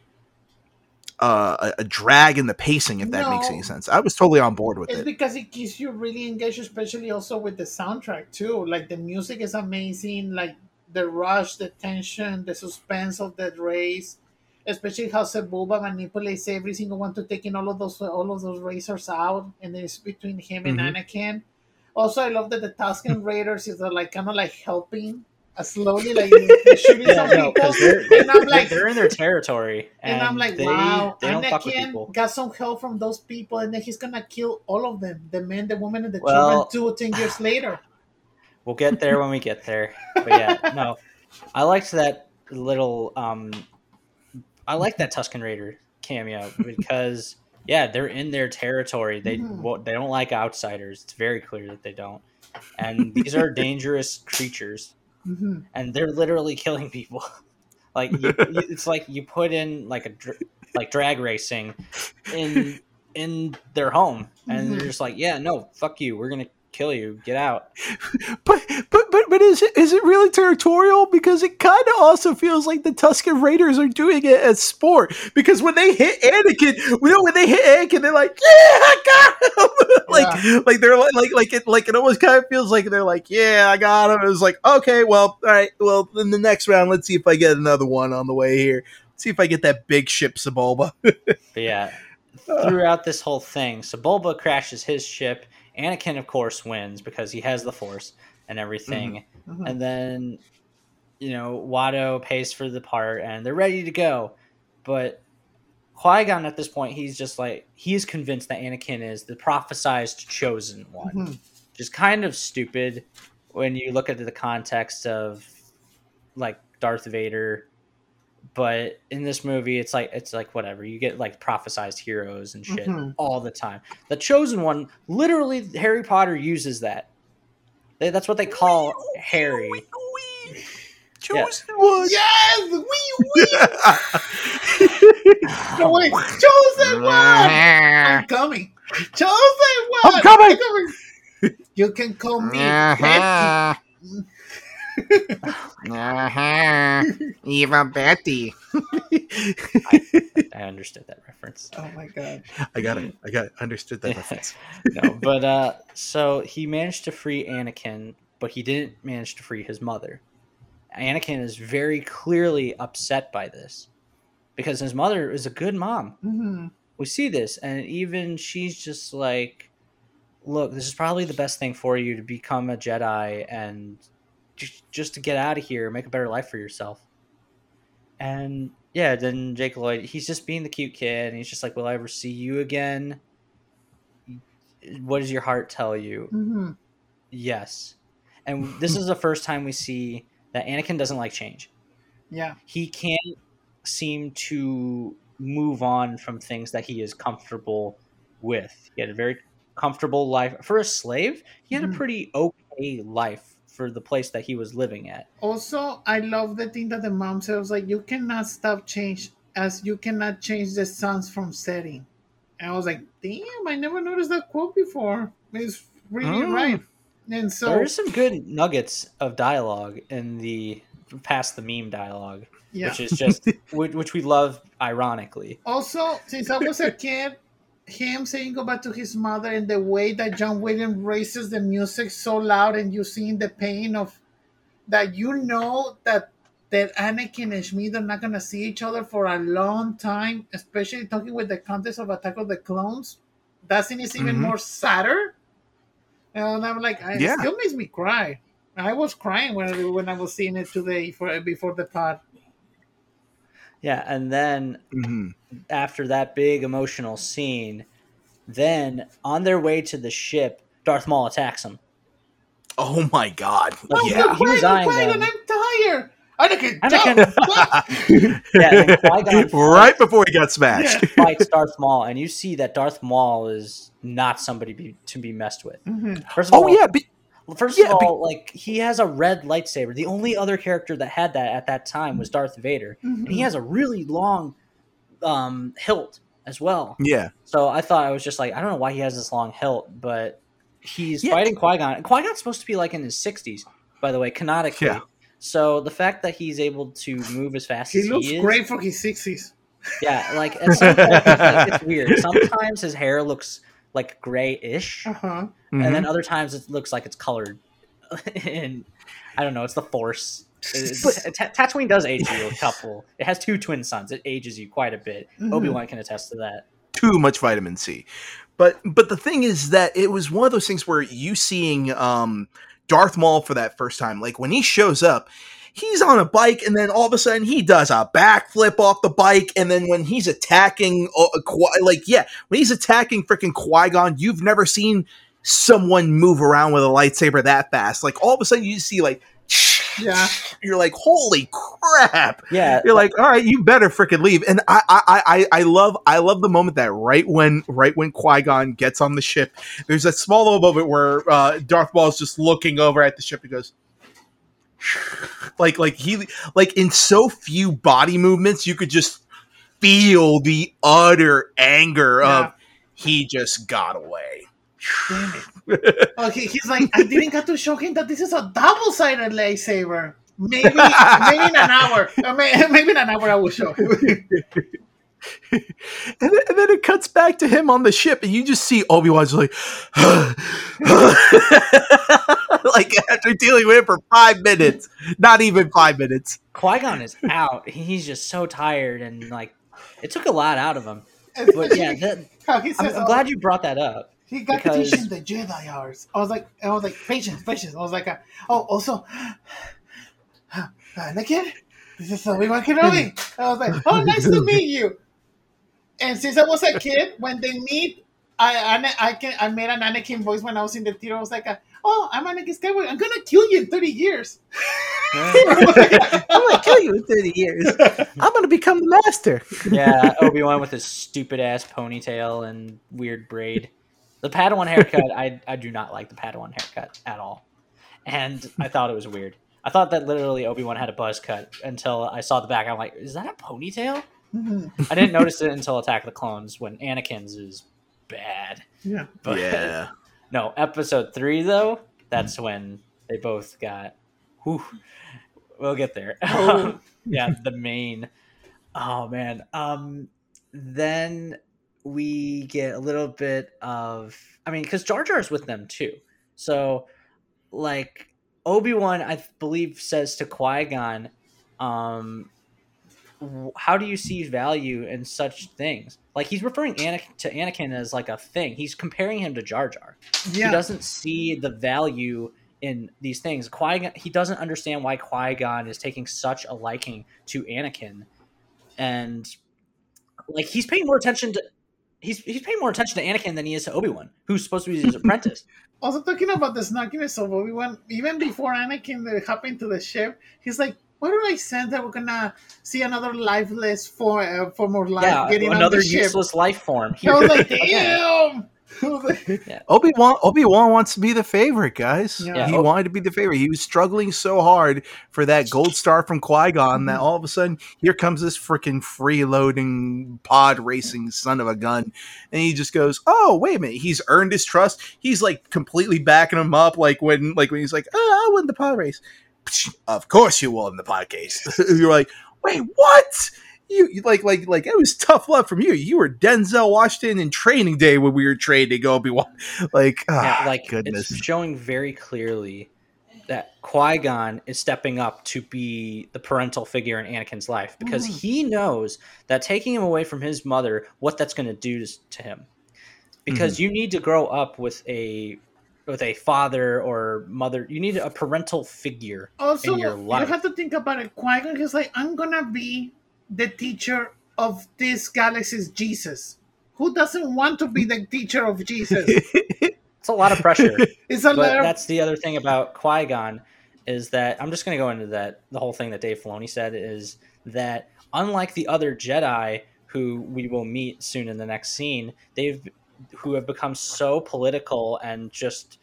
[SPEAKER 2] uh, a, a drag in the pacing, if that makes any sense. I was totally on board with
[SPEAKER 3] It's
[SPEAKER 2] it.
[SPEAKER 3] because it keeps you really engaged, especially also with the soundtrack too. Like the music is amazing, like the rush, the tension, the suspense of that race, especially how Sebulba manipulates every single one to taking all of those all of those racers out, and then it's between him and
[SPEAKER 2] Mhm.
[SPEAKER 3] Anakin. Also, I love that the Tusken Raiders is uh, like kind of like helping slowly, like shooting
[SPEAKER 1] Yeah,
[SPEAKER 3] some
[SPEAKER 1] no,
[SPEAKER 3] people,
[SPEAKER 1] they're,
[SPEAKER 3] and I'm like,
[SPEAKER 1] they're in their territory, and,
[SPEAKER 3] and I'm like,
[SPEAKER 1] they,
[SPEAKER 3] wow,
[SPEAKER 1] they don't fuck with people.
[SPEAKER 3] Anakin got some help from those people, and then he's gonna kill all of them the men, the women, and the
[SPEAKER 1] Well-
[SPEAKER 3] children two, ten years later.
[SPEAKER 1] We'll get there when we get there. But yeah, no, I liked that little. um I like that Tusken Raider cameo because yeah, they're in their territory. They
[SPEAKER 3] Mhm.
[SPEAKER 1] well, they don't like outsiders. It's very clear that they don't. And these are dangerous creatures,
[SPEAKER 3] hmm
[SPEAKER 1] and they're literally killing people. like you, you- it's like you put in like a dr- like drag racing in in their home, and
[SPEAKER 3] Mhm.
[SPEAKER 1] they're just like, yeah, no, fuck you. We're gonna kill you. Get out.
[SPEAKER 2] But but but but is it is it really territorial? Because it kind of also feels like the Tusken Raiders are doing it as sport. Because when they hit Anakin, you know, when they hit Anakin, they're like, "Yeah, I got him!" like like they're like like like it like it almost kind of feels like they're like, "Yeah, I got him." It was like, okay, well, all right, well, in the next round, let's see if I get another one on the way here. Let's see if I get that big ship Sebulba.
[SPEAKER 1] Yeah, uh. throughout this whole thing, Sebulba crashes his ship. Anakin, of course, wins because he has the Force and everything.
[SPEAKER 3] Mhm.
[SPEAKER 1] And then, you know, Watto pays for the part, and they're ready to go. But Qui Gon, at this point, he's just like he's convinced that Anakin is the prophesized chosen one,
[SPEAKER 3] Mhm.
[SPEAKER 1] which is kind of stupid when you look at the context of like Darth Vader but in this movie it's like it's like whatever you get like prophesized heroes and shit
[SPEAKER 3] Mhm.
[SPEAKER 1] all the time the chosen one literally harry potter uses that They- that's what they call harry
[SPEAKER 2] Chosen one.
[SPEAKER 3] Yes, we win. No, wait, chosen one. I'm coming. Chosen one.
[SPEAKER 2] I'm coming.
[SPEAKER 3] You can call me
[SPEAKER 4] Uh-huh. Uh-huh. Eva Betty.
[SPEAKER 1] i understood that reference
[SPEAKER 3] Oh my god.
[SPEAKER 2] I got it. I got it. Understood that reference.
[SPEAKER 1] no but uh so he managed to free anakin but he didn't manage to free his mother anakin is very clearly upset by this because his mother is a good mom
[SPEAKER 3] hmm
[SPEAKER 1] we see this and even she's just like look this is probably the best thing for you to become a jedi and just, just to get out of here make a better life for yourself and yeah then jake lloyd he's just being the cute kid and he's just like will i ever see you again what does your heart tell you
[SPEAKER 3] hmm
[SPEAKER 1] yes and this is the first time we see that anakin doesn't like change
[SPEAKER 3] Yeah.
[SPEAKER 1] he can't seem to move on from things that he is comfortable with. He had a very comfortable life for a slave. He had a
[SPEAKER 3] Mhm.
[SPEAKER 1] pretty okay life for the place that he was living at.
[SPEAKER 3] Also, I love the thing that the mom said was like, you cannot stop change as you cannot change the suns from setting. And I was like, damn, I never noticed that quote before. It's really
[SPEAKER 2] Oh.
[SPEAKER 3] right. And so,
[SPEAKER 1] there are some good nuggets of dialogue in the past the meme dialogue,
[SPEAKER 3] yeah.
[SPEAKER 1] which is just which, which we love ironically.
[SPEAKER 3] Also, since I was a kid, him saying goodbye to his mother and the way that John Williams raises the music so loud and you seeing the pain of that you know that that Anakin and Shmi are not gonna see each other for a long time, especially talking with the context of Attack of the Clones. That scene is even
[SPEAKER 2] Mhm.
[SPEAKER 3] more sadder. And I'm like, it
[SPEAKER 2] Yeah.
[SPEAKER 3] still makes me cry. I was crying when I, when I was seeing it today for before the pod.
[SPEAKER 1] Yeah, and then
[SPEAKER 2] hmm
[SPEAKER 1] after that big emotional scene, then on their way to the ship, Darth Maul attacks him.
[SPEAKER 2] Oh my god!
[SPEAKER 3] I'm
[SPEAKER 2] Yeah.
[SPEAKER 1] he was
[SPEAKER 3] I'm
[SPEAKER 1] eyeing them.
[SPEAKER 3] and I'm tired. Anakin,
[SPEAKER 1] Anakin- Yeah, and
[SPEAKER 2] right before he got smashed.
[SPEAKER 1] fights Darth Maul, and you see that Darth Maul is not somebody be, to be messed with.
[SPEAKER 3] Mhm.
[SPEAKER 1] First of
[SPEAKER 2] Oh
[SPEAKER 1] all,
[SPEAKER 2] yeah, but
[SPEAKER 1] First
[SPEAKER 2] Yeah,
[SPEAKER 1] of
[SPEAKER 2] be-
[SPEAKER 1] all, like he has a red lightsaber. The only other character that had that at that time was Darth Vader, and he has a really long um, hilt as well.
[SPEAKER 2] yeah,
[SPEAKER 1] So I thought I was just like, I don't know why he has this long hilt, but he's
[SPEAKER 2] Yeah.
[SPEAKER 1] fighting Qui Gon. Qui Gon's supposed to be like in his sixties, by the way, canonically.
[SPEAKER 2] Yeah.
[SPEAKER 1] So the fact that he's able to move as fast
[SPEAKER 3] He
[SPEAKER 1] as
[SPEAKER 3] looks
[SPEAKER 1] he is,
[SPEAKER 3] great for his sixties.
[SPEAKER 1] Yeah, like point, like, it's weird. Sometimes his hair looks like grayish,
[SPEAKER 3] Uh huh.
[SPEAKER 1] and then other times it looks like it's colored. and I don't know. It's the force. It's, Ta- Tatooine does age you a couple. It has two twin suns. It ages you quite a bit.
[SPEAKER 3] Mhm.
[SPEAKER 1] Obi Wan can attest to that.
[SPEAKER 2] too much vitamin C. But but the thing is that it was one of those things where you seeing um Darth Maul for that first time, like when he shows up, he's on a bike and then all of a sudden he does a backflip off the bike and then when he's attacking uh, Qui- like yeah, when he's attacking freaking Qui-Gon, you've never seen someone move around with a lightsaber that fast. Like all of a sudden you see like
[SPEAKER 3] Yeah.
[SPEAKER 2] you're like holy crap
[SPEAKER 1] Yeah,
[SPEAKER 2] you're like, all right, you better freaking leave. And I, I, I, I love, I love the moment that right when, right when Qui Gon gets on the ship, there's that small little moment where uh, Darth Maul is just looking over at the ship. He goes, like, like he, like in so few body movements, you could just feel the utter anger
[SPEAKER 3] Yeah.
[SPEAKER 2] of he just got away.
[SPEAKER 3] Damn it. Oh, okay, he's like, I didn't get to show him that this is a double-sided lightsaber. Maybe, maybe in an hour. Maybe in an hour I will show him.
[SPEAKER 2] And then, and then it cuts back to him on the ship, and you just see Obi Wan's like, like after dealing with him for five minutes, not even five minutes.
[SPEAKER 1] Qui Gon is out. He's just so tired, and like it took a lot out of him. But yeah, that,
[SPEAKER 3] how he
[SPEAKER 1] I'm, I'm
[SPEAKER 3] oh,
[SPEAKER 1] glad you brought that up.
[SPEAKER 3] He got
[SPEAKER 1] because-
[SPEAKER 3] to teach him the Jedi hours. I was like, I was like, patience, patience. I was like, uh, oh, also, Anakin, this is Obi Wan Kenobi. I was like, oh, nice to meet you. And since I was a kid, when they meet, I I, I can I made an Anakin voice when I was in the theater. I was like, uh, oh, I'm Anakin Skywalker. I'm gonna kill you in 30 years.
[SPEAKER 2] I'm gonna kill you in 30 years. I'm gonna become the master.
[SPEAKER 1] yeah, Obi Wan with his stupid ass ponytail and weird braid. The Padawan haircut, I I do not like the Padawan haircut at all, and I thought it was weird. I thought that literally Obi Wan had a buzz cut until I saw the back. I'm like, is that a ponytail?
[SPEAKER 3] Mhm.
[SPEAKER 1] I didn't notice it until Attack of the Clones when Anakin's is bad.
[SPEAKER 3] Yeah.
[SPEAKER 1] But
[SPEAKER 2] Yeah.
[SPEAKER 1] no, episode three though, that's when they both got. Whew, we'll get there.
[SPEAKER 3] Oh.
[SPEAKER 1] yeah, the main. Oh man. Um. Then we get a little bit of. I mean, because Jar Jar's with them too. So, like Obi Wan, I believe, says to Qui Gon, um, "How do you see value in such things?" Like he's referring Anakin to Anakin as like a thing. He's comparing him to Jar Jar
[SPEAKER 3] Yeah.
[SPEAKER 1] he doesn't see the value in these things. Qui Gon, he doesn't understand why Qui Gon is taking such a liking to Anakin, and like he's paying more attention to he's he's paying more attention to Anakin than he is to Obi Wan, who's supposed to be his apprentice.
[SPEAKER 3] Also talking about the snarkiness of Obi Wan, even before Anakin that happened to the ship, he's like, "Why do I sense that we're gonna see another lifeless form, uh, form of life
[SPEAKER 1] yeah,
[SPEAKER 3] getting on
[SPEAKER 1] another
[SPEAKER 3] the ship?"
[SPEAKER 1] useless life form.
[SPEAKER 3] I was like, "Damn!" I
[SPEAKER 2] Obi Wan Obi Wan wants to be the favorite, guys.
[SPEAKER 3] Yeah.
[SPEAKER 2] He
[SPEAKER 1] Yeah.
[SPEAKER 2] wanted to be the favorite. He was struggling so hard for that gold star from Qui Gon that mm-hmm. all of a sudden here comes this freaking freeloading pod racing son of a gun, and he just goes, "Oh wait a minute, he's earned his trust. He's like completely backing him up, like when like when he's like, oh, I won the pod race. Of course you won the podcast. You're like, wait, what? You, you like like like it was tough love from you. You were Denzel Washington in Training Day when we were training Obi Wan. Like,
[SPEAKER 1] yeah,
[SPEAKER 2] ah,
[SPEAKER 1] like
[SPEAKER 2] goodness.
[SPEAKER 1] it's showing very clearly that Qui Gon is stepping up to be the parental figure in Anakin's life because
[SPEAKER 3] Mhm.
[SPEAKER 1] he knows that taking him away from his mother, what that's going to do to, to him. Because
[SPEAKER 2] Mm-hmm.
[SPEAKER 1] you need to grow up with a with a father or mother. You need a parental figure.
[SPEAKER 3] also,
[SPEAKER 1] in your
[SPEAKER 3] you
[SPEAKER 1] life.
[SPEAKER 3] have to think about it. Qui Gon, he's like, "I'm gonna be the teacher of this galaxy's Jesus." Who doesn't want to be the teacher of Jesus?
[SPEAKER 1] It's a lot of pressure.
[SPEAKER 3] It's a
[SPEAKER 1] but
[SPEAKER 3] lot of
[SPEAKER 1] that's the other thing about Qui Gon is that I'm just going to go into that. The whole thing that Dave Filoni said is that unlike the other Jedi who we will meet soon in the next scene, they've who have become so political and just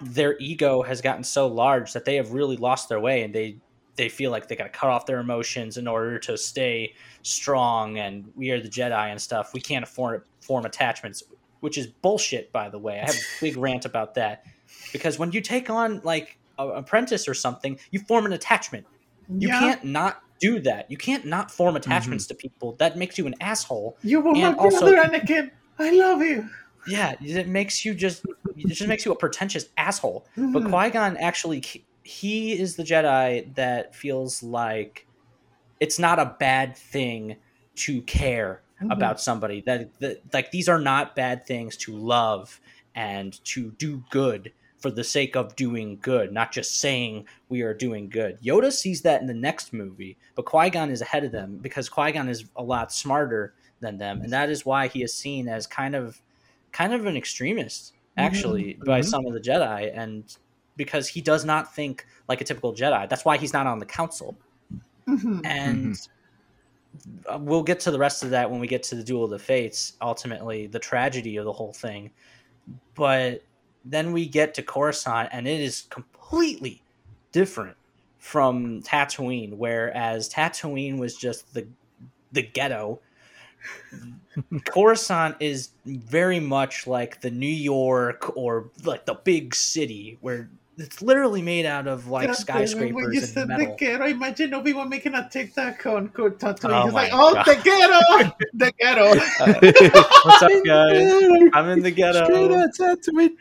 [SPEAKER 1] their ego has gotten so large that they have really lost their way and they they feel like they got to cut off their emotions in order to stay strong and we are the Jedi and stuff. We can't afford form attachments, which is bullshit by the way. I have a big rant about that because when you take on like an apprentice or something, you form an attachment. You
[SPEAKER 3] Yeah.
[SPEAKER 1] can't not do that. You can't not form attachments to people. That makes you an asshole.
[SPEAKER 3] You were my brother, Anakin. I love you.
[SPEAKER 1] Yeah, it makes you just it just makes you a pretentious asshole. But
[SPEAKER 3] Mhm.
[SPEAKER 1] Qui Gon actually, he is the Jedi that feels like it's not a bad thing to care
[SPEAKER 3] Mhm.
[SPEAKER 1] about somebody. That, that like these are not bad things to love and to do good for the sake of doing good, not just saying we are doing good. Yoda sees that in the next movie, but Qui Gon is ahead of them because Qui Gon is a lot smarter than them, and that is why he is seen as kind of kind of an extremist actually by
[SPEAKER 2] Mhm.
[SPEAKER 1] some of the Jedi, and because he does not think like a typical Jedi. That's why he's not on the council
[SPEAKER 3] Mhm.
[SPEAKER 1] and uh we'll get to the rest of that when we get to the duel of the fates ultimately the tragedy of the whole thing but then we get to coruscant and it is completely different from tatooine whereas tatooine was just the the ghetto coruscant is very much like the new york or like the big city where it's literally made out of like
[SPEAKER 3] God damn it, When you
[SPEAKER 1] skyscrapers
[SPEAKER 3] said
[SPEAKER 1] and
[SPEAKER 3] the
[SPEAKER 1] metal
[SPEAKER 3] ghetto, imagine Obi Wan making a TikTok on Kurt Tatooine.
[SPEAKER 1] Oh
[SPEAKER 3] He's like,
[SPEAKER 1] my
[SPEAKER 3] "Oh,
[SPEAKER 1] God.
[SPEAKER 3] the ghetto, the ghetto."
[SPEAKER 1] What's up, guys? I'm in the ghetto.
[SPEAKER 2] Straight out Tatooine.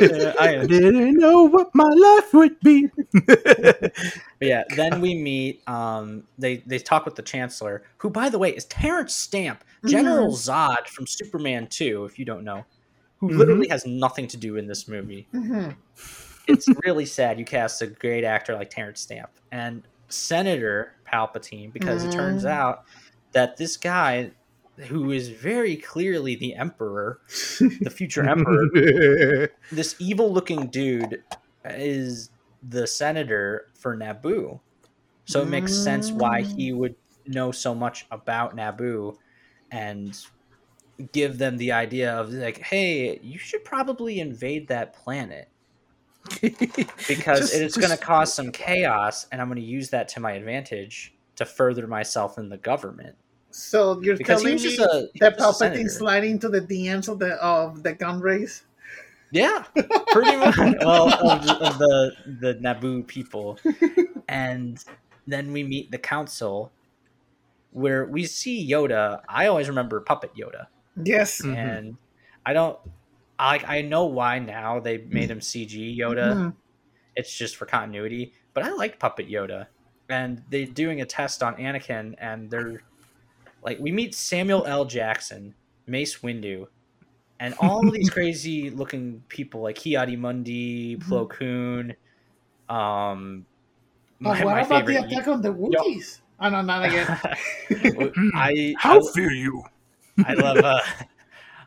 [SPEAKER 1] Yeah, I
[SPEAKER 2] I
[SPEAKER 1] am.
[SPEAKER 2] didn't know what my life would be.
[SPEAKER 1] But yeah, then we meet. Um, they they talk with the Chancellor, who, by the way, is Terence Stamp, General Zod from Superman Two. If you don't know, who
[SPEAKER 2] Mhm.
[SPEAKER 1] literally has nothing to do in this movie.
[SPEAKER 3] Mhm.
[SPEAKER 1] It's really sad you cast a great actor like Terence Stamp and Senator Palpatine because it turns
[SPEAKER 3] Mm.
[SPEAKER 1] out that this guy, who is very clearly the Emperor, the future Emperor, this evil looking dude is the senator for Naboo. So it makes sense why he would know so much about Naboo and give them the idea of like, hey, you should probably invade that planet because
[SPEAKER 2] Just-
[SPEAKER 1] it is going to cause some chaos and I'm going to use that to my advantage to further myself in the government.
[SPEAKER 3] So you're
[SPEAKER 1] Because he
[SPEAKER 3] telling me
[SPEAKER 1] a
[SPEAKER 3] that
[SPEAKER 1] was just a
[SPEAKER 3] Palpatine
[SPEAKER 1] senator.
[SPEAKER 3] sliding to the DMs of the of the gun race?
[SPEAKER 1] Yeah, pretty much. well, of, the- of the the Naboo people, and then we meet the council, where we see Yoda. I always remember Puppet Yoda,
[SPEAKER 3] Yes.
[SPEAKER 2] Mhm.
[SPEAKER 1] and I don't. I I know why now they made him CG Yoda.
[SPEAKER 3] Mhm.
[SPEAKER 1] It's just for continuity, but I liked Puppet Yoda, and they're doing a test on Anakin, and they're like, we meet Samuel L. Jackson, Mace Windu, and all these crazy looking people like Ki-Adi-Mundi, Plo Koon, um,
[SPEAKER 3] But
[SPEAKER 1] my,
[SPEAKER 3] what
[SPEAKER 1] my
[SPEAKER 3] about the attack on the Wookiees? Oh no, not again.
[SPEAKER 1] I
[SPEAKER 2] How
[SPEAKER 1] I,
[SPEAKER 2] fear you?
[SPEAKER 1] I love uh,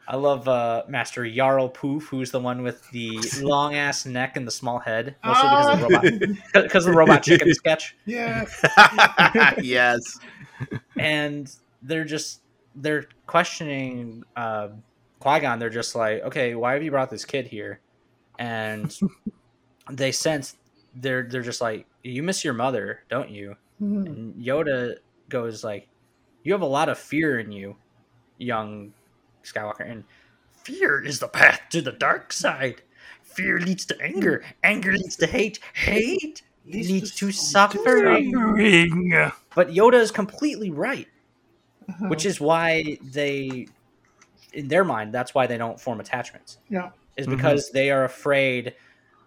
[SPEAKER 1] I love uh, Master Jarl Poof, who's the one with the long ass neck and the small head, mostly because of the robot because of the robot chicken sketch.
[SPEAKER 3] yeah.
[SPEAKER 2] yes.
[SPEAKER 1] and they're just they're questioning uh, Qui Gon. They're just like, okay, why have you brought this kid here? And they sense they're they're just like, you miss your mother, don't you?
[SPEAKER 3] Mhm.
[SPEAKER 1] And Yoda goes like, you have a lot of fear in you, young Skywalker, and fear is the path to the dark side. Fear leads to anger. Anger leads to hate. Hate leads, to suffering.
[SPEAKER 2] Suffering.
[SPEAKER 1] But Yoda is completely right
[SPEAKER 3] Uh-huh.
[SPEAKER 1] which is why they in their mind that's why they don't form attachments
[SPEAKER 3] yeah.
[SPEAKER 1] is because they are afraid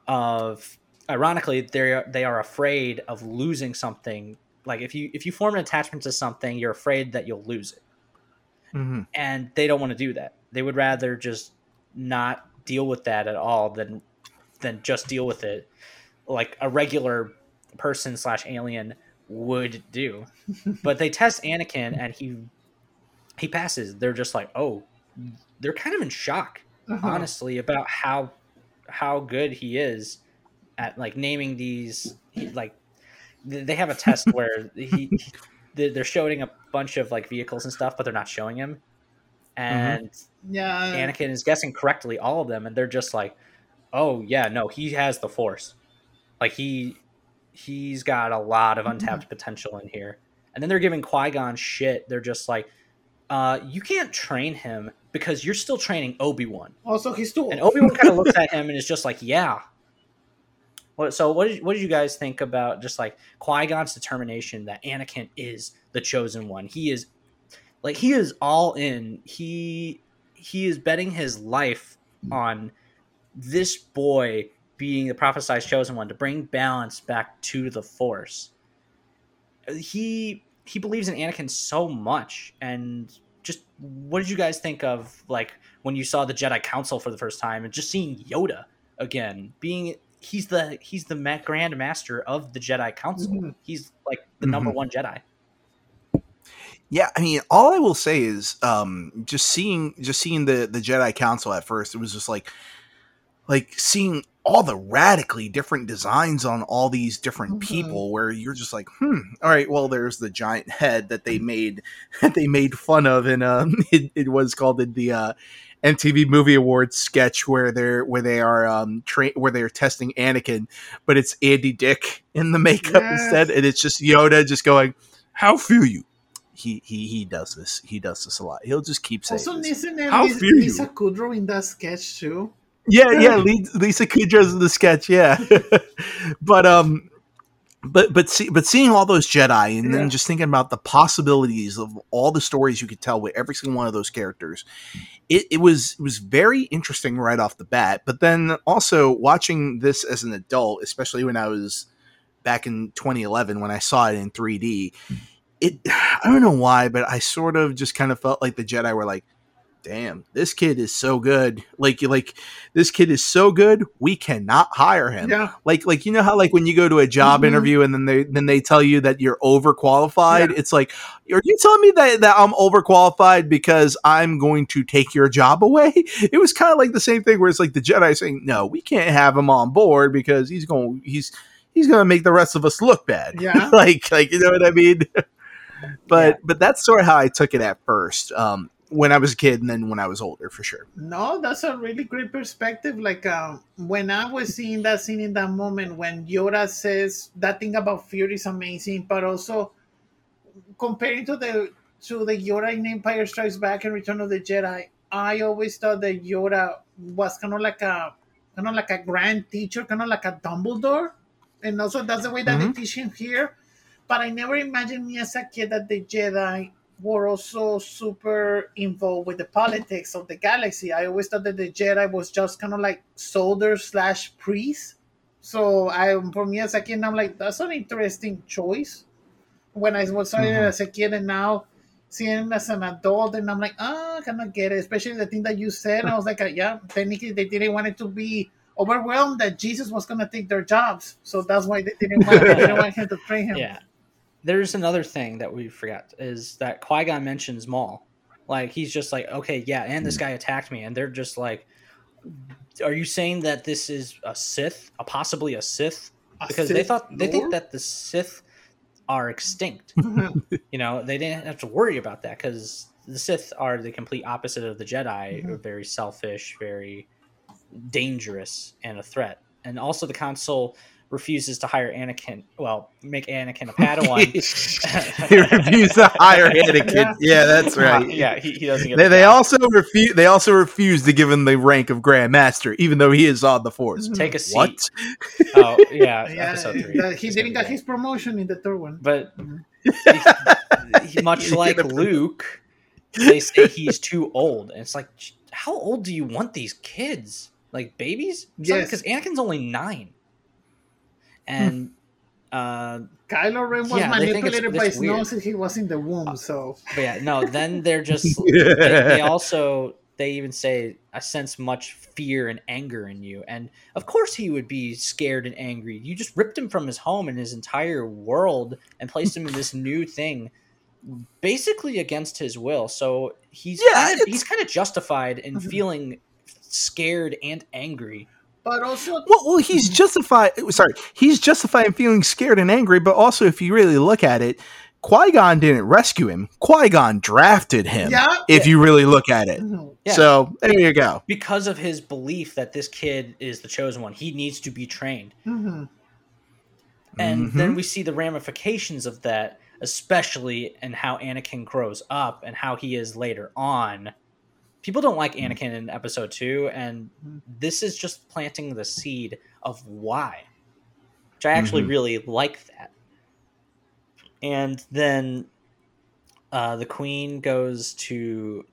[SPEAKER 1] of ironically they are they are afraid of losing something like if you if you form an attachment to something you're afraid that you'll lose it
[SPEAKER 2] Mhm.
[SPEAKER 1] and they don't want to do that they would rather just not deal with that at all than than just deal with it like a regular person slash alien would do but they test anakin and he he passes they're just like oh they're kind of in shock
[SPEAKER 3] Uh-huh.
[SPEAKER 1] honestly about how how good he is at like naming these like they have a test where he, he they're they're showing a bunch of like vehicles and stuff but they're not showing him and
[SPEAKER 3] Yeah.
[SPEAKER 1] Anakin is guessing correctly all of them, and they're just like, "Oh yeah, no, he has the Force. Like he he's got a lot of untapped potential in here." And then they're giving Qui Gon shit. They're just like, uh, "You can't train him because you're still training Obi Wan."
[SPEAKER 3] Also, he's too
[SPEAKER 1] And. Obi Wan kind of looks at him and is just like, "Yeah, so what did, what did you guys think about just like Qui Gon's determination that Anakin is the chosen one? He is like he is all in. He he is betting his life on this boy being the prophesized chosen one to bring balance back to the Force. He he believes in Anakin so much, and just what did you guys think of like when you saw the Jedi Council for the first time and just seeing Yoda again being he's the he's the Grand Master of the Jedi Council.
[SPEAKER 3] Mhm.
[SPEAKER 1] He's like the number
[SPEAKER 2] Mhm.
[SPEAKER 1] one Jedi.
[SPEAKER 2] Yeah, I mean, all I will say is um, just seeing just seeing the the Jedi Council at first, it was just like like seeing all the radically different designs on all these different
[SPEAKER 3] Mhm.
[SPEAKER 2] people where you're just like hmm all right well there's the giant head that they made that they made fun of and um it, it was called the, the uh MTV Movie Awards sketch where they're where they are um tra- where they're testing Anakin but it's Andy Dick in the makeup
[SPEAKER 3] Yes.
[SPEAKER 2] instead and it's just Yoda just going how feel you he he he does this he does this a lot he'll just keep saying
[SPEAKER 3] Also,
[SPEAKER 2] this.
[SPEAKER 3] isn't
[SPEAKER 2] How
[SPEAKER 3] Lisa,
[SPEAKER 2] you?
[SPEAKER 3] Lisa Kudrow in that sketch too?
[SPEAKER 2] Yeah, yeah, Lisa, Lisa Kudrow's in the sketch, yeah. but um but but see but seeing all those Jedi and
[SPEAKER 3] Yeah.
[SPEAKER 2] then just thinking about the possibilities of all the stories you could tell with every single one of those characters, it, it was it was very interesting right off the bat. But then also watching this as an adult, especially when I was back in 2011 when I saw it in 3D, it I don't know why, but I sort of just kind of felt like the Jedi were like, "Damn, this kid is so good! Like, like this kid is so good, we cannot hire him."
[SPEAKER 3] Yeah.
[SPEAKER 2] Like, like you know how like when you go to a job
[SPEAKER 3] Mhm.
[SPEAKER 2] interview and then they then they tell you that you're overqualified.
[SPEAKER 3] Yeah.
[SPEAKER 2] It's like, are you telling me that that I'm overqualified because I'm going to take your job away? It was kind of like the same thing where it's like the Jedi saying, "No, we can't have him on board because he's going he's." He's gonna make the rest of us look bad.
[SPEAKER 3] Yeah.
[SPEAKER 2] like, like you know what I mean. but
[SPEAKER 1] Yeah.
[SPEAKER 2] but that's sort of how I took it at first. Um, when I was a kid, and then when I was older, for sure.
[SPEAKER 3] No, that's a really great perspective. Like um, when I was seeing that scene in that moment when Yoda says that thing about fear is amazing, but also comparing to the to the Yoda in Empire Strikes Back and Return of the Jedi, I always thought that Yoda was kind of like a kind of like a grand teacher, kind of like a Dumbledore, and also that's the way that
[SPEAKER 2] Mhm.
[SPEAKER 3] they teach him here. But I never imagined me as a kid that the Jedi were also super involved with the politics of the galaxy. I always thought that the Jedi was just kind of like soldiers slash priests. So I, for me as a kid, I'm like, that's an interesting choice. When I was seeing it
[SPEAKER 2] Mhm.
[SPEAKER 3] as a kid and now seeing it as an adult, and I'm like, ah, I cannot get it. Especially the thing that you said, I was like, uh, yeah, technically they didn't want it to be overwhelmed that Jesus was gonna take their jobs, so that's why they didn't want, they didn't want him to train him.
[SPEAKER 1] Yeah. There's another thing that we forgot is that Qui Gon mentions Maul. Like he's just like, okay, yeah, and this guy attacked me, and they're just like, are you saying that this is a Sith, a possibly a Sith?
[SPEAKER 3] A
[SPEAKER 1] Because they thought they think that the Sith are extinct. You know, they didn't have to worry about that because the Sith are the complete opposite of the Jedi.
[SPEAKER 3] Mhm.
[SPEAKER 1] Very selfish, very dangerous, and a threat. And also, the Council refuses to hire Anakin. Well, make Anakin a Padawan.
[SPEAKER 2] he refuses to hire Anakin.
[SPEAKER 3] Yeah.
[SPEAKER 2] Yeah, that's right.
[SPEAKER 1] yeah, he, he doesn't get.
[SPEAKER 2] They, they also refuse. They also refuse to give him the rank of Grand Master, even though he is on the Force.
[SPEAKER 1] take a seat.
[SPEAKER 2] What?
[SPEAKER 1] Oh yeah,
[SPEAKER 3] yeah,
[SPEAKER 1] episode three.
[SPEAKER 3] that he
[SPEAKER 1] It's
[SPEAKER 3] didn't get his promotion in the third one.
[SPEAKER 1] But
[SPEAKER 3] Mhm.
[SPEAKER 1] he- much like Luke, they say he's too old, and it's like, how old do you want these kids? Like babies?
[SPEAKER 3] Yes.
[SPEAKER 1] because Anakin's only nine, and uh,
[SPEAKER 3] Kylo Ren was
[SPEAKER 1] Yeah, they it's-
[SPEAKER 3] manipulated by
[SPEAKER 1] it's weird.
[SPEAKER 3] Snoke since he was in the womb. So
[SPEAKER 1] but yeah, no. Then they're just they, they also they even say I sense much fear and anger in you, and of course he would be scared and angry. You just ripped him from his home and his entire world and placed him in this new thing, basically against his will. So he's
[SPEAKER 2] Yeah,
[SPEAKER 1] kind of, he's kind of justified in
[SPEAKER 3] Mhm.
[SPEAKER 1] feeling scared and angry.
[SPEAKER 3] But also
[SPEAKER 2] Well, well, he's justified. Sorry, he's justified in feeling scared and angry. But also, if you really look at it, Qui Gon didn't rescue him. Qui Gon drafted him.
[SPEAKER 3] yeah.
[SPEAKER 2] If you really look at it,
[SPEAKER 3] Mhm.
[SPEAKER 1] Yeah.
[SPEAKER 2] so there you go.
[SPEAKER 1] Because of his belief that this kid is the chosen one, he needs to be trained.
[SPEAKER 3] Mhm.
[SPEAKER 1] and
[SPEAKER 2] Mhm.
[SPEAKER 1] then we see the ramifications of that especially in how anakin grows up and how he is later on people don't like anakin in episode 2 and this is just planting the seed of why which I actually
[SPEAKER 2] Mhm.
[SPEAKER 1] really like that. And then uh, the queen goes to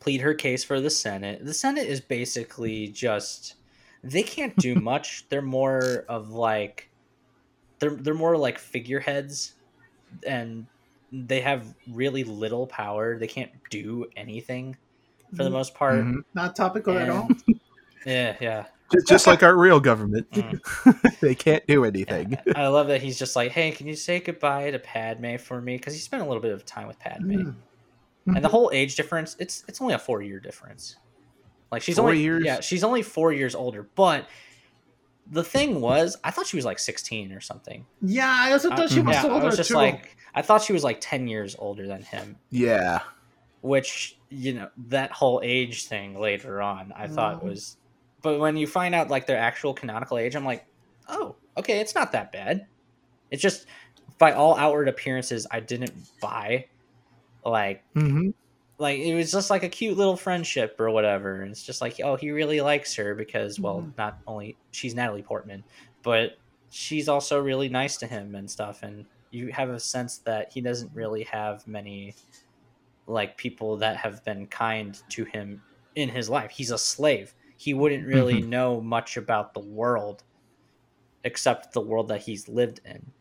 [SPEAKER 1] plead her case for the Senate. The Senate is basically just they can't do much. They're more of like they're they're more like figureheads and they have really little power. They can't do anything for the
[SPEAKER 3] Mhm.
[SPEAKER 1] most part.
[SPEAKER 2] Mhm.
[SPEAKER 3] Not topical at all.
[SPEAKER 1] Yeah, yeah.
[SPEAKER 2] Just, just like our real government,
[SPEAKER 1] Mm.
[SPEAKER 2] they can't do anything.
[SPEAKER 1] I love that he's just like, "Hey, can you say goodbye to Padme for me?" Because he spent a little bit of time with Padme,
[SPEAKER 3] Mhm.
[SPEAKER 1] and the whole age difference it's it's only a four year difference. Like she's
[SPEAKER 2] Four
[SPEAKER 1] only
[SPEAKER 2] years?
[SPEAKER 1] yeah she's only four years older. But the thing was, I thought she was like sixteen or something.
[SPEAKER 3] Yeah, I also thought she
[SPEAKER 2] Mhm.
[SPEAKER 3] was
[SPEAKER 1] yeah,
[SPEAKER 3] older
[SPEAKER 1] I was just
[SPEAKER 3] too.
[SPEAKER 1] like, I thought she was like ten years older than him.
[SPEAKER 2] Yeah.
[SPEAKER 1] Which you know that whole age thing later on i thought
[SPEAKER 3] Mhm.
[SPEAKER 1] was but when you find out like their actual canonical age i'm like oh okay it's not that bad it's just by all outward appearances i didn't buy like
[SPEAKER 2] hmm
[SPEAKER 1] like it was just like a cute little friendship or whatever and it's just like oh he really likes her because well
[SPEAKER 3] Mhm.
[SPEAKER 1] not only she's natalie portman but she's also really nice to him and stuff and you have a sense that he doesn't really have many like people that have been kind to him in his life. He's a slave. He wouldn't really know much about the world except the world that he's lived in.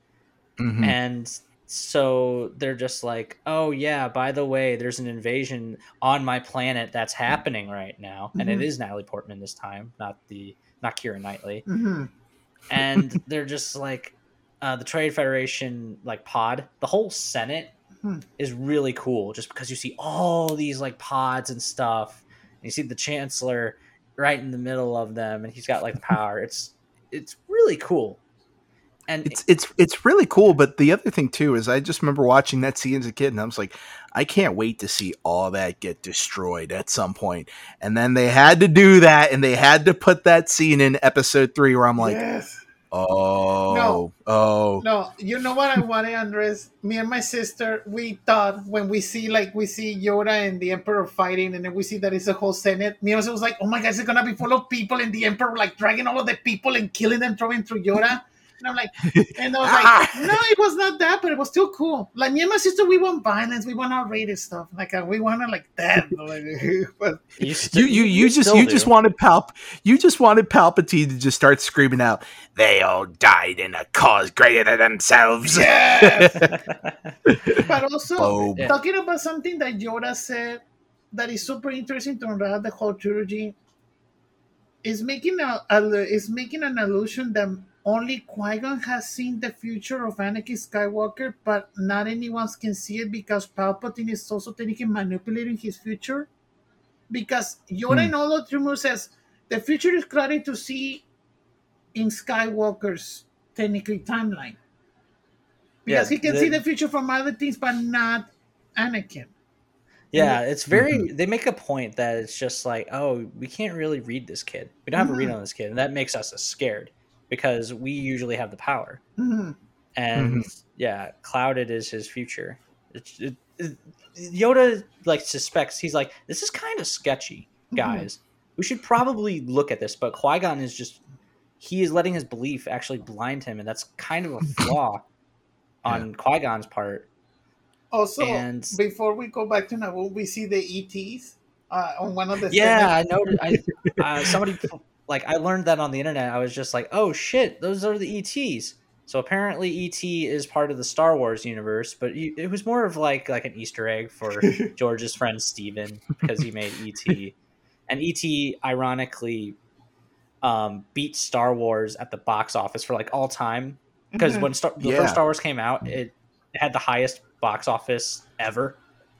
[SPEAKER 2] Hmm
[SPEAKER 1] and so they're just like oh yeah by the way there's an invasion on my planet that's happening right now. And it
[SPEAKER 3] Mhm.
[SPEAKER 1] is natalie portman this time not the not keira knightley.
[SPEAKER 3] Mhm.
[SPEAKER 1] and they're just like uh, the trade federation like pod the whole senate
[SPEAKER 3] Hmm.
[SPEAKER 1] is really cool just because you see all these like pods and stuff and you see the chancellor right in the middle of them and he's got like the power it's it's really cool and
[SPEAKER 2] It's it's it's really cool, but the other thing too is I just remember watching that scene as a kid, and I was like, I can't wait to see all that get destroyed at some point. And then they had to do that, and they had to put that scene in episode three, where I'm like,
[SPEAKER 3] yes.
[SPEAKER 2] Oh,
[SPEAKER 3] No.
[SPEAKER 2] oh,
[SPEAKER 3] No, you know what I wanted, Andres? Me and my sister, we thought when we see like we see Yoda and the Emperor fighting, and then we see that it's a whole Senate. Me and was like, "Oh my God, it's gonna be full of people, and the Emperor like dragging all of the people and killing them, throwing through Yoda." And I'm like, and I was like, no, it was not that, but it was still cool. Like me and my sister, we want violence, we want outrageous stuff, like uh, we wanted like that. But
[SPEAKER 1] you
[SPEAKER 2] You
[SPEAKER 1] st-
[SPEAKER 2] you you just you
[SPEAKER 1] do.
[SPEAKER 2] just wanted Palp you just wanted Palpatine to just start screaming out, "They all died in a cause greater than themselves."
[SPEAKER 3] yes. but also
[SPEAKER 2] Boom.
[SPEAKER 1] Yeah.
[SPEAKER 3] talking about something that Yoda said that is super interesting to unravel the whole trilogy is making a, a is making an allusion that only Qui Gon has seen the future of Anakin Skywalker, but not anyone can see it because Palpatine is also technically manipulating his future. Because Yoda
[SPEAKER 2] Hmm.
[SPEAKER 3] in all of True says the future is clearly to see in Skywalker's technically timeline. Because
[SPEAKER 1] Yeah,
[SPEAKER 3] he can
[SPEAKER 1] the-
[SPEAKER 3] see the future from other things, but not Anakin.
[SPEAKER 1] Yeah, it's very.
[SPEAKER 2] Mm-hmm.
[SPEAKER 1] They make a point that it's just like, oh, we can't really read this kid. We don't have a read
[SPEAKER 3] Mhm.
[SPEAKER 1] on this kid, and that makes us scared because we usually have the power.
[SPEAKER 3] Mhm.
[SPEAKER 1] And yeah, clouded is his future. It's, it, it, Yoda like suspects he's like, this is kind of sketchy, guys. We should probably look at this. But Qui Gon is just he is letting his belief actually blind him, and that's kind of a flaw on Qui Gon's part.
[SPEAKER 3] Also,
[SPEAKER 1] And-
[SPEAKER 3] before we go back to Naboo, we see the ETs uh, on one of the
[SPEAKER 1] Yeah, I noticed. I uh, somebody like I learned that on the internet. I was just like, oh shit, those are the ETs. So apparently, ET is part of the Star Wars universe, but you- it was more of like like an Easter egg for George's friend Steven because he made ET, and ET ironically um, beat Star Wars at the box office for like all time because
[SPEAKER 3] Mhm.
[SPEAKER 1] when Star- the
[SPEAKER 2] Yeah.
[SPEAKER 1] first Star Wars came out, it had the highest box office ever,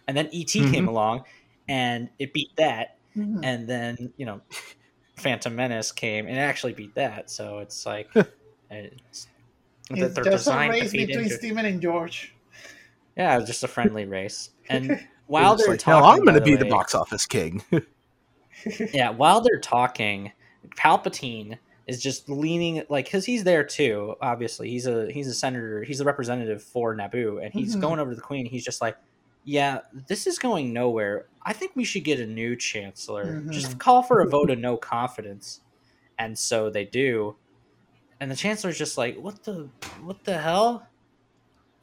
[SPEAKER 1] and then ET came
[SPEAKER 2] Mhm.
[SPEAKER 1] along and it beat that,
[SPEAKER 3] Mhm.
[SPEAKER 1] and then you know, Phantom Menace came and actually beat that. So it's like it's, that
[SPEAKER 3] It's
[SPEAKER 1] they're
[SPEAKER 3] just a
[SPEAKER 1] designed to
[SPEAKER 3] race between
[SPEAKER 1] into.
[SPEAKER 3] Steven and George.
[SPEAKER 1] Yeah, it's just a friendly race. And while they're
[SPEAKER 2] like,
[SPEAKER 1] talking,
[SPEAKER 2] no, I'm going to be the box office king.
[SPEAKER 1] yeah, while they're talking, Palpatine is just leaning like because he's there too. Obviously, he's a he's a senator. He's a representative for Naboo, and he's
[SPEAKER 3] Mhm.
[SPEAKER 1] going over to the Queen. He's just like, "Yeah, this is going nowhere. I think we should get a new chancellor.
[SPEAKER 3] Mhm.
[SPEAKER 1] Just call for a vote of no confidence." And so they do. and the chancellor's just like, "What the what the hell?"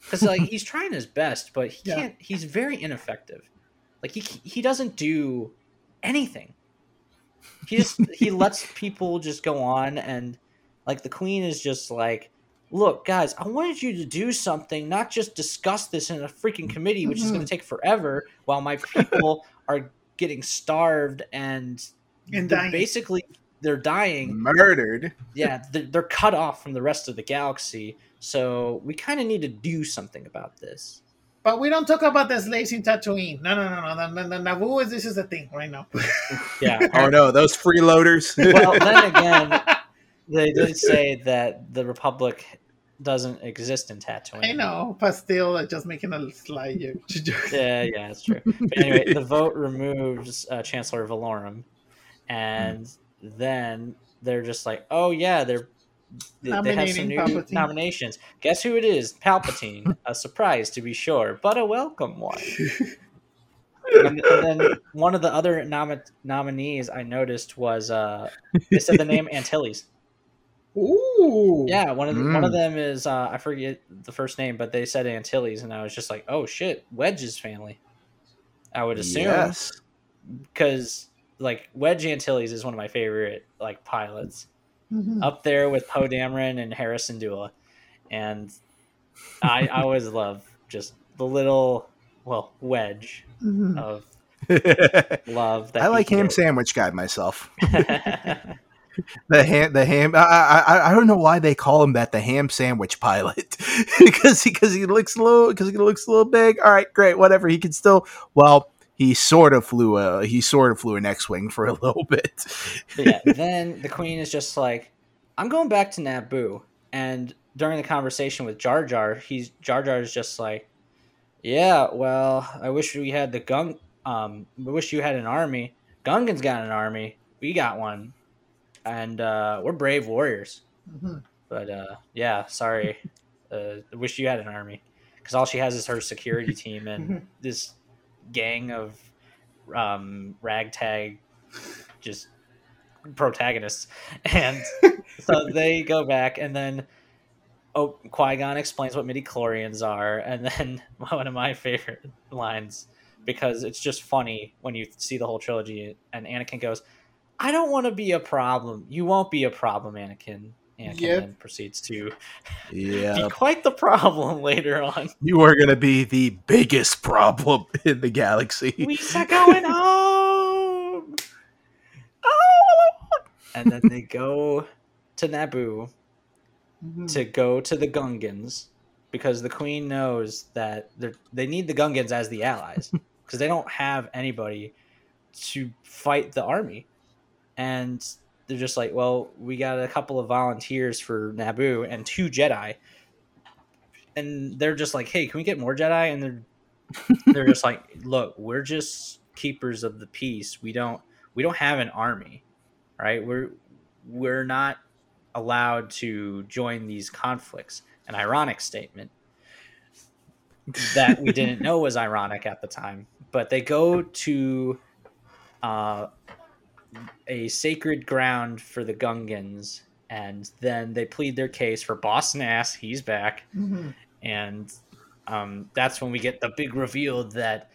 [SPEAKER 1] Because like he's trying his best, but he
[SPEAKER 3] Yeah.
[SPEAKER 1] can't. He's very ineffective. Like he he doesn't do anything. He just he lets people just go on, and like the queen is just like, "Look, guys, I wanted you to do something, not just discuss this in a freaking mm-hmm. committee, which is going to mm-hmm. take forever, while my people are getting starved and
[SPEAKER 3] And
[SPEAKER 1] they're basically they're dying
[SPEAKER 2] Murdered.
[SPEAKER 1] yeah they're, they're cut off from the rest of the galaxy so we kind of need to do something about this
[SPEAKER 3] But we don't talk about the slaves in Tatooine. No, no, no, no. no, no, no Naboo is this is the thing right now.
[SPEAKER 1] yeah
[SPEAKER 2] Oh no, those freeloaders.
[SPEAKER 1] well then again they did say that the republic doesn't exist in tatooine.
[SPEAKER 3] I know, but still, uh, just making a slight joke.
[SPEAKER 1] yeah yeah that's true. But anyway the vote removes uh, chancellor valorum and then they're just like oh yeah they're they, they have some new
[SPEAKER 3] Palpatine.
[SPEAKER 1] nominations. Guess who it is? Palpatine. A surprise to be sure but a welcome one. And, and then one of the other nom- nominees I noticed was uh, they said the name Antilles.
[SPEAKER 3] Ooh.
[SPEAKER 1] Yeah, one of the, one of
[SPEAKER 2] Mm.
[SPEAKER 1] them is uh, I forget the first name, but they said Antilles, and I was just like, oh shit, Wedge's family. I would assume
[SPEAKER 2] Yes.
[SPEAKER 1] because like Wedge Antilles is one of my favorite like pilots,
[SPEAKER 3] Mhm.
[SPEAKER 1] up there with Poe Dameron and Harrison Dula, and I, I always love just the little well wedge
[SPEAKER 3] Mhm.
[SPEAKER 1] of love that I
[SPEAKER 2] like ham sandwich guy myself. The ham, the ham. I, I, I don't know why they call him that. The ham sandwich pilot, because he, because he looks a little, because he looks a little big. All right, great, whatever. He can still. Well, he sort of flew a, he sort of flew an X-wing for a little bit.
[SPEAKER 1] Yeah, then the queen is just like, I'm going back to Naboo. And during the conversation with Jar Jar, he's Jar Jar is just like, Yeah, well, I wish we had the gun. Um, I wish you had an army. Gungan's got an army. We got one, and uh, we're brave warriors.
[SPEAKER 3] Mhm.
[SPEAKER 1] But uh, yeah, sorry. Uh, wish you had an army because all she has is her security team and this gang of um, ragtag just protagonists. And so they go back, and then oh, Qui Gon explains what midi chlorians are, and then one of my favorite lines because it's just funny when you see the whole trilogy, and Anakin goes, "I don't want to be a problem. You won't be a problem, Anakin." Anakin
[SPEAKER 3] Yep.
[SPEAKER 1] then proceeds to
[SPEAKER 2] Yeah,
[SPEAKER 1] be quite the problem later on.
[SPEAKER 2] you are gonna be the biggest problem in the galaxy.
[SPEAKER 1] we are going home. Oh! And then they go to Naboo
[SPEAKER 3] Mhm.
[SPEAKER 1] to go to the Gungans because the Queen knows that they need the Gungans as the allies because they don't have anybody to fight the army. And they're just like, well, we got a couple of volunteers for Naboo and two Jedi. And they're just like, hey, can we get more Jedi? And they're they're just like, look, we're just keepers of the peace. We don't we don't have an army, right? We're we're not allowed to join these conflicts. An ironic statement that we didn't know was ironic at the time. But they go to uh, a sacred ground for the Gungans, and then they plead their case for Boss Nass. He's back
[SPEAKER 3] Mhm.
[SPEAKER 1] and um, that's when we get the big reveal that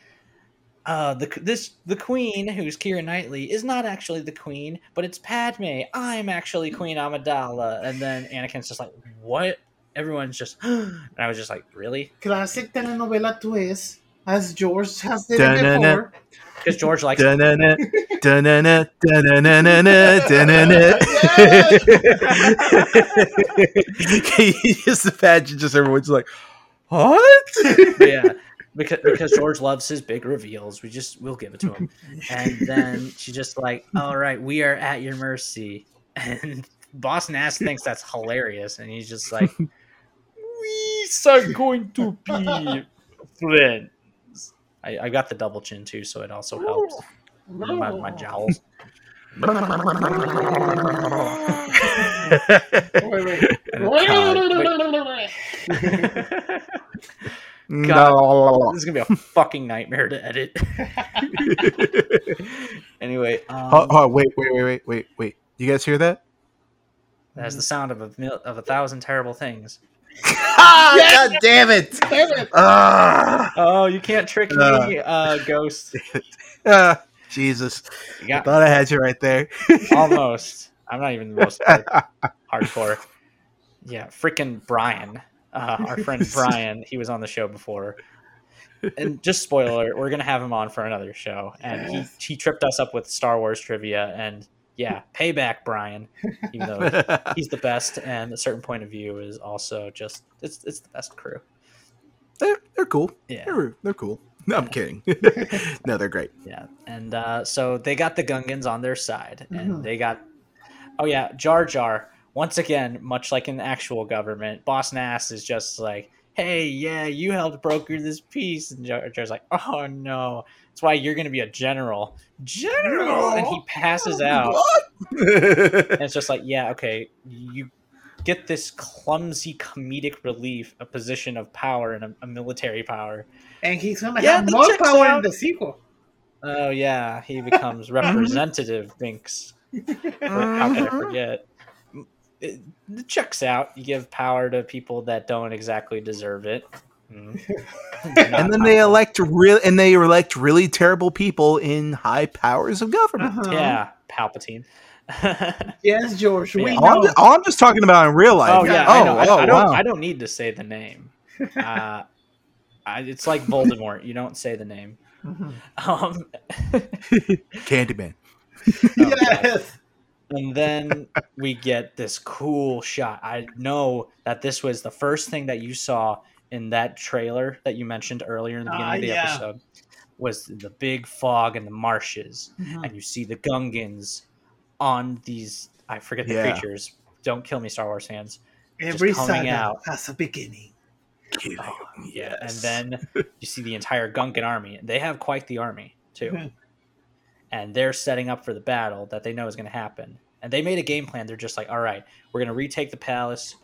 [SPEAKER 1] uh, the this the queen, who's Keira Knightley, is not actually the queen, but it's Padme. I'm actually Queen Amidala. And then Anakin's just like, "What?" Everyone's just, and I was just like, "Really?"
[SPEAKER 3] Classic telenovela twist, as George has did before.
[SPEAKER 1] Because George likes.
[SPEAKER 2] Just imagine just everyone's like, what?
[SPEAKER 1] yeah, because because George loves his big reveals. We just we'll give it to him. And then she's just like, "All right, we are at your mercy." And Boss Nass thinks that's hilarious, and he's just like, "We are going to be friends." I, I got the double chin too, so it also helps my, my jowls.
[SPEAKER 3] Wait, wait.
[SPEAKER 2] No.
[SPEAKER 1] this is gonna be a fucking nightmare to edit. anyway, um,
[SPEAKER 2] Oh, oh, wait, wait, wait, wait, wait, wait. You guys hear that?
[SPEAKER 1] That's the sound of a mil- of a thousand terrible things.
[SPEAKER 2] Ah, God damn it!
[SPEAKER 3] Damn it.
[SPEAKER 2] Ah,
[SPEAKER 1] Oh, you can't trick me, uh, Ghost.
[SPEAKER 2] ah, Jesus!
[SPEAKER 1] You
[SPEAKER 2] I
[SPEAKER 1] got
[SPEAKER 2] thought I had you right there.
[SPEAKER 1] almost. I'm not even the most hard- hardcore. Yeah, freaking Brian, uh, our friend Brian. He was on the show before. And just spoiler, alert, we're gonna have him on for another show, and he he tripped us up with Star Wars trivia, and yeah, payback, Brian. Even though he's the best, and a certain point of view is also just it's it's the best crew.
[SPEAKER 2] they're, they're cool.
[SPEAKER 1] Yeah,
[SPEAKER 2] They're, they're cool. No, I'm kidding. no, they're great.
[SPEAKER 1] yeah, and uh, so they got the Gungans on their side, and
[SPEAKER 3] Mhm.
[SPEAKER 1] they got oh yeah, Jar Jar. Once again, much like in the actual government, Boss Nass is just like, "Hey, yeah, you helped broker this peace," and Jar Jar's like, "Oh no, that's why you're gonna be a general, general," and he passes out. And it's just like, yeah, okay, you get this clumsy comedic relief, a position of power and a, a military power.
[SPEAKER 3] And he's gonna
[SPEAKER 1] Yeah,
[SPEAKER 3] have more power
[SPEAKER 1] out.
[SPEAKER 3] in the sequel.
[SPEAKER 1] Oh yeah, he becomes representative Binks. How can I forget? It, it checks out. You give power to people that don't exactly deserve it.
[SPEAKER 2] And then they elect real and they elect really terrible people in high powers of government.
[SPEAKER 3] Uh-huh.
[SPEAKER 1] yeah, Palpatine.
[SPEAKER 3] Yes, George. We
[SPEAKER 1] Yeah.
[SPEAKER 2] Oh, I'm,
[SPEAKER 3] know.
[SPEAKER 2] just, oh, I'm just talking about in real life.
[SPEAKER 1] Oh yeah,
[SPEAKER 2] Oh,
[SPEAKER 1] I, know. I,
[SPEAKER 2] oh,
[SPEAKER 1] I don't.
[SPEAKER 2] wow.
[SPEAKER 1] I don't need to say the name. Uh, I, it's like Voldemort. You don't say the name.
[SPEAKER 3] Mhm.
[SPEAKER 1] Um,
[SPEAKER 2] Candyman.
[SPEAKER 1] oh, God.
[SPEAKER 3] yes.
[SPEAKER 1] And then we get this cool shot. I know that this was the first thing that you saw in that trailer that you mentioned earlier in the beginning
[SPEAKER 3] Ah,
[SPEAKER 1] of the
[SPEAKER 3] yeah.
[SPEAKER 1] episode. Was the big fog and the marshes,
[SPEAKER 3] Mhm.
[SPEAKER 1] and you see the Gungans on these. I forget the
[SPEAKER 2] Yeah.
[SPEAKER 1] creatures. Don't kill me, Star Wars fans.
[SPEAKER 3] Every
[SPEAKER 1] coming out.
[SPEAKER 3] has a beginning.
[SPEAKER 1] Oh, yeah, and then you see the entire Gungan army. They have quite the army too,
[SPEAKER 3] Mhm.
[SPEAKER 1] and they're setting up for the battle that they know is going to happen. And they made a game plan. They're just like, all right, we're going to retake the palace,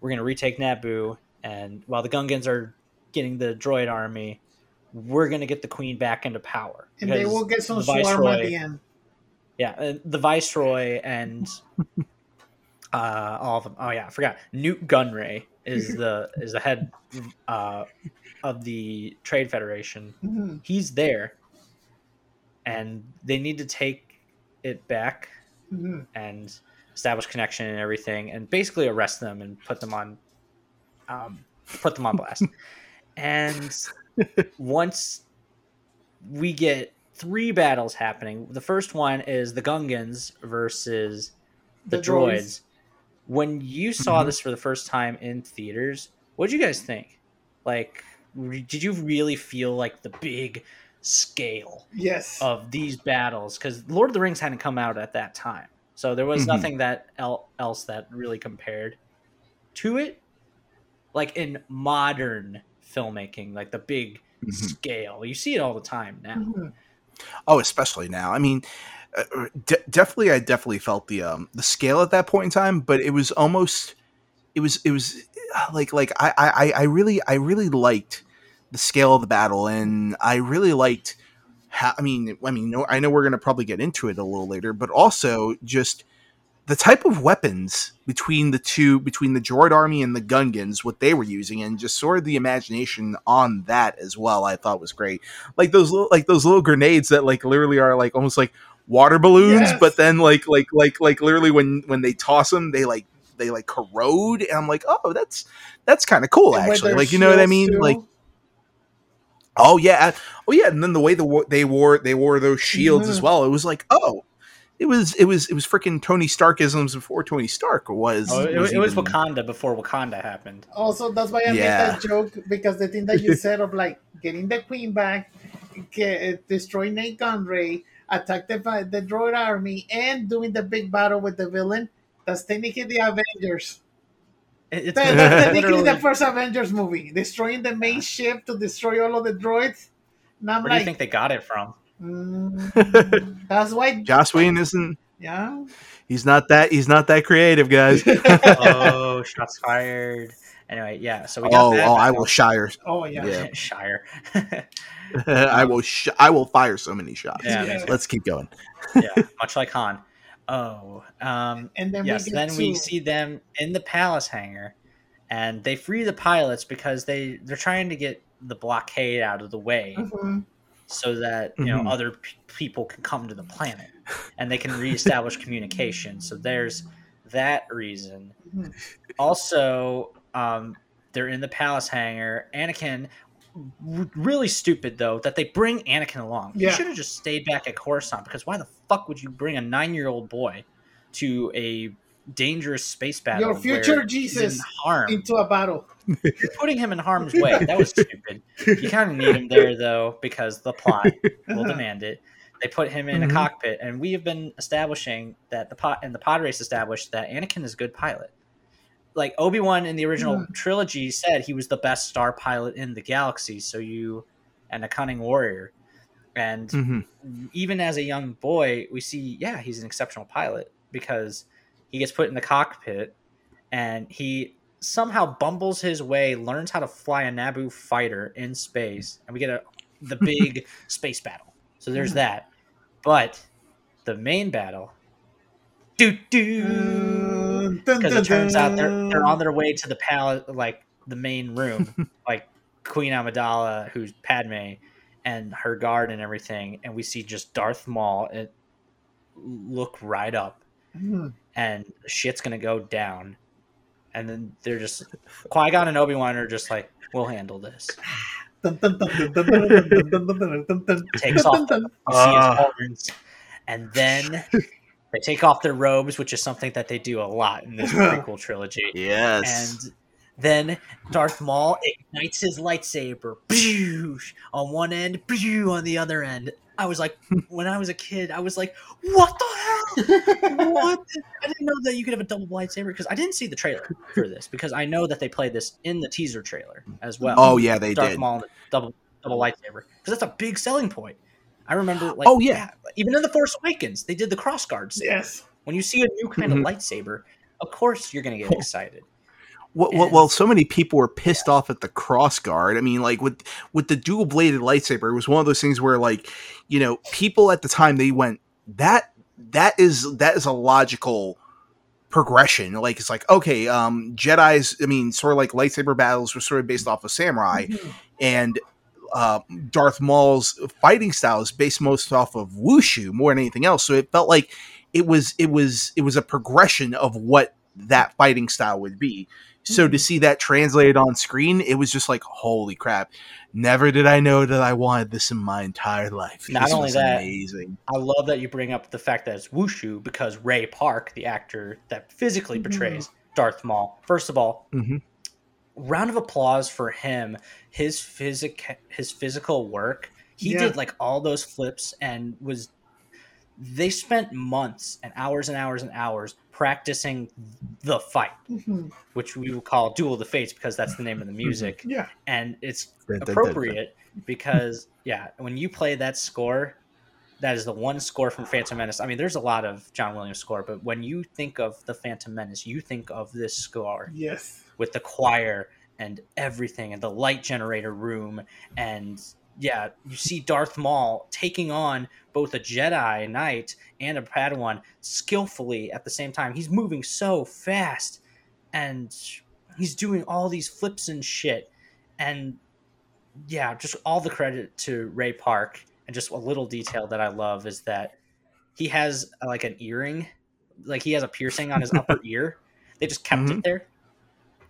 [SPEAKER 1] we're going to retake Naboo, and while the Gungans are getting the droid army, we're going to get the queen back into power.
[SPEAKER 3] And they will get some
[SPEAKER 1] the
[SPEAKER 3] swarm at the end.
[SPEAKER 1] Yeah, the viceroy and uh, all of them. Oh yeah, I forgot. Nute Gunray is the is the head uh, of the Trade Federation.
[SPEAKER 3] Mhm.
[SPEAKER 1] He's there, and they need to take it back
[SPEAKER 3] Mhm.
[SPEAKER 1] and establish connection and everything, and basically arrest them and put them on, um, put them on blast. and once we get three battles happening, the first one is the Gungans versus the,
[SPEAKER 3] The
[SPEAKER 1] droids.
[SPEAKER 3] droids.
[SPEAKER 1] When you saw
[SPEAKER 2] Mhm.
[SPEAKER 1] this for the first time in theaters, what did you guys think? Like, re- did you really feel like the big scale
[SPEAKER 3] Yes.
[SPEAKER 1] of these battles because Lord of the Rings hadn't come out at that time, so there was
[SPEAKER 2] Mhm.
[SPEAKER 1] nothing that el- else that really compared to it, like in modern filmmaking, like the big
[SPEAKER 2] Mhm.
[SPEAKER 1] scale. You see it all the time now.
[SPEAKER 3] Mhm.
[SPEAKER 2] Oh, especially now. I mean, uh, de- definitely, I definitely felt the um the scale at that point in time, but it was almost, it was it was uh, like like I I I really I really liked the scale of the battle, and I really liked how. I mean, I mean, no, I know we're gonna probably get into it a little later, but also just the type of weapons between the two between the droid army and the gungans what they were using and just sort of the imagination on that as well i thought was great like those little like those little grenades that like literally are like almost like water balloons
[SPEAKER 3] Yes.
[SPEAKER 2] but then like like like like literally when when they toss them they like they like corrode and i'm like oh that's that's kind of cool
[SPEAKER 3] And
[SPEAKER 2] actually like you know what i mean
[SPEAKER 3] too.
[SPEAKER 2] like oh yeah oh yeah and then the way the they wore they wore those shields as
[SPEAKER 3] Mhm.
[SPEAKER 2] well it was like oh it was it was it was freaking tony starkisms before tony stark was
[SPEAKER 1] Oh, it, was, it was
[SPEAKER 2] even-
[SPEAKER 1] Wakanda before Wakanda happened.
[SPEAKER 3] Also, that's why I made that joke because the thing that you said of like getting the queen back, get, destroy Nate Gunray, attack the the droid army, and doing the big battle with the villain. That's technically the Avengers.
[SPEAKER 1] It-
[SPEAKER 3] That-
[SPEAKER 1] it's
[SPEAKER 3] that's technically
[SPEAKER 1] literally.
[SPEAKER 3] the first Avengers movie, destroying the main ship to destroy all of the droids. And I'm
[SPEAKER 1] Where do you think they got it from?
[SPEAKER 3] mm, that's why.
[SPEAKER 2] joss whedon isn't
[SPEAKER 3] Yeah.
[SPEAKER 2] he's not that he's not that creative guys
[SPEAKER 1] oh, shots fired. Anyway, yeah. So we got
[SPEAKER 2] oh
[SPEAKER 1] that
[SPEAKER 2] oh i will shire
[SPEAKER 3] Oh yeah.
[SPEAKER 2] Yeah.
[SPEAKER 1] Shire.
[SPEAKER 2] i will sh- i will fire so many shots
[SPEAKER 1] Yeah,
[SPEAKER 3] Yeah.
[SPEAKER 2] let's keep going
[SPEAKER 1] yeah, much like Han. Oh, um,
[SPEAKER 3] And then
[SPEAKER 1] yes.
[SPEAKER 3] we get
[SPEAKER 1] then we see them in the palace hangar, and they free the pilots because they they're trying to get the blockade out of the way
[SPEAKER 3] Mhm.
[SPEAKER 1] so that you know
[SPEAKER 2] Mhm.
[SPEAKER 1] other p- people can come to the planet and they can reestablish communication. So there's that reason.
[SPEAKER 3] Mhm.
[SPEAKER 1] Also, um, they're in the palace hangar. Anakin, r- really stupid though that they bring Anakin along.
[SPEAKER 3] Yeah.
[SPEAKER 1] He should have just stayed back at Coruscant because why the fuck would you bring a nine-year-old boy to a dangerous space battle?
[SPEAKER 3] Your future Jesus
[SPEAKER 1] in harm.
[SPEAKER 3] into a battle.
[SPEAKER 1] You're putting him in harm's way. That was stupid. You kind of need him there though because the plot will demand it. They put him in
[SPEAKER 2] Mhm.
[SPEAKER 1] a cockpit, and we have been establishing that the pot and the pod race established that Anakin is a good pilot. Like Obi Wan in the original
[SPEAKER 3] Mhm.
[SPEAKER 1] trilogy said, he was the best star pilot in the galaxy. So you, and a cunning warrior, and
[SPEAKER 2] Mhm.
[SPEAKER 1] even as a young boy, we see, yeah, he's an exceptional pilot because he gets put in the cockpit and he somehow bumbles his way, learns how to fly a Naboo fighter in space, and we get a the big space battle. So there's that. But the main battle, do do. Because it turns out they're they're on their way to the palace, like the main room, like Queen Amidala, who's Padme, and her guard and everything, and we see just Darth Maul it, look right up, and shit's gonna go down, and then they're just Qui Gon and Obi Wan are just like, we'll handle this. Takes off the, uh. and then they take off their robes, which is something that they do a lot in this prequel trilogy.
[SPEAKER 2] Yes.
[SPEAKER 1] And then Darth Maul ignites his lightsaber on one end, on the other end. I was like, when I was a kid, I was like, what the hell? What? I didn't know that you could have a double lightsaber because I didn't see the trailer for this because I know that they played this in the teaser trailer as well.
[SPEAKER 2] oh yeah, they
[SPEAKER 1] Darth
[SPEAKER 2] did.
[SPEAKER 1] Maul double double lightsaber because that's a big selling point. I remember, like,
[SPEAKER 2] Oh, yeah.
[SPEAKER 1] even in the Force Awakens, they did the cross guards.
[SPEAKER 3] Yes.
[SPEAKER 1] When you see a new kind
[SPEAKER 2] Mhm.
[SPEAKER 1] of lightsaber, of course you're going to get excited.
[SPEAKER 2] Well, well,
[SPEAKER 1] And-
[SPEAKER 2] well, so many people were pissed off at the cross guard. I mean, like with with the dual bladed lightsaber, it was one of those things where, like, you know, people at the time they went that that is that is a logical progression. Like, it's like okay, um, Jedi's. I mean, sort of like lightsaber battles were sort of based off of samurai,
[SPEAKER 3] Mhm.
[SPEAKER 2] and uh, Darth Maul's fighting style is based most off of wushu more than anything else. So it felt like it was it was it was a progression of what that fighting style would be. So to see that translated on screen, it was just like, holy crap! Never did I know that I wanted this in my entire life.
[SPEAKER 1] Not
[SPEAKER 2] This
[SPEAKER 1] only
[SPEAKER 2] was
[SPEAKER 1] that-
[SPEAKER 2] amazing.
[SPEAKER 1] I love that you bring up the fact that it's Wushu because Ray Park, the actor that physically
[SPEAKER 3] Mhm.
[SPEAKER 1] portrays Darth Maul, first of all,
[SPEAKER 2] Mhm.
[SPEAKER 1] Round of applause for him. His physic, his physical work. He
[SPEAKER 3] Yeah.
[SPEAKER 1] did like all those flips and was. They spent months and hours and hours and hours practicing the fight,
[SPEAKER 3] Mhm.
[SPEAKER 1] which we will call Duel of the Fates because that's the name of the music,
[SPEAKER 3] Yeah.
[SPEAKER 1] and it's appropriate because yeah, when you play that score, that is the one score from Phantom Menace. I mean, there's a lot of John Williams score, but when you think of the Phantom Menace, you think of this score
[SPEAKER 3] Yes.
[SPEAKER 1] With the choir and everything and the light generator room and yeah, you see Darth Maul taking on both a Jedi Knight and a Padawan skillfully at the same time. He's moving so fast and he's doing all these flips and shit. And yeah, just all the credit to Ray Park. And just a little detail that I love is that he has like an earring, like he has a piercing on his upper ear. They just kept
[SPEAKER 2] Mhm.
[SPEAKER 1] it there.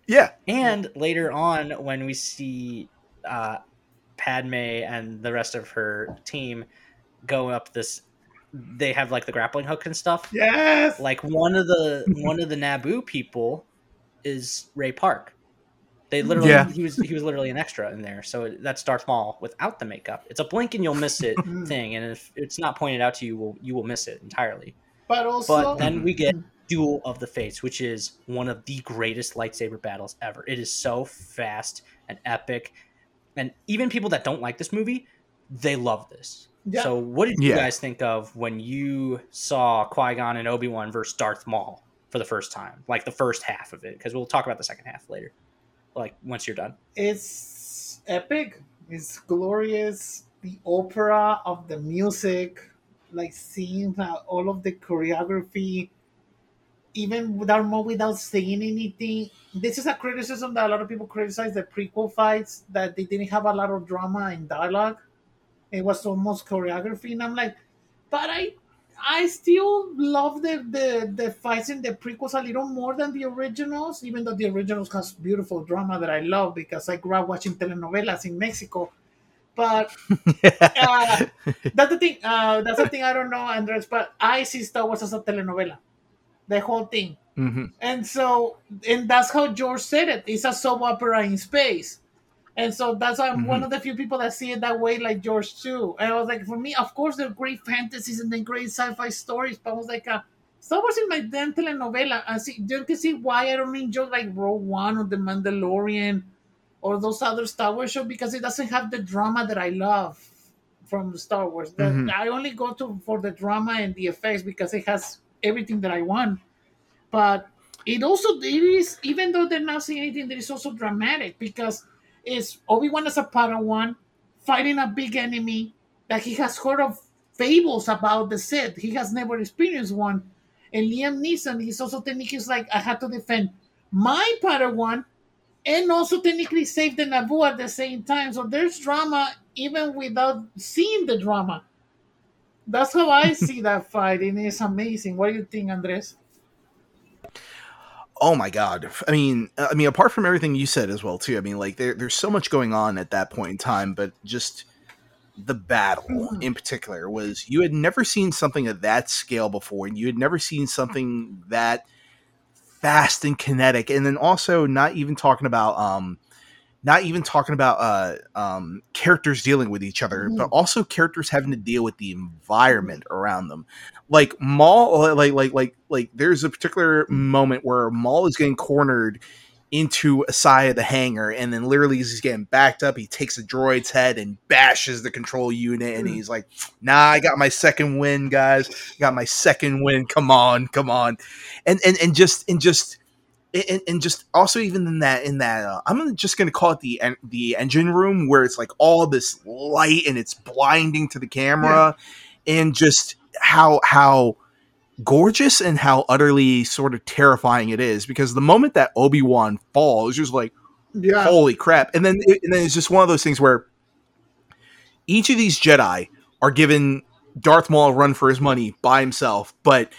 [SPEAKER 2] Yeah,
[SPEAKER 1] And later on, when we see uh, Padme and the rest of her team go up this, they have like the grappling hook and stuff.
[SPEAKER 3] Yes.
[SPEAKER 1] Like one of the one of the Naboo people is Ray Park. They literally
[SPEAKER 2] Yeah.
[SPEAKER 1] he was he was literally an extra in there. So that's Darth Maul without the makeup. It's a blink and you'll miss it thing, and if it's not pointed out to you, will you will miss it entirely.
[SPEAKER 3] but also.
[SPEAKER 1] But then we get Duel of the Fates, which is one of the greatest lightsaber battles ever. It is so fast and epic, and even people that don't like this movie, they love this.
[SPEAKER 3] Yeah.
[SPEAKER 1] So, what did you
[SPEAKER 2] Yeah.
[SPEAKER 1] guys think of when you saw Qui Gon and Obi Wan versus Darth Maul for the first time, like the first half of it? Because we'll talk about the second half later, like once you're done.
[SPEAKER 3] it's epic. It's glorious. The opera of the music, like seeing all of the choreography, even without more without saying anything. This is a criticism that a lot of people criticize the prequel fights that they didn't have a lot of drama and dialogue. It was almost choreography, and I'm like, but I I still love the, the the fights in the prequels a little more than the originals, even though the originals has beautiful drama that I love because I grew up watching telenovelas in Mexico. But uh, that's the thing. Uh, that's the thing. I don't know, Andres, but I see Star Wars as a telenovela, the whole thing.
[SPEAKER 2] hmm
[SPEAKER 3] And so, and that's how George said it. It's a soap opera in space. And so that's why I'm one
[SPEAKER 2] Mhm.
[SPEAKER 3] of the few people that see it that way, like George too. And I was like, for me, of course, they're great fantasies and then great sci-fi stories, but I was like, uh, Star Wars is my damn telenovela. I see, you can see why I don't enjoy like Rogue One or The Mandalorian or those other Star Wars shows because it doesn't have the drama that I love from Star Wars.
[SPEAKER 2] Mhm.
[SPEAKER 3] I only go to for the drama and the effects because it has everything that I want. But it also it is even though they're not saying anything, there is also dramatic because it's Obi Wan as a Padawan fighting a big enemy that he has heard of fables about the Sith. He has never experienced one. And Liam Neeson, he's also technically he's like, I had to defend my Padawan and also technically save the Naboo at the same time. So there's drama even without seeing the drama. That's how I see that fight, and it's amazing. What do you think, Andres?
[SPEAKER 2] Oh my god! I mean, I mean, apart from everything you said as well, too. I mean, like there, there's so much going on at that point in time, but just the battle
[SPEAKER 3] Mhm.
[SPEAKER 2] in particular was you had never seen something of that scale before, and you had never seen something that fast and kinetic, and then also not even talking about um, not even talking about uh um characters dealing with each other,
[SPEAKER 3] Mhm.
[SPEAKER 2] but also characters having to deal with the environment around them like Maul, like like like like there's a particular moment where Maul is getting cornered into a side of the hangar, and then literally as he's getting backed up, he takes a droid's head and bashes the control unit, and
[SPEAKER 3] Mm.
[SPEAKER 2] he's like, "Nah, I got my second win, guys. I got my second win. Come on, come on," and and and just and just. And, and just also even in that in that uh, I'm just gonna call it the en- the engine room where it's like all this light and it's blinding to the camera and just how how gorgeous and how utterly sort of terrifying it is because the moment that Obi-Wan falls you're just like
[SPEAKER 3] Yeah.
[SPEAKER 2] holy crap and then it, and then it's just one of those things where each of these Jedi are given Darth Maul a run for his money by himself but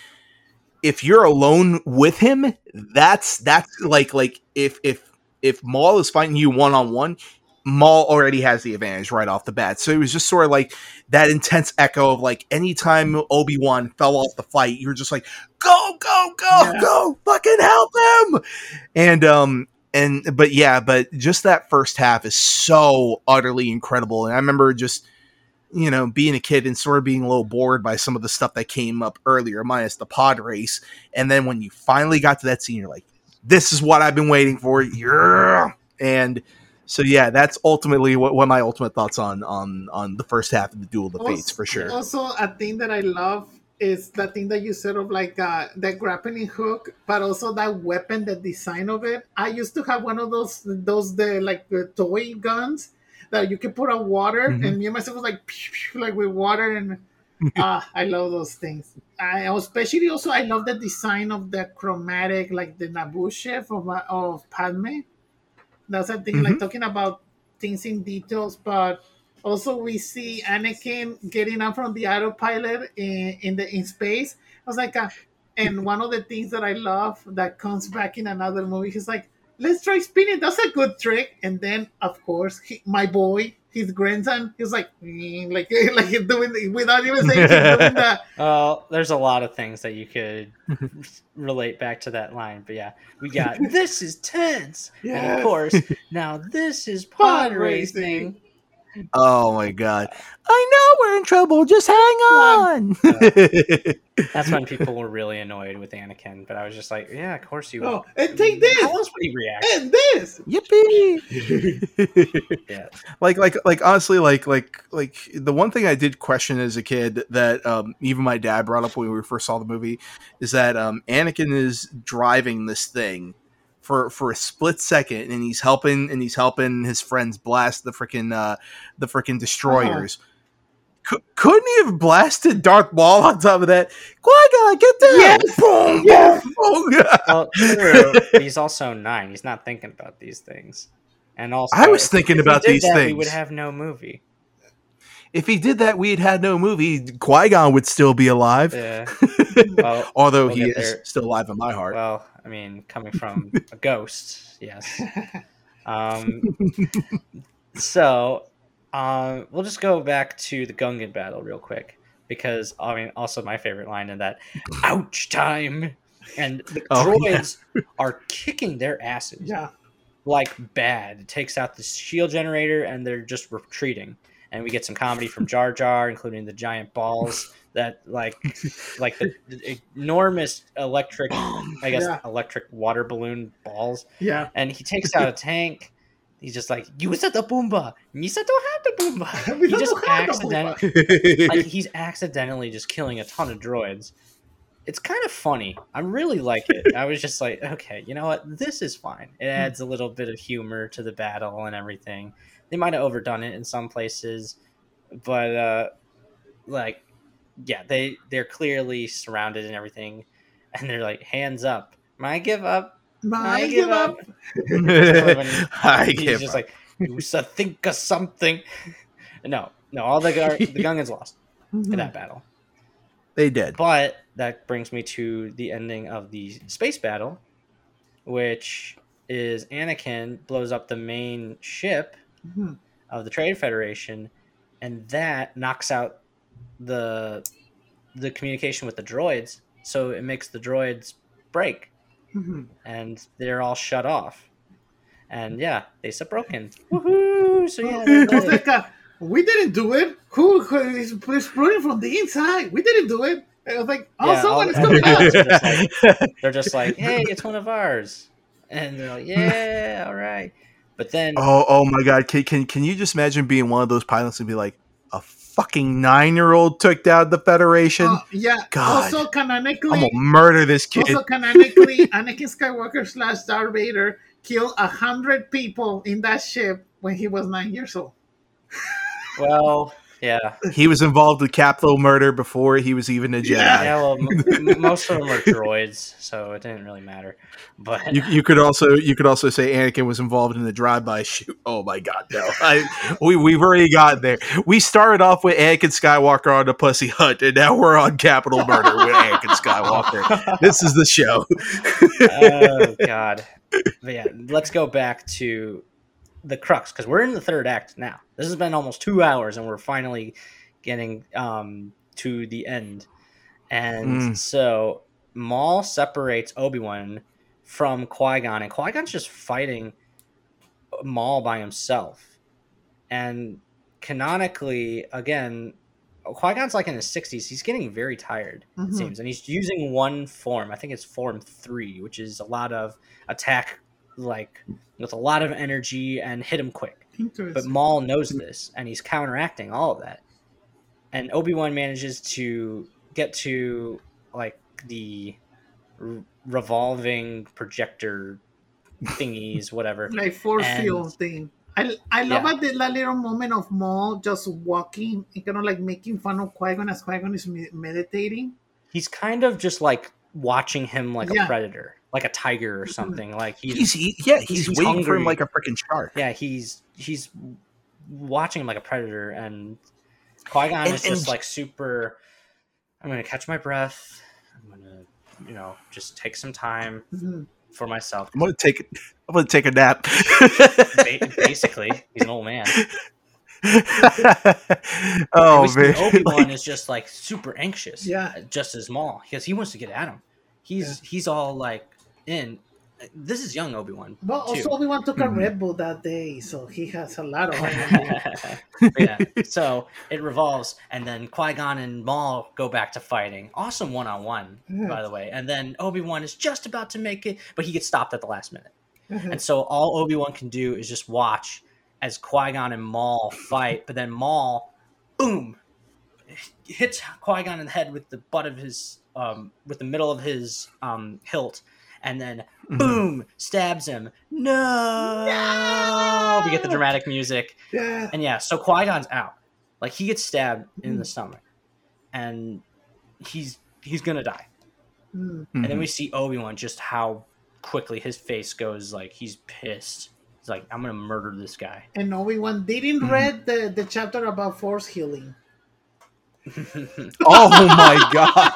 [SPEAKER 2] if you're alone with him that's that's like like if if if Maul is fighting you one on one Maul already has the advantage right off the bat so it was just sort of like that intense echo of like anytime Obi Wan fell off the fight, you're just like, go, go, go,
[SPEAKER 3] Yeah.
[SPEAKER 2] go, fucking help him. And um and but yeah, but just that first half is so utterly incredible. And I remember just you know being a kid and sort of being a little bored by some of the stuff that came up earlier, minus the pod race. And then when you finally got to that scene, you're like, this is what I've been waiting for. Yeah. And so yeah, that's ultimately what, what my ultimate thoughts on on on the first half of the Duel of the Fates for sure.
[SPEAKER 3] Also, a thing that I love is the thing that you said of like uh, that grappling hook, but also that weapon, the design of it. I used to have one of those those the like the toy guns that you can put on water,
[SPEAKER 2] Mhm.
[SPEAKER 3] and me and myself was like pew, pew, like with water, and ah, I love those things. I especially also I love the design of the chromatic, like the Naboo chef of uh, of Padme. That's a thing, like talking about things in details, but also we see Anakin getting up from the autopilot in, in the in space. I was like, uh, and one of the things that I love that comes back in another movie, he's like, let's try spinning. That's a good trick. And then, of course, he, my boy, his grandson, he's like, "Mm," like, like doing the, without even saying, doing the
[SPEAKER 1] Well, there's a lot of things that you could relate back to that line, but yeah, we got this is tense, and of course, now this is
[SPEAKER 3] Pod
[SPEAKER 1] pod
[SPEAKER 3] racing.
[SPEAKER 1] racing.
[SPEAKER 2] Oh my god. I know we're in trouble. Just hang on.
[SPEAKER 1] That's when people were really annoyed with Anakin, but I was just like, yeah, of course you.
[SPEAKER 3] oh, and take this
[SPEAKER 1] How else would he react?
[SPEAKER 3] and this.
[SPEAKER 2] Yippee.
[SPEAKER 1] Yeah.
[SPEAKER 2] like like like honestly like like like the one thing I did question as a kid that um even my dad brought up when we first saw the movie is that um Anakin is driving this thing for for a split second and he's helping and he's helping his friends blast the freaking uh the freaking destroyers. C- couldn't he have blasted Darth Maul on top of that? Qui Gon, get down!
[SPEAKER 3] Yes!
[SPEAKER 2] Boom,
[SPEAKER 3] Yes!
[SPEAKER 2] boom, boom.
[SPEAKER 1] Well, true. he's also nine. He's not thinking about these things. And also,
[SPEAKER 2] I was
[SPEAKER 1] if-
[SPEAKER 2] thinking
[SPEAKER 1] if
[SPEAKER 2] about these
[SPEAKER 1] that, We would have no movie.
[SPEAKER 2] If he did that, we'd had no movie. Qui Gon would still be alive,
[SPEAKER 1] Yeah. Well,
[SPEAKER 2] although
[SPEAKER 1] we'll
[SPEAKER 2] he is
[SPEAKER 1] there.
[SPEAKER 2] still alive in my heart.
[SPEAKER 1] well, I mean, coming from a ghost, yes. Um, so, um, we'll just go back to the Gungan battle real quick because I mean, also my favorite line in that, "Ouch time," and the
[SPEAKER 2] Oh,
[SPEAKER 1] droids are kicking their asses.
[SPEAKER 3] Yeah.
[SPEAKER 1] like bad. It takes out the shield generator and they're just retreating. And we get some comedy from Jar Jar, including the giant balls that like like the, the enormous electric I guess
[SPEAKER 3] Yeah.
[SPEAKER 1] electric water balloon balls.
[SPEAKER 3] Yeah.
[SPEAKER 1] And he takes out a tank. He's just like, You said the boomba. You said don't have the boomba. He just
[SPEAKER 3] don't have the
[SPEAKER 1] accidentally like he's accidentally just killing a ton of droids. It's kind of funny. I really like it. I was just like, okay, you know what? This is fine. It adds a little bit of humor to the battle and everything. They might have overdone it in some places, but uh like yeah, they they're clearly surrounded and everything and they're like hands up. I give up.
[SPEAKER 3] I give up.
[SPEAKER 2] I
[SPEAKER 1] He's
[SPEAKER 2] give
[SPEAKER 1] just
[SPEAKER 2] up.
[SPEAKER 1] like, you should think of something. No, no, all the gar- the Gungans lost in
[SPEAKER 3] Mhm.
[SPEAKER 1] that battle.
[SPEAKER 2] they did.
[SPEAKER 1] But that brings me to the ending of the space battle, which is Anakin blows up the main ship
[SPEAKER 3] Mhm.
[SPEAKER 1] of the Trade Federation, and that knocks out the the communication with the droids. So it makes the droids break,
[SPEAKER 3] Mhm.
[SPEAKER 1] and they're all shut off. And yeah, they said broken. Woohoo! So yeah, they're
[SPEAKER 3] I was
[SPEAKER 1] good.
[SPEAKER 3] like, uh, we didn't do it. Who, who is exploding from the inside? We didn't do it. I was like, oh,
[SPEAKER 1] Yeah,
[SPEAKER 3] someone is coming out.
[SPEAKER 1] They're just like- they're just like, "Hey, it's one of ours," and they're like, "Yeah, all right." But then,
[SPEAKER 2] Oh, oh my God! Can, can can you just imagine being one of those pilots and be like, a fucking nine year old took down the Federation?
[SPEAKER 3] Oh, yeah.
[SPEAKER 2] God.
[SPEAKER 3] Also,
[SPEAKER 2] I'm gonna murder this kid.
[SPEAKER 3] also canonically, Anakin Skywalker slash Darth Vader killed a hundred people in that ship when he was nine years old.
[SPEAKER 1] well, yeah,
[SPEAKER 2] He was involved with capital murder before he was even a Jedi.
[SPEAKER 3] Yeah.
[SPEAKER 1] yeah. Well, m- m- most of them are droids, so it didn't really matter. But
[SPEAKER 2] You, you could also you could also say Anakin was involved in the drive-by shoot. Oh my God, no! I, we we've already got there. We started off with Anakin Skywalker on the Pussy Hut, and now we're on capital murder with Anakin Skywalker. This is the show.
[SPEAKER 1] oh god. But yeah, let's go back to the crux because we're in the third act now. This has been almost two hours, and we're finally getting um, to the end. And
[SPEAKER 2] Mm.
[SPEAKER 1] so Maul separates Obi Wan from Qui Gon, and Qui Gon's just fighting Maul by himself. And canonically, again, Qui Gon's like in his sixties. He's getting very tired it
[SPEAKER 3] Mhm.
[SPEAKER 1] seems, and he's using one form. I think it's form three, which is a lot of attack, like with a lot of energy and hit him quick. But. Maul knows this, and he's counteracting all of that. And Obi Wan manages to get to like the r- revolving projector thingies, whatever.
[SPEAKER 3] like force
[SPEAKER 1] And-
[SPEAKER 3] field thing. I, I love
[SPEAKER 1] Yeah.
[SPEAKER 3] at the, that little moment of Maul just walking and kind of like making fun of Qui Gon as Qui Gon is meditating.
[SPEAKER 1] He's kind of just like watching him like
[SPEAKER 3] Yeah.
[SPEAKER 1] a predator, like a tiger or something. Like he's,
[SPEAKER 2] He's he, yeah, he's,
[SPEAKER 1] he's
[SPEAKER 2] waiting for him like a freaking shark.
[SPEAKER 1] yeah, he's he's watching him like a predator, and Qui Gon
[SPEAKER 2] And-
[SPEAKER 1] is just like super. I'm gonna catch my breath. I'm gonna, you know, just take some time
[SPEAKER 3] Mhm.
[SPEAKER 1] for myself.
[SPEAKER 2] I'm gonna take I'm gonna take a nap.
[SPEAKER 1] Basically, he's an old man.
[SPEAKER 2] oh man,
[SPEAKER 1] Obi Wan
[SPEAKER 2] Like,
[SPEAKER 1] is just like super anxious.
[SPEAKER 3] Yeah.
[SPEAKER 1] just as Maul because he wants to get at him. He's he's all like in. This is young Obi Wan.
[SPEAKER 3] But
[SPEAKER 1] too.
[SPEAKER 3] also, Obi Wan took a
[SPEAKER 2] Mhm.
[SPEAKER 3] Red Bull that day, so he has a lot of energy.
[SPEAKER 1] yeah. So it revolves, and then Qui Gon and Maul go back to fighting. Awesome one on one, by the way. And then Obi Wan is just about to make it, but he gets stopped at the last minute.
[SPEAKER 3] Mhm.
[SPEAKER 1] And so all Obi Wan can do is just watch as Qui Gon and Maul fight. But then Maul, boom, hits Qui Gon in the head with the butt of his, um, with the middle of his um, hilt, and then
[SPEAKER 2] Mhm.
[SPEAKER 1] boom, stabs him. No! We get the dramatic music.
[SPEAKER 3] yeah.
[SPEAKER 1] And yeah, so Qui Gon's out. Like he gets stabbed in the stomach, and he's he's gonna die.
[SPEAKER 3] Mm.
[SPEAKER 1] And then
[SPEAKER 2] Mhm.
[SPEAKER 1] we see Obi Wan just how quickly his face goes. Like he's pissed. He's like, I'm gonna murder this guy.
[SPEAKER 3] And Obi Wan didn't
[SPEAKER 2] Mhm.
[SPEAKER 3] read the, the chapter about force healing.
[SPEAKER 2] Oh my god!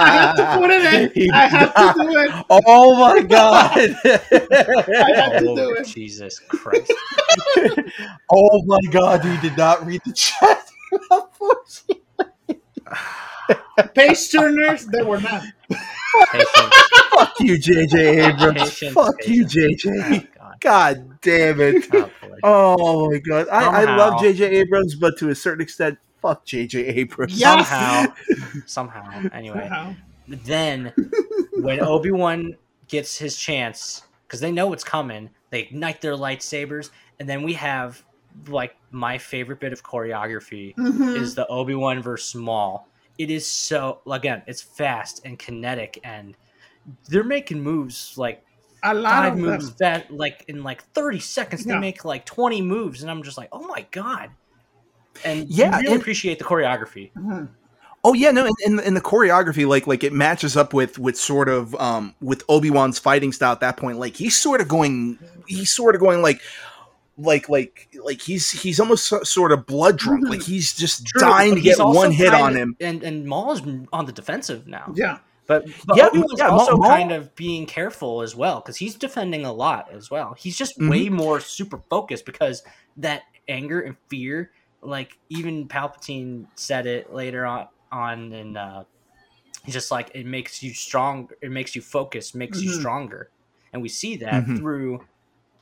[SPEAKER 3] I have to put it in.
[SPEAKER 2] He
[SPEAKER 3] I have
[SPEAKER 2] died.
[SPEAKER 3] to do it.
[SPEAKER 2] Oh my god!
[SPEAKER 3] I have to
[SPEAKER 1] oh,
[SPEAKER 3] do it.
[SPEAKER 1] Jesus Christ!
[SPEAKER 2] oh my god! You did not read the chat.
[SPEAKER 3] Page turners, they were not.
[SPEAKER 1] Patience.
[SPEAKER 2] Fuck you, JJ Abrams.
[SPEAKER 1] Patience,
[SPEAKER 2] Fuck you. JJ.
[SPEAKER 1] God.
[SPEAKER 2] God damn it.
[SPEAKER 1] Oh.
[SPEAKER 2] My god. I, I
[SPEAKER 1] Somehow.
[SPEAKER 2] love JJ Abrams, but to a certain extent, fuck JJ Abrams.
[SPEAKER 3] Yeah.
[SPEAKER 1] Somehow, somehow. Anyway,
[SPEAKER 3] Wow.
[SPEAKER 1] then when Obi Wan gets his chance, because they know it's coming, they ignite their lightsabers, and then we have like my favorite bit of choreography
[SPEAKER 3] Mhm.
[SPEAKER 1] is the Obi Wan versus Maul. It is so again, it's fast and kinetic, and they're making moves like
[SPEAKER 3] A lot of
[SPEAKER 1] moves
[SPEAKER 3] them.
[SPEAKER 1] that like in like thirty seconds. They make like twenty moves, and I'm just like, oh my god! And
[SPEAKER 2] Yeah,
[SPEAKER 1] yeah, really
[SPEAKER 2] and-
[SPEAKER 1] appreciate the choreography.
[SPEAKER 3] Mhm.
[SPEAKER 2] Oh yeah, no, and, and, and the choreography, like like it matches up with with sort of um with Obi Wan's fighting style at that point. Like he's sort of going, he's sort of going like, like like like he's he's almost so, sort of blood drunk.
[SPEAKER 3] Mhm.
[SPEAKER 2] Like he's just
[SPEAKER 1] True,
[SPEAKER 2] dying to get one hit on him.
[SPEAKER 1] and and Maul is on the defensive now.
[SPEAKER 3] Yeah.
[SPEAKER 1] But, but
[SPEAKER 2] Yeah,
[SPEAKER 1] Obi-Wan's
[SPEAKER 2] yeah,
[SPEAKER 1] also
[SPEAKER 2] Maul-
[SPEAKER 1] kind of being careful as well because he's defending a lot as well. He's just
[SPEAKER 2] Mhm.
[SPEAKER 1] way more super focused because that anger and fear, like even Palpatine said it later on, on and uh, he's just like it makes you strong. It makes you focus, makes you
[SPEAKER 3] Mhm.
[SPEAKER 1] stronger, and we see that
[SPEAKER 2] Mhm.
[SPEAKER 1] through.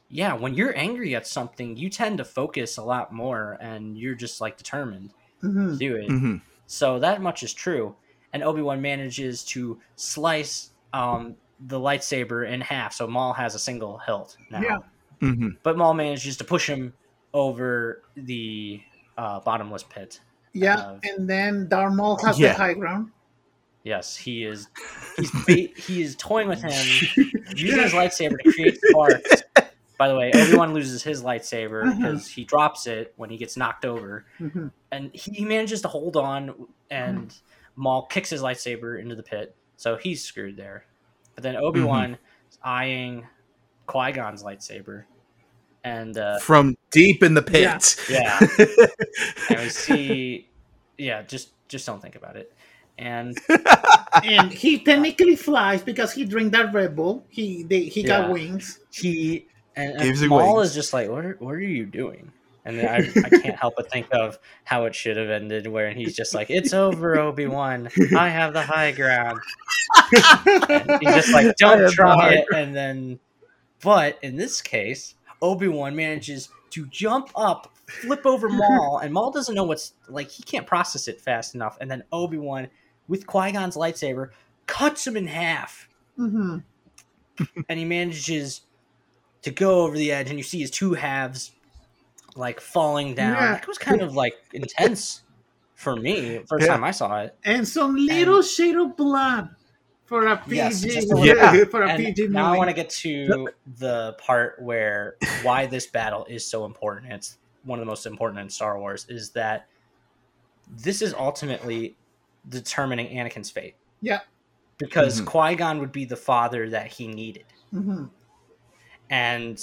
[SPEAKER 1] Yeah, when you're angry at something, you tend to focus a lot more, and you're just like determined to do it.
[SPEAKER 2] hmm
[SPEAKER 1] So that much is true. And Obi Wan manages to slice um, the lightsaber in half, so Maul has a single hilt now.
[SPEAKER 3] Yeah.
[SPEAKER 2] hmm
[SPEAKER 1] But Maul manages to push him over the uh, bottomless pit.
[SPEAKER 3] Yeah.
[SPEAKER 1] Uh,
[SPEAKER 3] and then Darth Maul has
[SPEAKER 2] Yeah.
[SPEAKER 3] the high ground.
[SPEAKER 1] Yes, he is. He's ba- he is toying with him, using his lightsaber to create sparks. By the way, Obi-Wan loses his lightsaber
[SPEAKER 3] Mhm.
[SPEAKER 1] because he drops it when he gets knocked over.
[SPEAKER 3] Mhm.
[SPEAKER 1] and he manages to hold on and Maul kicks his lightsaber into the pit, so he's screwed there. But then Obi Wan is eyeing Qui Gon's lightsaber, and uh,
[SPEAKER 2] From deep in the pit.
[SPEAKER 1] yeah, and we see, yeah, just just don't think about it. And
[SPEAKER 3] and he technically flies because he drank that Red Bull. He they, he got
[SPEAKER 1] Yeah.
[SPEAKER 3] wings.
[SPEAKER 1] he and,
[SPEAKER 2] Gives
[SPEAKER 1] and
[SPEAKER 2] it
[SPEAKER 1] Maul
[SPEAKER 2] wings.
[SPEAKER 1] is just like, what are, what are you doing? And then I, I can't help but think of how it should have ended, where he's just like, "It's over, Obi Wan. I have the high ground." And he's just like, "Don't try it." And then, but in this case, Obi Wan manages to jump up, flip over Maul, and Maul doesn't know what's like. He can't process it fast enough. And then Obi Wan, with Qui Gon's lightsaber, cuts him in half
[SPEAKER 3] hmm
[SPEAKER 1] and he manages to go over the edge, and you see his two halves like falling down.
[SPEAKER 3] Yeah.
[SPEAKER 1] It was kind of like intense for me first
[SPEAKER 2] Yeah.
[SPEAKER 1] time I saw it.
[SPEAKER 3] And some little shade of blood for a PG.
[SPEAKER 1] Yes, just a
[SPEAKER 2] little Yeah.
[SPEAKER 3] for a
[SPEAKER 1] And
[SPEAKER 3] PG movie.
[SPEAKER 1] now I want to get to the part where why this battle is so important. It's one of the most important in Star Wars. Is that this is ultimately determining Anakin's fate.
[SPEAKER 3] Yeah.
[SPEAKER 1] Because
[SPEAKER 2] Mhm.
[SPEAKER 1] Qui Gon would be the father that he needed.
[SPEAKER 3] Mhm.
[SPEAKER 1] and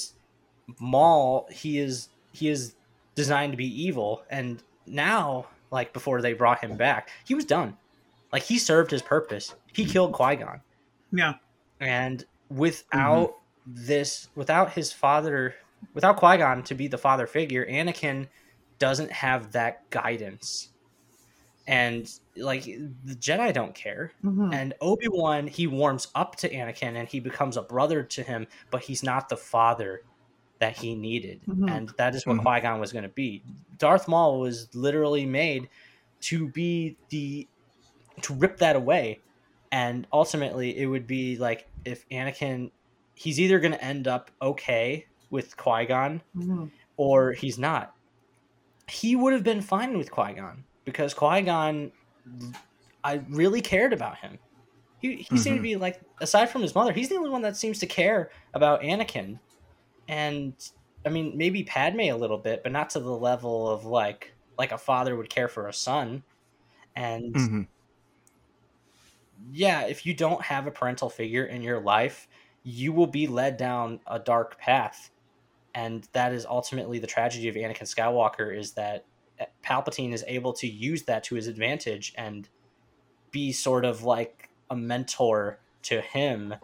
[SPEAKER 1] Maul he is he is designed to be evil and now like before they brought him back he was done. Like he served his purpose. He killed Qui-Gon.
[SPEAKER 3] Yeah.
[SPEAKER 1] and without this without his father without Qui-Gon to be the father figure Anakin doesn't have that guidance. And like the Jedi don't care.
[SPEAKER 3] Mhm.
[SPEAKER 1] and Obi Wan, he warms up to Anakin and he becomes a brother to him, but he's not the father that he needed.
[SPEAKER 3] Mhm.
[SPEAKER 1] And that is what
[SPEAKER 2] Mhm.
[SPEAKER 1] Qui Gon was going to be. Darth Maul was literally made to be the to rip that away, and ultimately it would be like if Anakin, he's either going to end up okay with Qui Gon
[SPEAKER 3] Mhm.
[SPEAKER 1] or he's not. He would have been fine with Qui Gon because Qui Gon, I really cared about him. He, he seemed to
[SPEAKER 2] Mhm.
[SPEAKER 1] be like, aside from his mother, he's the only one that seems to care about Anakin. And I mean, maybe Padme a little bit, but not to the level of like like a father would care for a son. And
[SPEAKER 2] Mhm.
[SPEAKER 1] yeah, if you don't have a parental figure in your life, you will be led down a dark path. And that is ultimately the tragedy of Anakin Skywalker is that eh, Palpatine is able to use that to his advantage and be sort of like a mentor to him.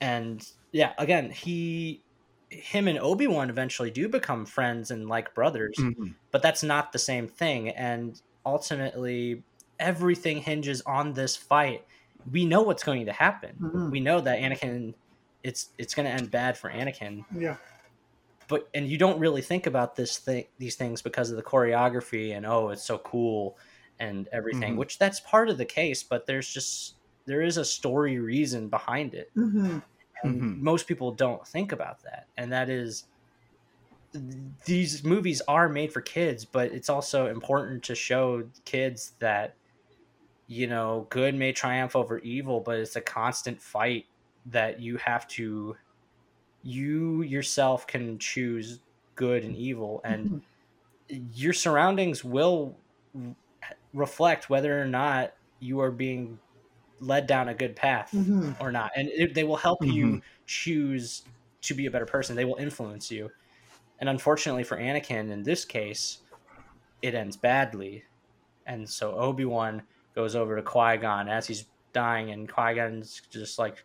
[SPEAKER 1] And yeah, again, he him and Obi-Wan eventually do become friends and like brothers
[SPEAKER 2] Mhm.
[SPEAKER 1] but that's not the same thing and ultimately everything hinges on this fight we know what's going to happen
[SPEAKER 3] Mhm.
[SPEAKER 1] we know that anakin it's it's going to end bad for anakin
[SPEAKER 3] Yeah.
[SPEAKER 1] but and you don't really think about this thing these things because of the choreography and oh it's so cool and everything
[SPEAKER 2] Mhm.
[SPEAKER 1] which that's part of the case but there's just there is a story reason behind it
[SPEAKER 3] hmm
[SPEAKER 1] and
[SPEAKER 2] Mhm.
[SPEAKER 1] most people don't think about that. And that is these movies are made for kids but it's also important to show kids that you know good may triumph over evil but it's a constant fight that you have to you yourself can choose good and evil. And your surroundings will reflect whether or not you are being led down a good path
[SPEAKER 3] hmm
[SPEAKER 1] or not. And it, they will help you
[SPEAKER 2] Mhm.
[SPEAKER 1] choose to be a better person. They will influence you. And unfortunately for anakin in this case it ends badly. And so obi-wan goes over to qui-gon as he's dying and qui-gon's just like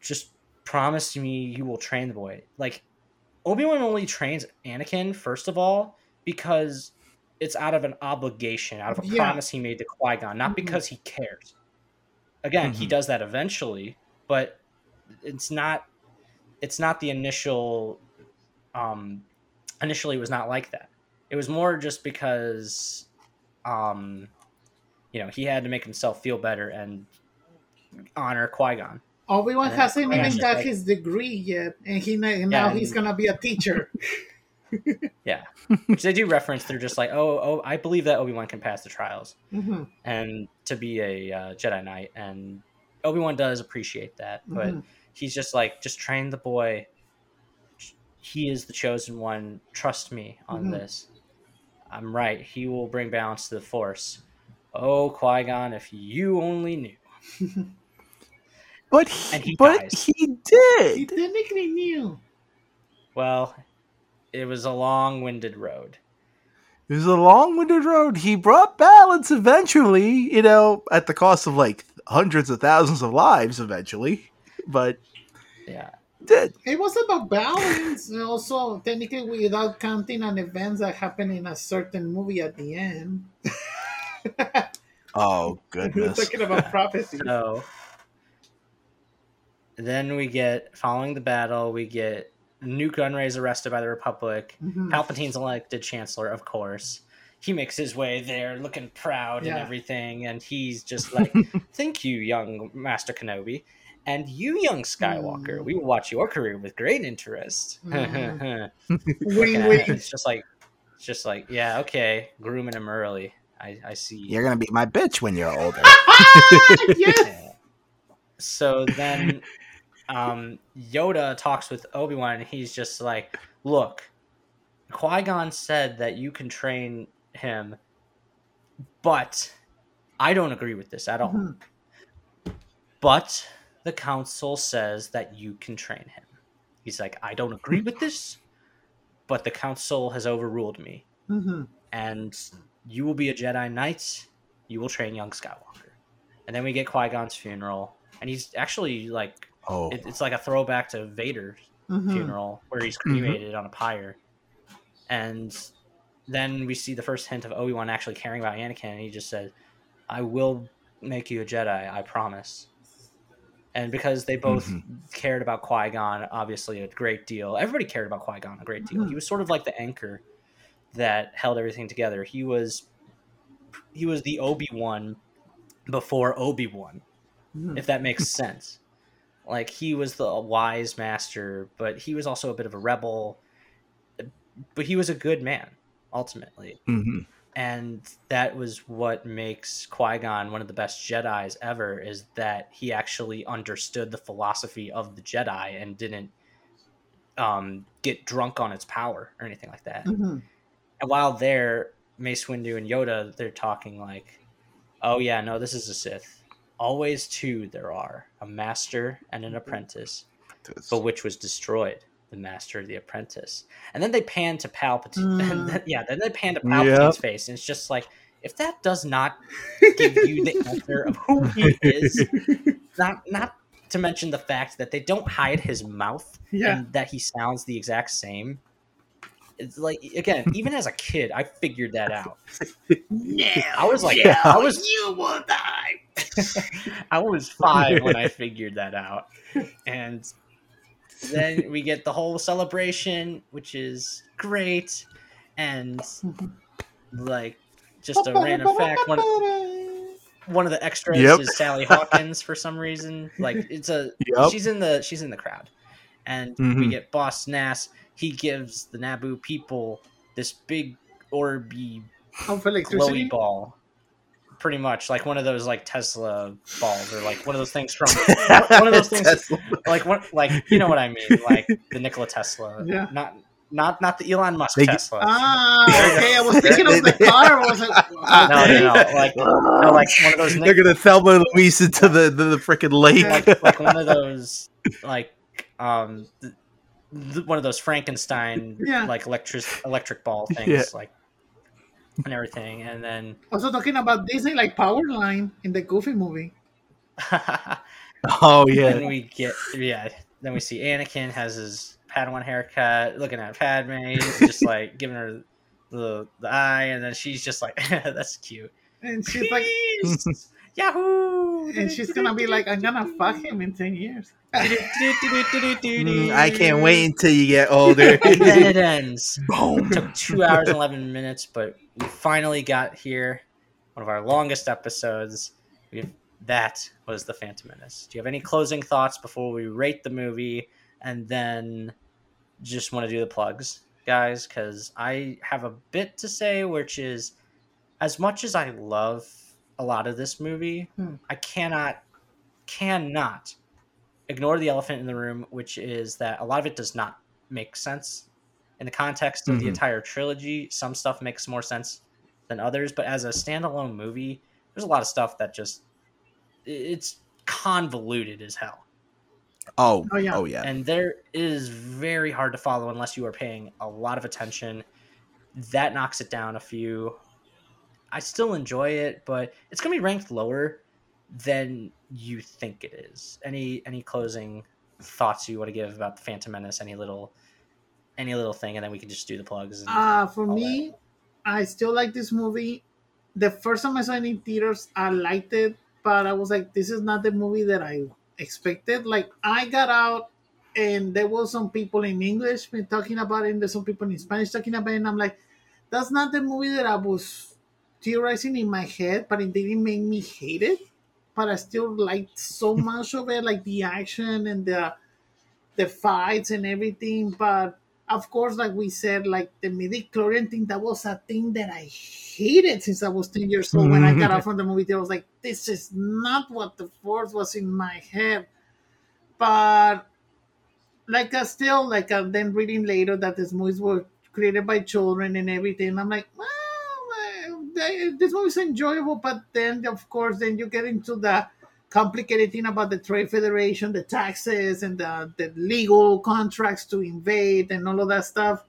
[SPEAKER 1] just promise me you will train the boy. Like obi-wan only trains anakin first of all because it's out of an obligation out of a
[SPEAKER 3] Yeah.
[SPEAKER 1] promise he made to qui-gon not
[SPEAKER 3] Mhm.
[SPEAKER 1] because he cares again he
[SPEAKER 2] Mhm.
[SPEAKER 1] does that eventually but it's not it's not the initial um initially it was not like that it was more just because um you know he had to make himself feel better and honor qui-gon
[SPEAKER 3] Obi-Wan
[SPEAKER 1] Yeah.
[SPEAKER 3] hasn't even got
[SPEAKER 1] like-
[SPEAKER 3] his degree yet, and he na- now
[SPEAKER 1] and-
[SPEAKER 3] he's gonna be a teacher.
[SPEAKER 1] which they do reference they're just like oh oh i believe that obi-wan can pass the trials
[SPEAKER 3] hmm
[SPEAKER 1] and to be a uh, jedi knight and obi-wan does appreciate that but
[SPEAKER 3] Mhm.
[SPEAKER 1] he's just like just train the boy he is the chosen one trust me on
[SPEAKER 3] Mhm.
[SPEAKER 1] this i'm right he will bring balance to the force oh qui-gon if you only knew
[SPEAKER 2] But he,
[SPEAKER 1] And he
[SPEAKER 2] but
[SPEAKER 1] dies.
[SPEAKER 2] he did.
[SPEAKER 3] He
[SPEAKER 2] did.
[SPEAKER 3] technically knew.
[SPEAKER 1] well it was a long-winded road
[SPEAKER 2] It was a long-winded road. He brought balance eventually, you know, at the cost of like hundreds of thousands of lives eventually. But
[SPEAKER 1] yeah
[SPEAKER 2] did.
[SPEAKER 3] It was about balance, and also technically without counting on events that happen in a certain movie at the end.
[SPEAKER 2] Oh goodness!
[SPEAKER 3] We're talking about prophecy.
[SPEAKER 1] So then we get following the battle, we get Nute is arrested by the Republic.
[SPEAKER 3] Mhm.
[SPEAKER 1] Palpatine's elected chancellor, of course. He makes his way there, looking proud and everything, and he's just like, "Thank you, young Master Kenobi, and you, young Skywalker.
[SPEAKER 3] Mm.
[SPEAKER 1] We will watch your career with great interest."
[SPEAKER 3] Mm.
[SPEAKER 1] Looking
[SPEAKER 3] Wing, wing.
[SPEAKER 1] it's just like, it's just like, yeah, okay, grooming him early. I, I see.
[SPEAKER 2] You're gonna be my bitch when you're older.
[SPEAKER 3] yes.
[SPEAKER 1] Yeah. So then um, Yoda talks with Obi Wan, and he's just like, "Look, Qui Gon said that you can train him, but I don't agree with this at all.
[SPEAKER 3] Mhm.
[SPEAKER 1] But the Council says that you can train him." He's like, "I don't agree with this, but the Council has overruled me."
[SPEAKER 3] Mhm.
[SPEAKER 1] and you will be a Jedi Knight. You will train young Skywalker. And then we get Qui Gon's funeral, and he's actually like
[SPEAKER 2] Oh,
[SPEAKER 1] it, it's like a throwback to Vader's
[SPEAKER 3] Mhm.
[SPEAKER 1] funeral where he's cremated on a pyre. And then we see the first hint of Obi Wan actually caring about Anakin, and he just said, "I will make you a Jedi. I promise." And because they both cared about Qui Gon, obviously a great deal. Everybody cared about Qui Gon a great deal.
[SPEAKER 3] Mhm.
[SPEAKER 1] He was sort of like the anchor that held everything together. He was he was the Obi Wan before Obi Wan,
[SPEAKER 3] Mhm.
[SPEAKER 1] if that makes sense. Like he was the wise master, but he was also a bit of a rebel. But he was a good man ultimately
[SPEAKER 2] hmm
[SPEAKER 1] and that was what makes Qui-Gon one of the best Jedi's ever is that he actually understood the philosophy of the Jedi and didn't um, get drunk on its power or anything like that.
[SPEAKER 3] Mhm.
[SPEAKER 1] And while they're Mace Windu and Yoda, they're talking like, "Oh yeah, no, this is a Sith. Always two there are: a master and an apprentice, but which was destroyed, the master or the apprentice." And then they pan to Palpatine.
[SPEAKER 3] Mm.
[SPEAKER 1] And then, yeah, then they pan to Palpatine's face, and it's just like, if that does not give you the answer of who he is, not not to mention the fact that they don't hide his mouth
[SPEAKER 3] Yeah.
[SPEAKER 1] and that he sounds the exact same. It's like again, even as a kid, I figured that out. I was like, yeah, I was,
[SPEAKER 3] you will die.
[SPEAKER 1] I was five when I figured that out, and then we get the whole celebration, which is great, and like just a random fact. One, one of the extras
[SPEAKER 2] Yep.
[SPEAKER 1] is Sally Hawkins for some reason. Like it's a
[SPEAKER 2] Yep.
[SPEAKER 1] she's in the she's in the crowd, and we
[SPEAKER 2] Mhm.
[SPEAKER 1] get Boss Nass. He gives the Naboo people this big orby glowy ball, pretty much like one of those like Tesla balls or like one of those things from one of those things
[SPEAKER 2] Tesla.
[SPEAKER 1] like what like you know what I mean like the Nikola Tesla,
[SPEAKER 3] Yeah.
[SPEAKER 1] not not not the Elon Musk
[SPEAKER 2] They
[SPEAKER 1] Tesla.
[SPEAKER 3] Ah, okay. I was thinking of the car. I Wasn't
[SPEAKER 1] no, no, no, like no, like one of those
[SPEAKER 2] They're gonna Thelma and Louise into the the, the freaking lake.
[SPEAKER 1] like like one of those like um th- th- one of those Frankenstein
[SPEAKER 3] Yeah.
[SPEAKER 1] like electric electric ball things
[SPEAKER 2] Yeah.
[SPEAKER 1] like and everything and then
[SPEAKER 3] also talking about Disney, like Powerline in the Goofy movie.
[SPEAKER 2] oh yeah.
[SPEAKER 1] then we get yeah then we see Anakin has his Padawan haircut looking at Padme he's just like giving her the the eye and then she's just like that's cute
[SPEAKER 3] And she's like,
[SPEAKER 1] Yahoo
[SPEAKER 3] and she's gonna be like, I'm gonna fuck him in 10 years.
[SPEAKER 2] Mm, I can't wait until you get older.
[SPEAKER 1] and then it ends
[SPEAKER 2] Boom.
[SPEAKER 1] took two hours and 11 minutes but we finally got here. One of our longest episodes. We that was the phantom menace. Do you have any closing thoughts before we rate the movie? And then just want to do the plugs guys because i have a bit to say which is as much as i love a lot of this movie
[SPEAKER 3] Hmm.
[SPEAKER 1] i cannot cannot ignore the elephant in the room which is that a lot of it does not make sense in the context of the
[SPEAKER 2] Mhm.
[SPEAKER 1] entire trilogy, some stuff makes more sense than others. But as a standalone movie, there's a lot of stuff that just it's convoluted as hell,
[SPEAKER 2] Oh,
[SPEAKER 3] Oh, yeah.
[SPEAKER 2] oh yeah.
[SPEAKER 1] and there is very hard to follow unless you are paying a lot of attention. That knocks it down a few. I still enjoy it, but it's gonna be ranked lower than you think it is. Any any closing thoughts you want to give about the Phantom Menace? Any little any little thing, and then we can just do the plugs. And,
[SPEAKER 3] Uh, for me, I still like this movie. The first time I saw it in theaters, I liked it, but I was like, this is not the movie that I expected. Like, I got out, and there was some people in English talking about it, and there's some people in Spanish talking about it, and I'm like, that's not the movie that I was theorizing in my head, but it didn't make me hate it. But I still liked so much of it, like the action and the the fights and everything. But of course, like we said, like the midi-chlorian thing, that was a thing that I hated since I was 10 years old. When I got mm-hmm. out from the movie theater, I was like, this is not what the force was in my head. But like I still like I'm then reading later that these movies were created by children and everything. I'm like, well, eh, they- this movie's enjoyable, but then of course, then you get into the complicated thing about the trade federation, the taxes, and the, the legal contracts to invade and all of that stuff.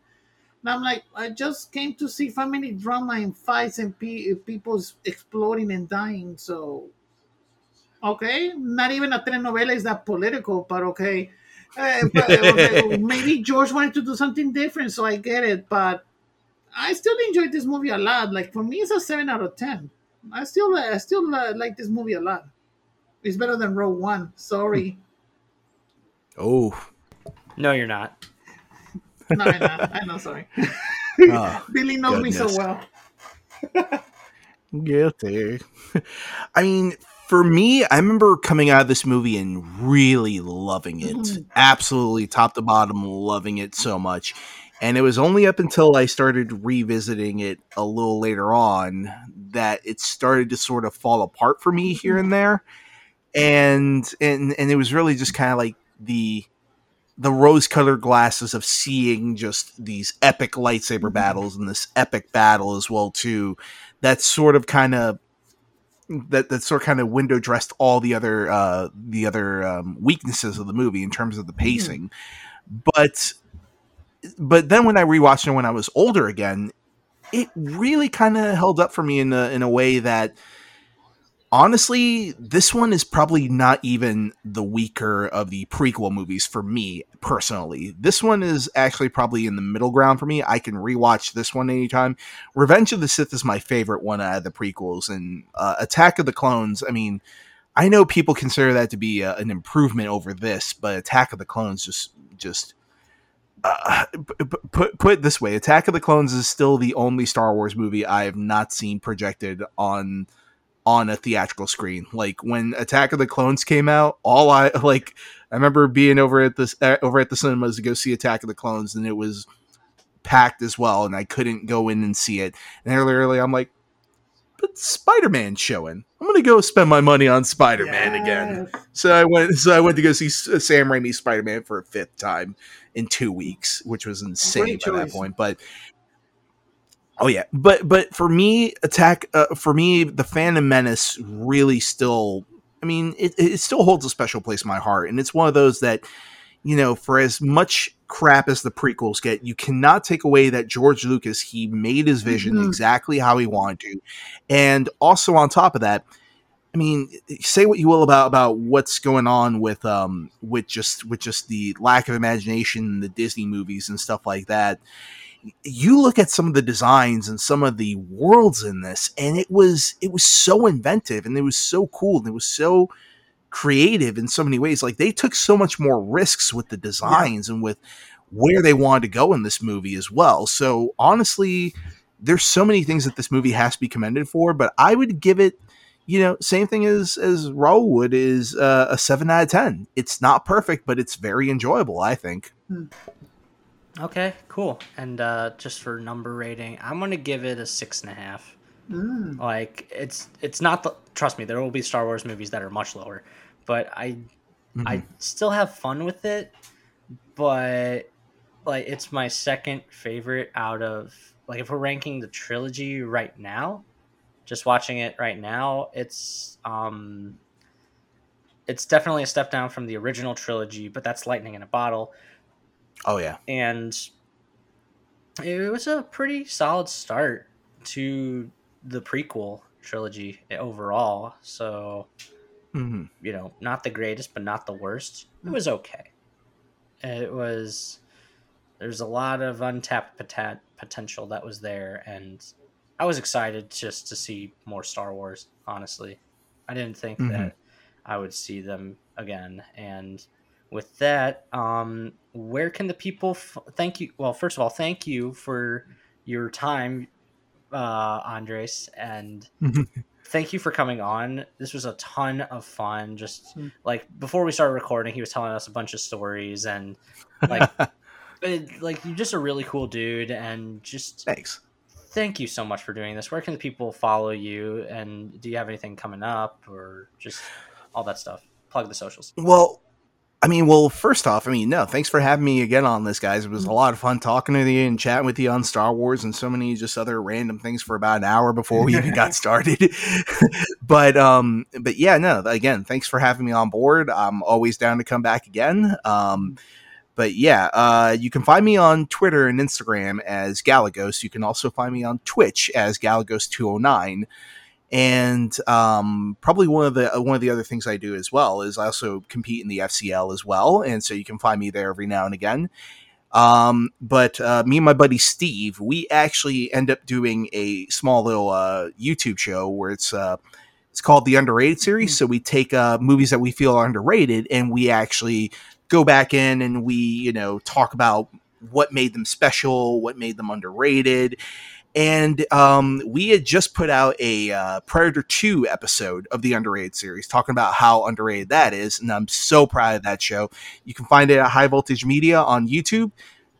[SPEAKER 3] And I'm like, I just came to see family drama and fights and pe- people exploding and dying. So, okay, not even a telenovela is that political, but okay. Uh, but, okay, maybe George wanted to do something different, so I get it. But I still enjoyed this movie a lot. Like for me, it's a seven out of ten. I still, I still uh, like this movie a lot. It's better than Rogue One. Sorry,
[SPEAKER 2] Oh,
[SPEAKER 1] no, you're not.
[SPEAKER 3] no, I know, I know. Sorry,
[SPEAKER 2] oh,
[SPEAKER 3] Billy knows me so
[SPEAKER 2] goodness.
[SPEAKER 3] well.
[SPEAKER 2] guilty. I mean, for me, I remember coming out of this movie and really loving it.
[SPEAKER 3] Mhm.
[SPEAKER 2] Absolutely, top to bottom, loving it so much. And it was only up until I started revisiting it a little later on that it started to sort of fall apart for me here and there. And and and it was really just kind of like the the rose colored glasses of seeing just these epic lightsaber battles and this epic battle as well too. That sort of kind of that that sort of kind of window dressed all the other uh the other um, weaknesses of the movie in terms of the pacing. But but then when i rewatched it when i was older again it really kind of held up for me in a in a way that honestly, this one is probably not even the weaker of the prequel movies for me personally. This one is actually probably in the middle ground for me. I can rewatch this one anytime. Revenge of the Sith is my favorite one out of the prequels, and uh, Attack of the Clones. I mean, I know people consider that to be a, an improvement over this, but Attack of the Clones just just. Uh, put put it this way, Attack of the Clones is still the only Star Wars movie I have not seen projected on on a theatrical screen. Like when Attack of the Clones came out, all I like I remember being over at this uh, over at the cinemas to go see Attack of the Clones, and it was packed as well, and I couldn't go in and see it. And earlier, I'm like, but Spider Man's showing. I'm gonna go spend my money on Spider Man yes. again. So I went. So I went to go see Sam Raimi's Spider Man for a fifth time in two weeks, which was insane by that point. But Oh yeah, but but for me, attack uh, for me, the Phantom Menace really still. I mean, it, it still holds a special place in my heart, and it's one of those that, you know, for as much crap as the prequels get, you cannot take away that George Lucas he made his vision mm-hmm. exactly how he wanted to, and also on top of that, I mean, say what you will about about what's going on with um with just with just the lack of imagination in the Disney movies and stuff like that you look at some of the designs and some of the worlds in this and it was it was so inventive and it was so cool and it was so creative in so many ways like they took so much more risks with the designs yeah. and with where they wanted to go in this movie as well so honestly there's so many things that this movie has to be commended for but i would give it you know same thing as as Raul would is uh, a 7 out of 10 it's not perfect but it's very enjoyable i think hmm.
[SPEAKER 1] Okay, cool. And uh, just for number rating, I'm gonna give it a six and a half. Mm. Like it's it's not the trust me, there will be Star Wars movies that are much lower, but I mm-hmm. I still have fun with it. But like it's my second favorite out of like if we're ranking the trilogy right now, just watching it right now, it's um it's definitely a step down from the original trilogy, but that's lightning in a bottle.
[SPEAKER 2] Oh yeah,
[SPEAKER 1] and it was a pretty solid start to the prequel trilogy overall. So, mm-hmm. you know, not the greatest, but not the worst. It was okay. It was. There's a lot of untapped poten- potential that was there, and I was excited just to see more Star Wars. Honestly, I didn't think mm-hmm. that I would see them again, and with that, um, where can the people f- thank you? Well, first of all, thank you for your time, uh, Andres, and thank you for coming on. This was a ton of fun. Just mm. like before we started recording, he was telling us a bunch of stories and like, it, like you're just a really cool dude, and just
[SPEAKER 2] thanks.
[SPEAKER 1] Thank you so much for doing this. Where can the people follow you? And do you have anything coming up, or just all that stuff? Plug the socials.
[SPEAKER 2] Well, I mean, well, first off, I mean, no, thanks for having me again on this, guys. It was a lot of fun talking to you and chatting with you on Star Wars and so many just other random things for about an hour before we even got started. but, um, but yeah, no, again, thanks for having me on board. I'm always down to come back again. Um, but yeah, uh, you can find me on Twitter and Instagram as Galagos. You can also find me on Twitch as Galagos209 and um, probably one of the one of the other things I do as well is I also compete in the FCL as well, and so you can find me there every now and again. Um, but uh, me and my buddy Steve, we actually end up doing a small little uh, YouTube show where it's uh, it's called the Underrated series. Mm-hmm. So we take uh, movies that we feel are underrated, and we actually go back in and we you know talk about what made them special, what made them underrated and um, we had just put out a uh, Predator 2 episode of the Underrated series, talking about how underrated that is. And I'm so proud of that show. You can find it at High Voltage Media on YouTube.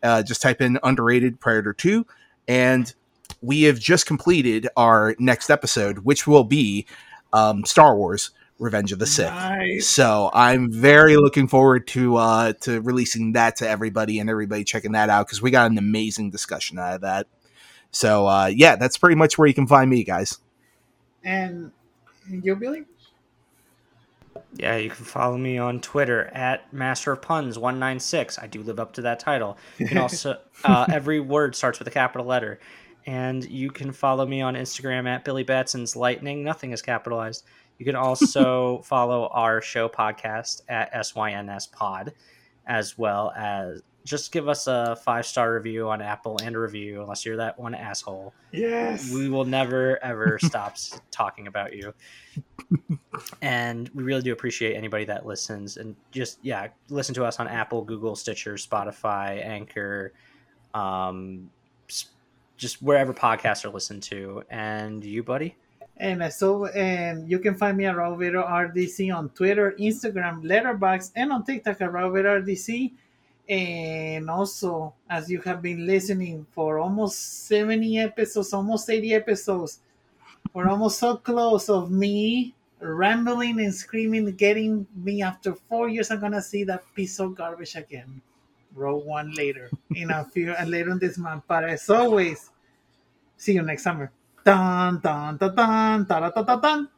[SPEAKER 2] Uh, just type in Underrated Predator 2. And we have just completed our next episode, which will be um, Star Wars Revenge of the Sith.
[SPEAKER 3] Nice.
[SPEAKER 2] So I'm very looking forward to uh to releasing that to everybody and everybody checking that out because we got an amazing discussion out of that. So uh yeah, that's pretty much where you can find me, guys.
[SPEAKER 3] And you, Billy?
[SPEAKER 1] Yeah, you can follow me on Twitter at Master of Puns one nine six. I do live up to that title. You can also uh, every word starts with a capital letter, and you can follow me on Instagram at Billy Batson's Lightning. Nothing is capitalized. You can also follow our show podcast at SYNS Pod, as well as just give us a five star review on Apple and a review, unless you're that one asshole.
[SPEAKER 3] Yes.
[SPEAKER 1] We will never ever stop talking about you. And we really do appreciate anybody that listens and just yeah, listen to us on Apple, Google, Stitcher, Spotify, Anchor, um, just wherever podcasts are listened to. And you, buddy?
[SPEAKER 3] And so, and you can find me at Roberto RDC on Twitter, Instagram, Letterboxd, and on TikTok at Roberto RDC. And also, as you have been listening for almost 70 episodes, almost 80 episodes, we're almost so close of me rambling and screaming, getting me after four years. I'm gonna see that piece of garbage again. Rogue One later in a few, and later in this month. But as always, see you next summer. Dun dun dun dun dun dun dun dun.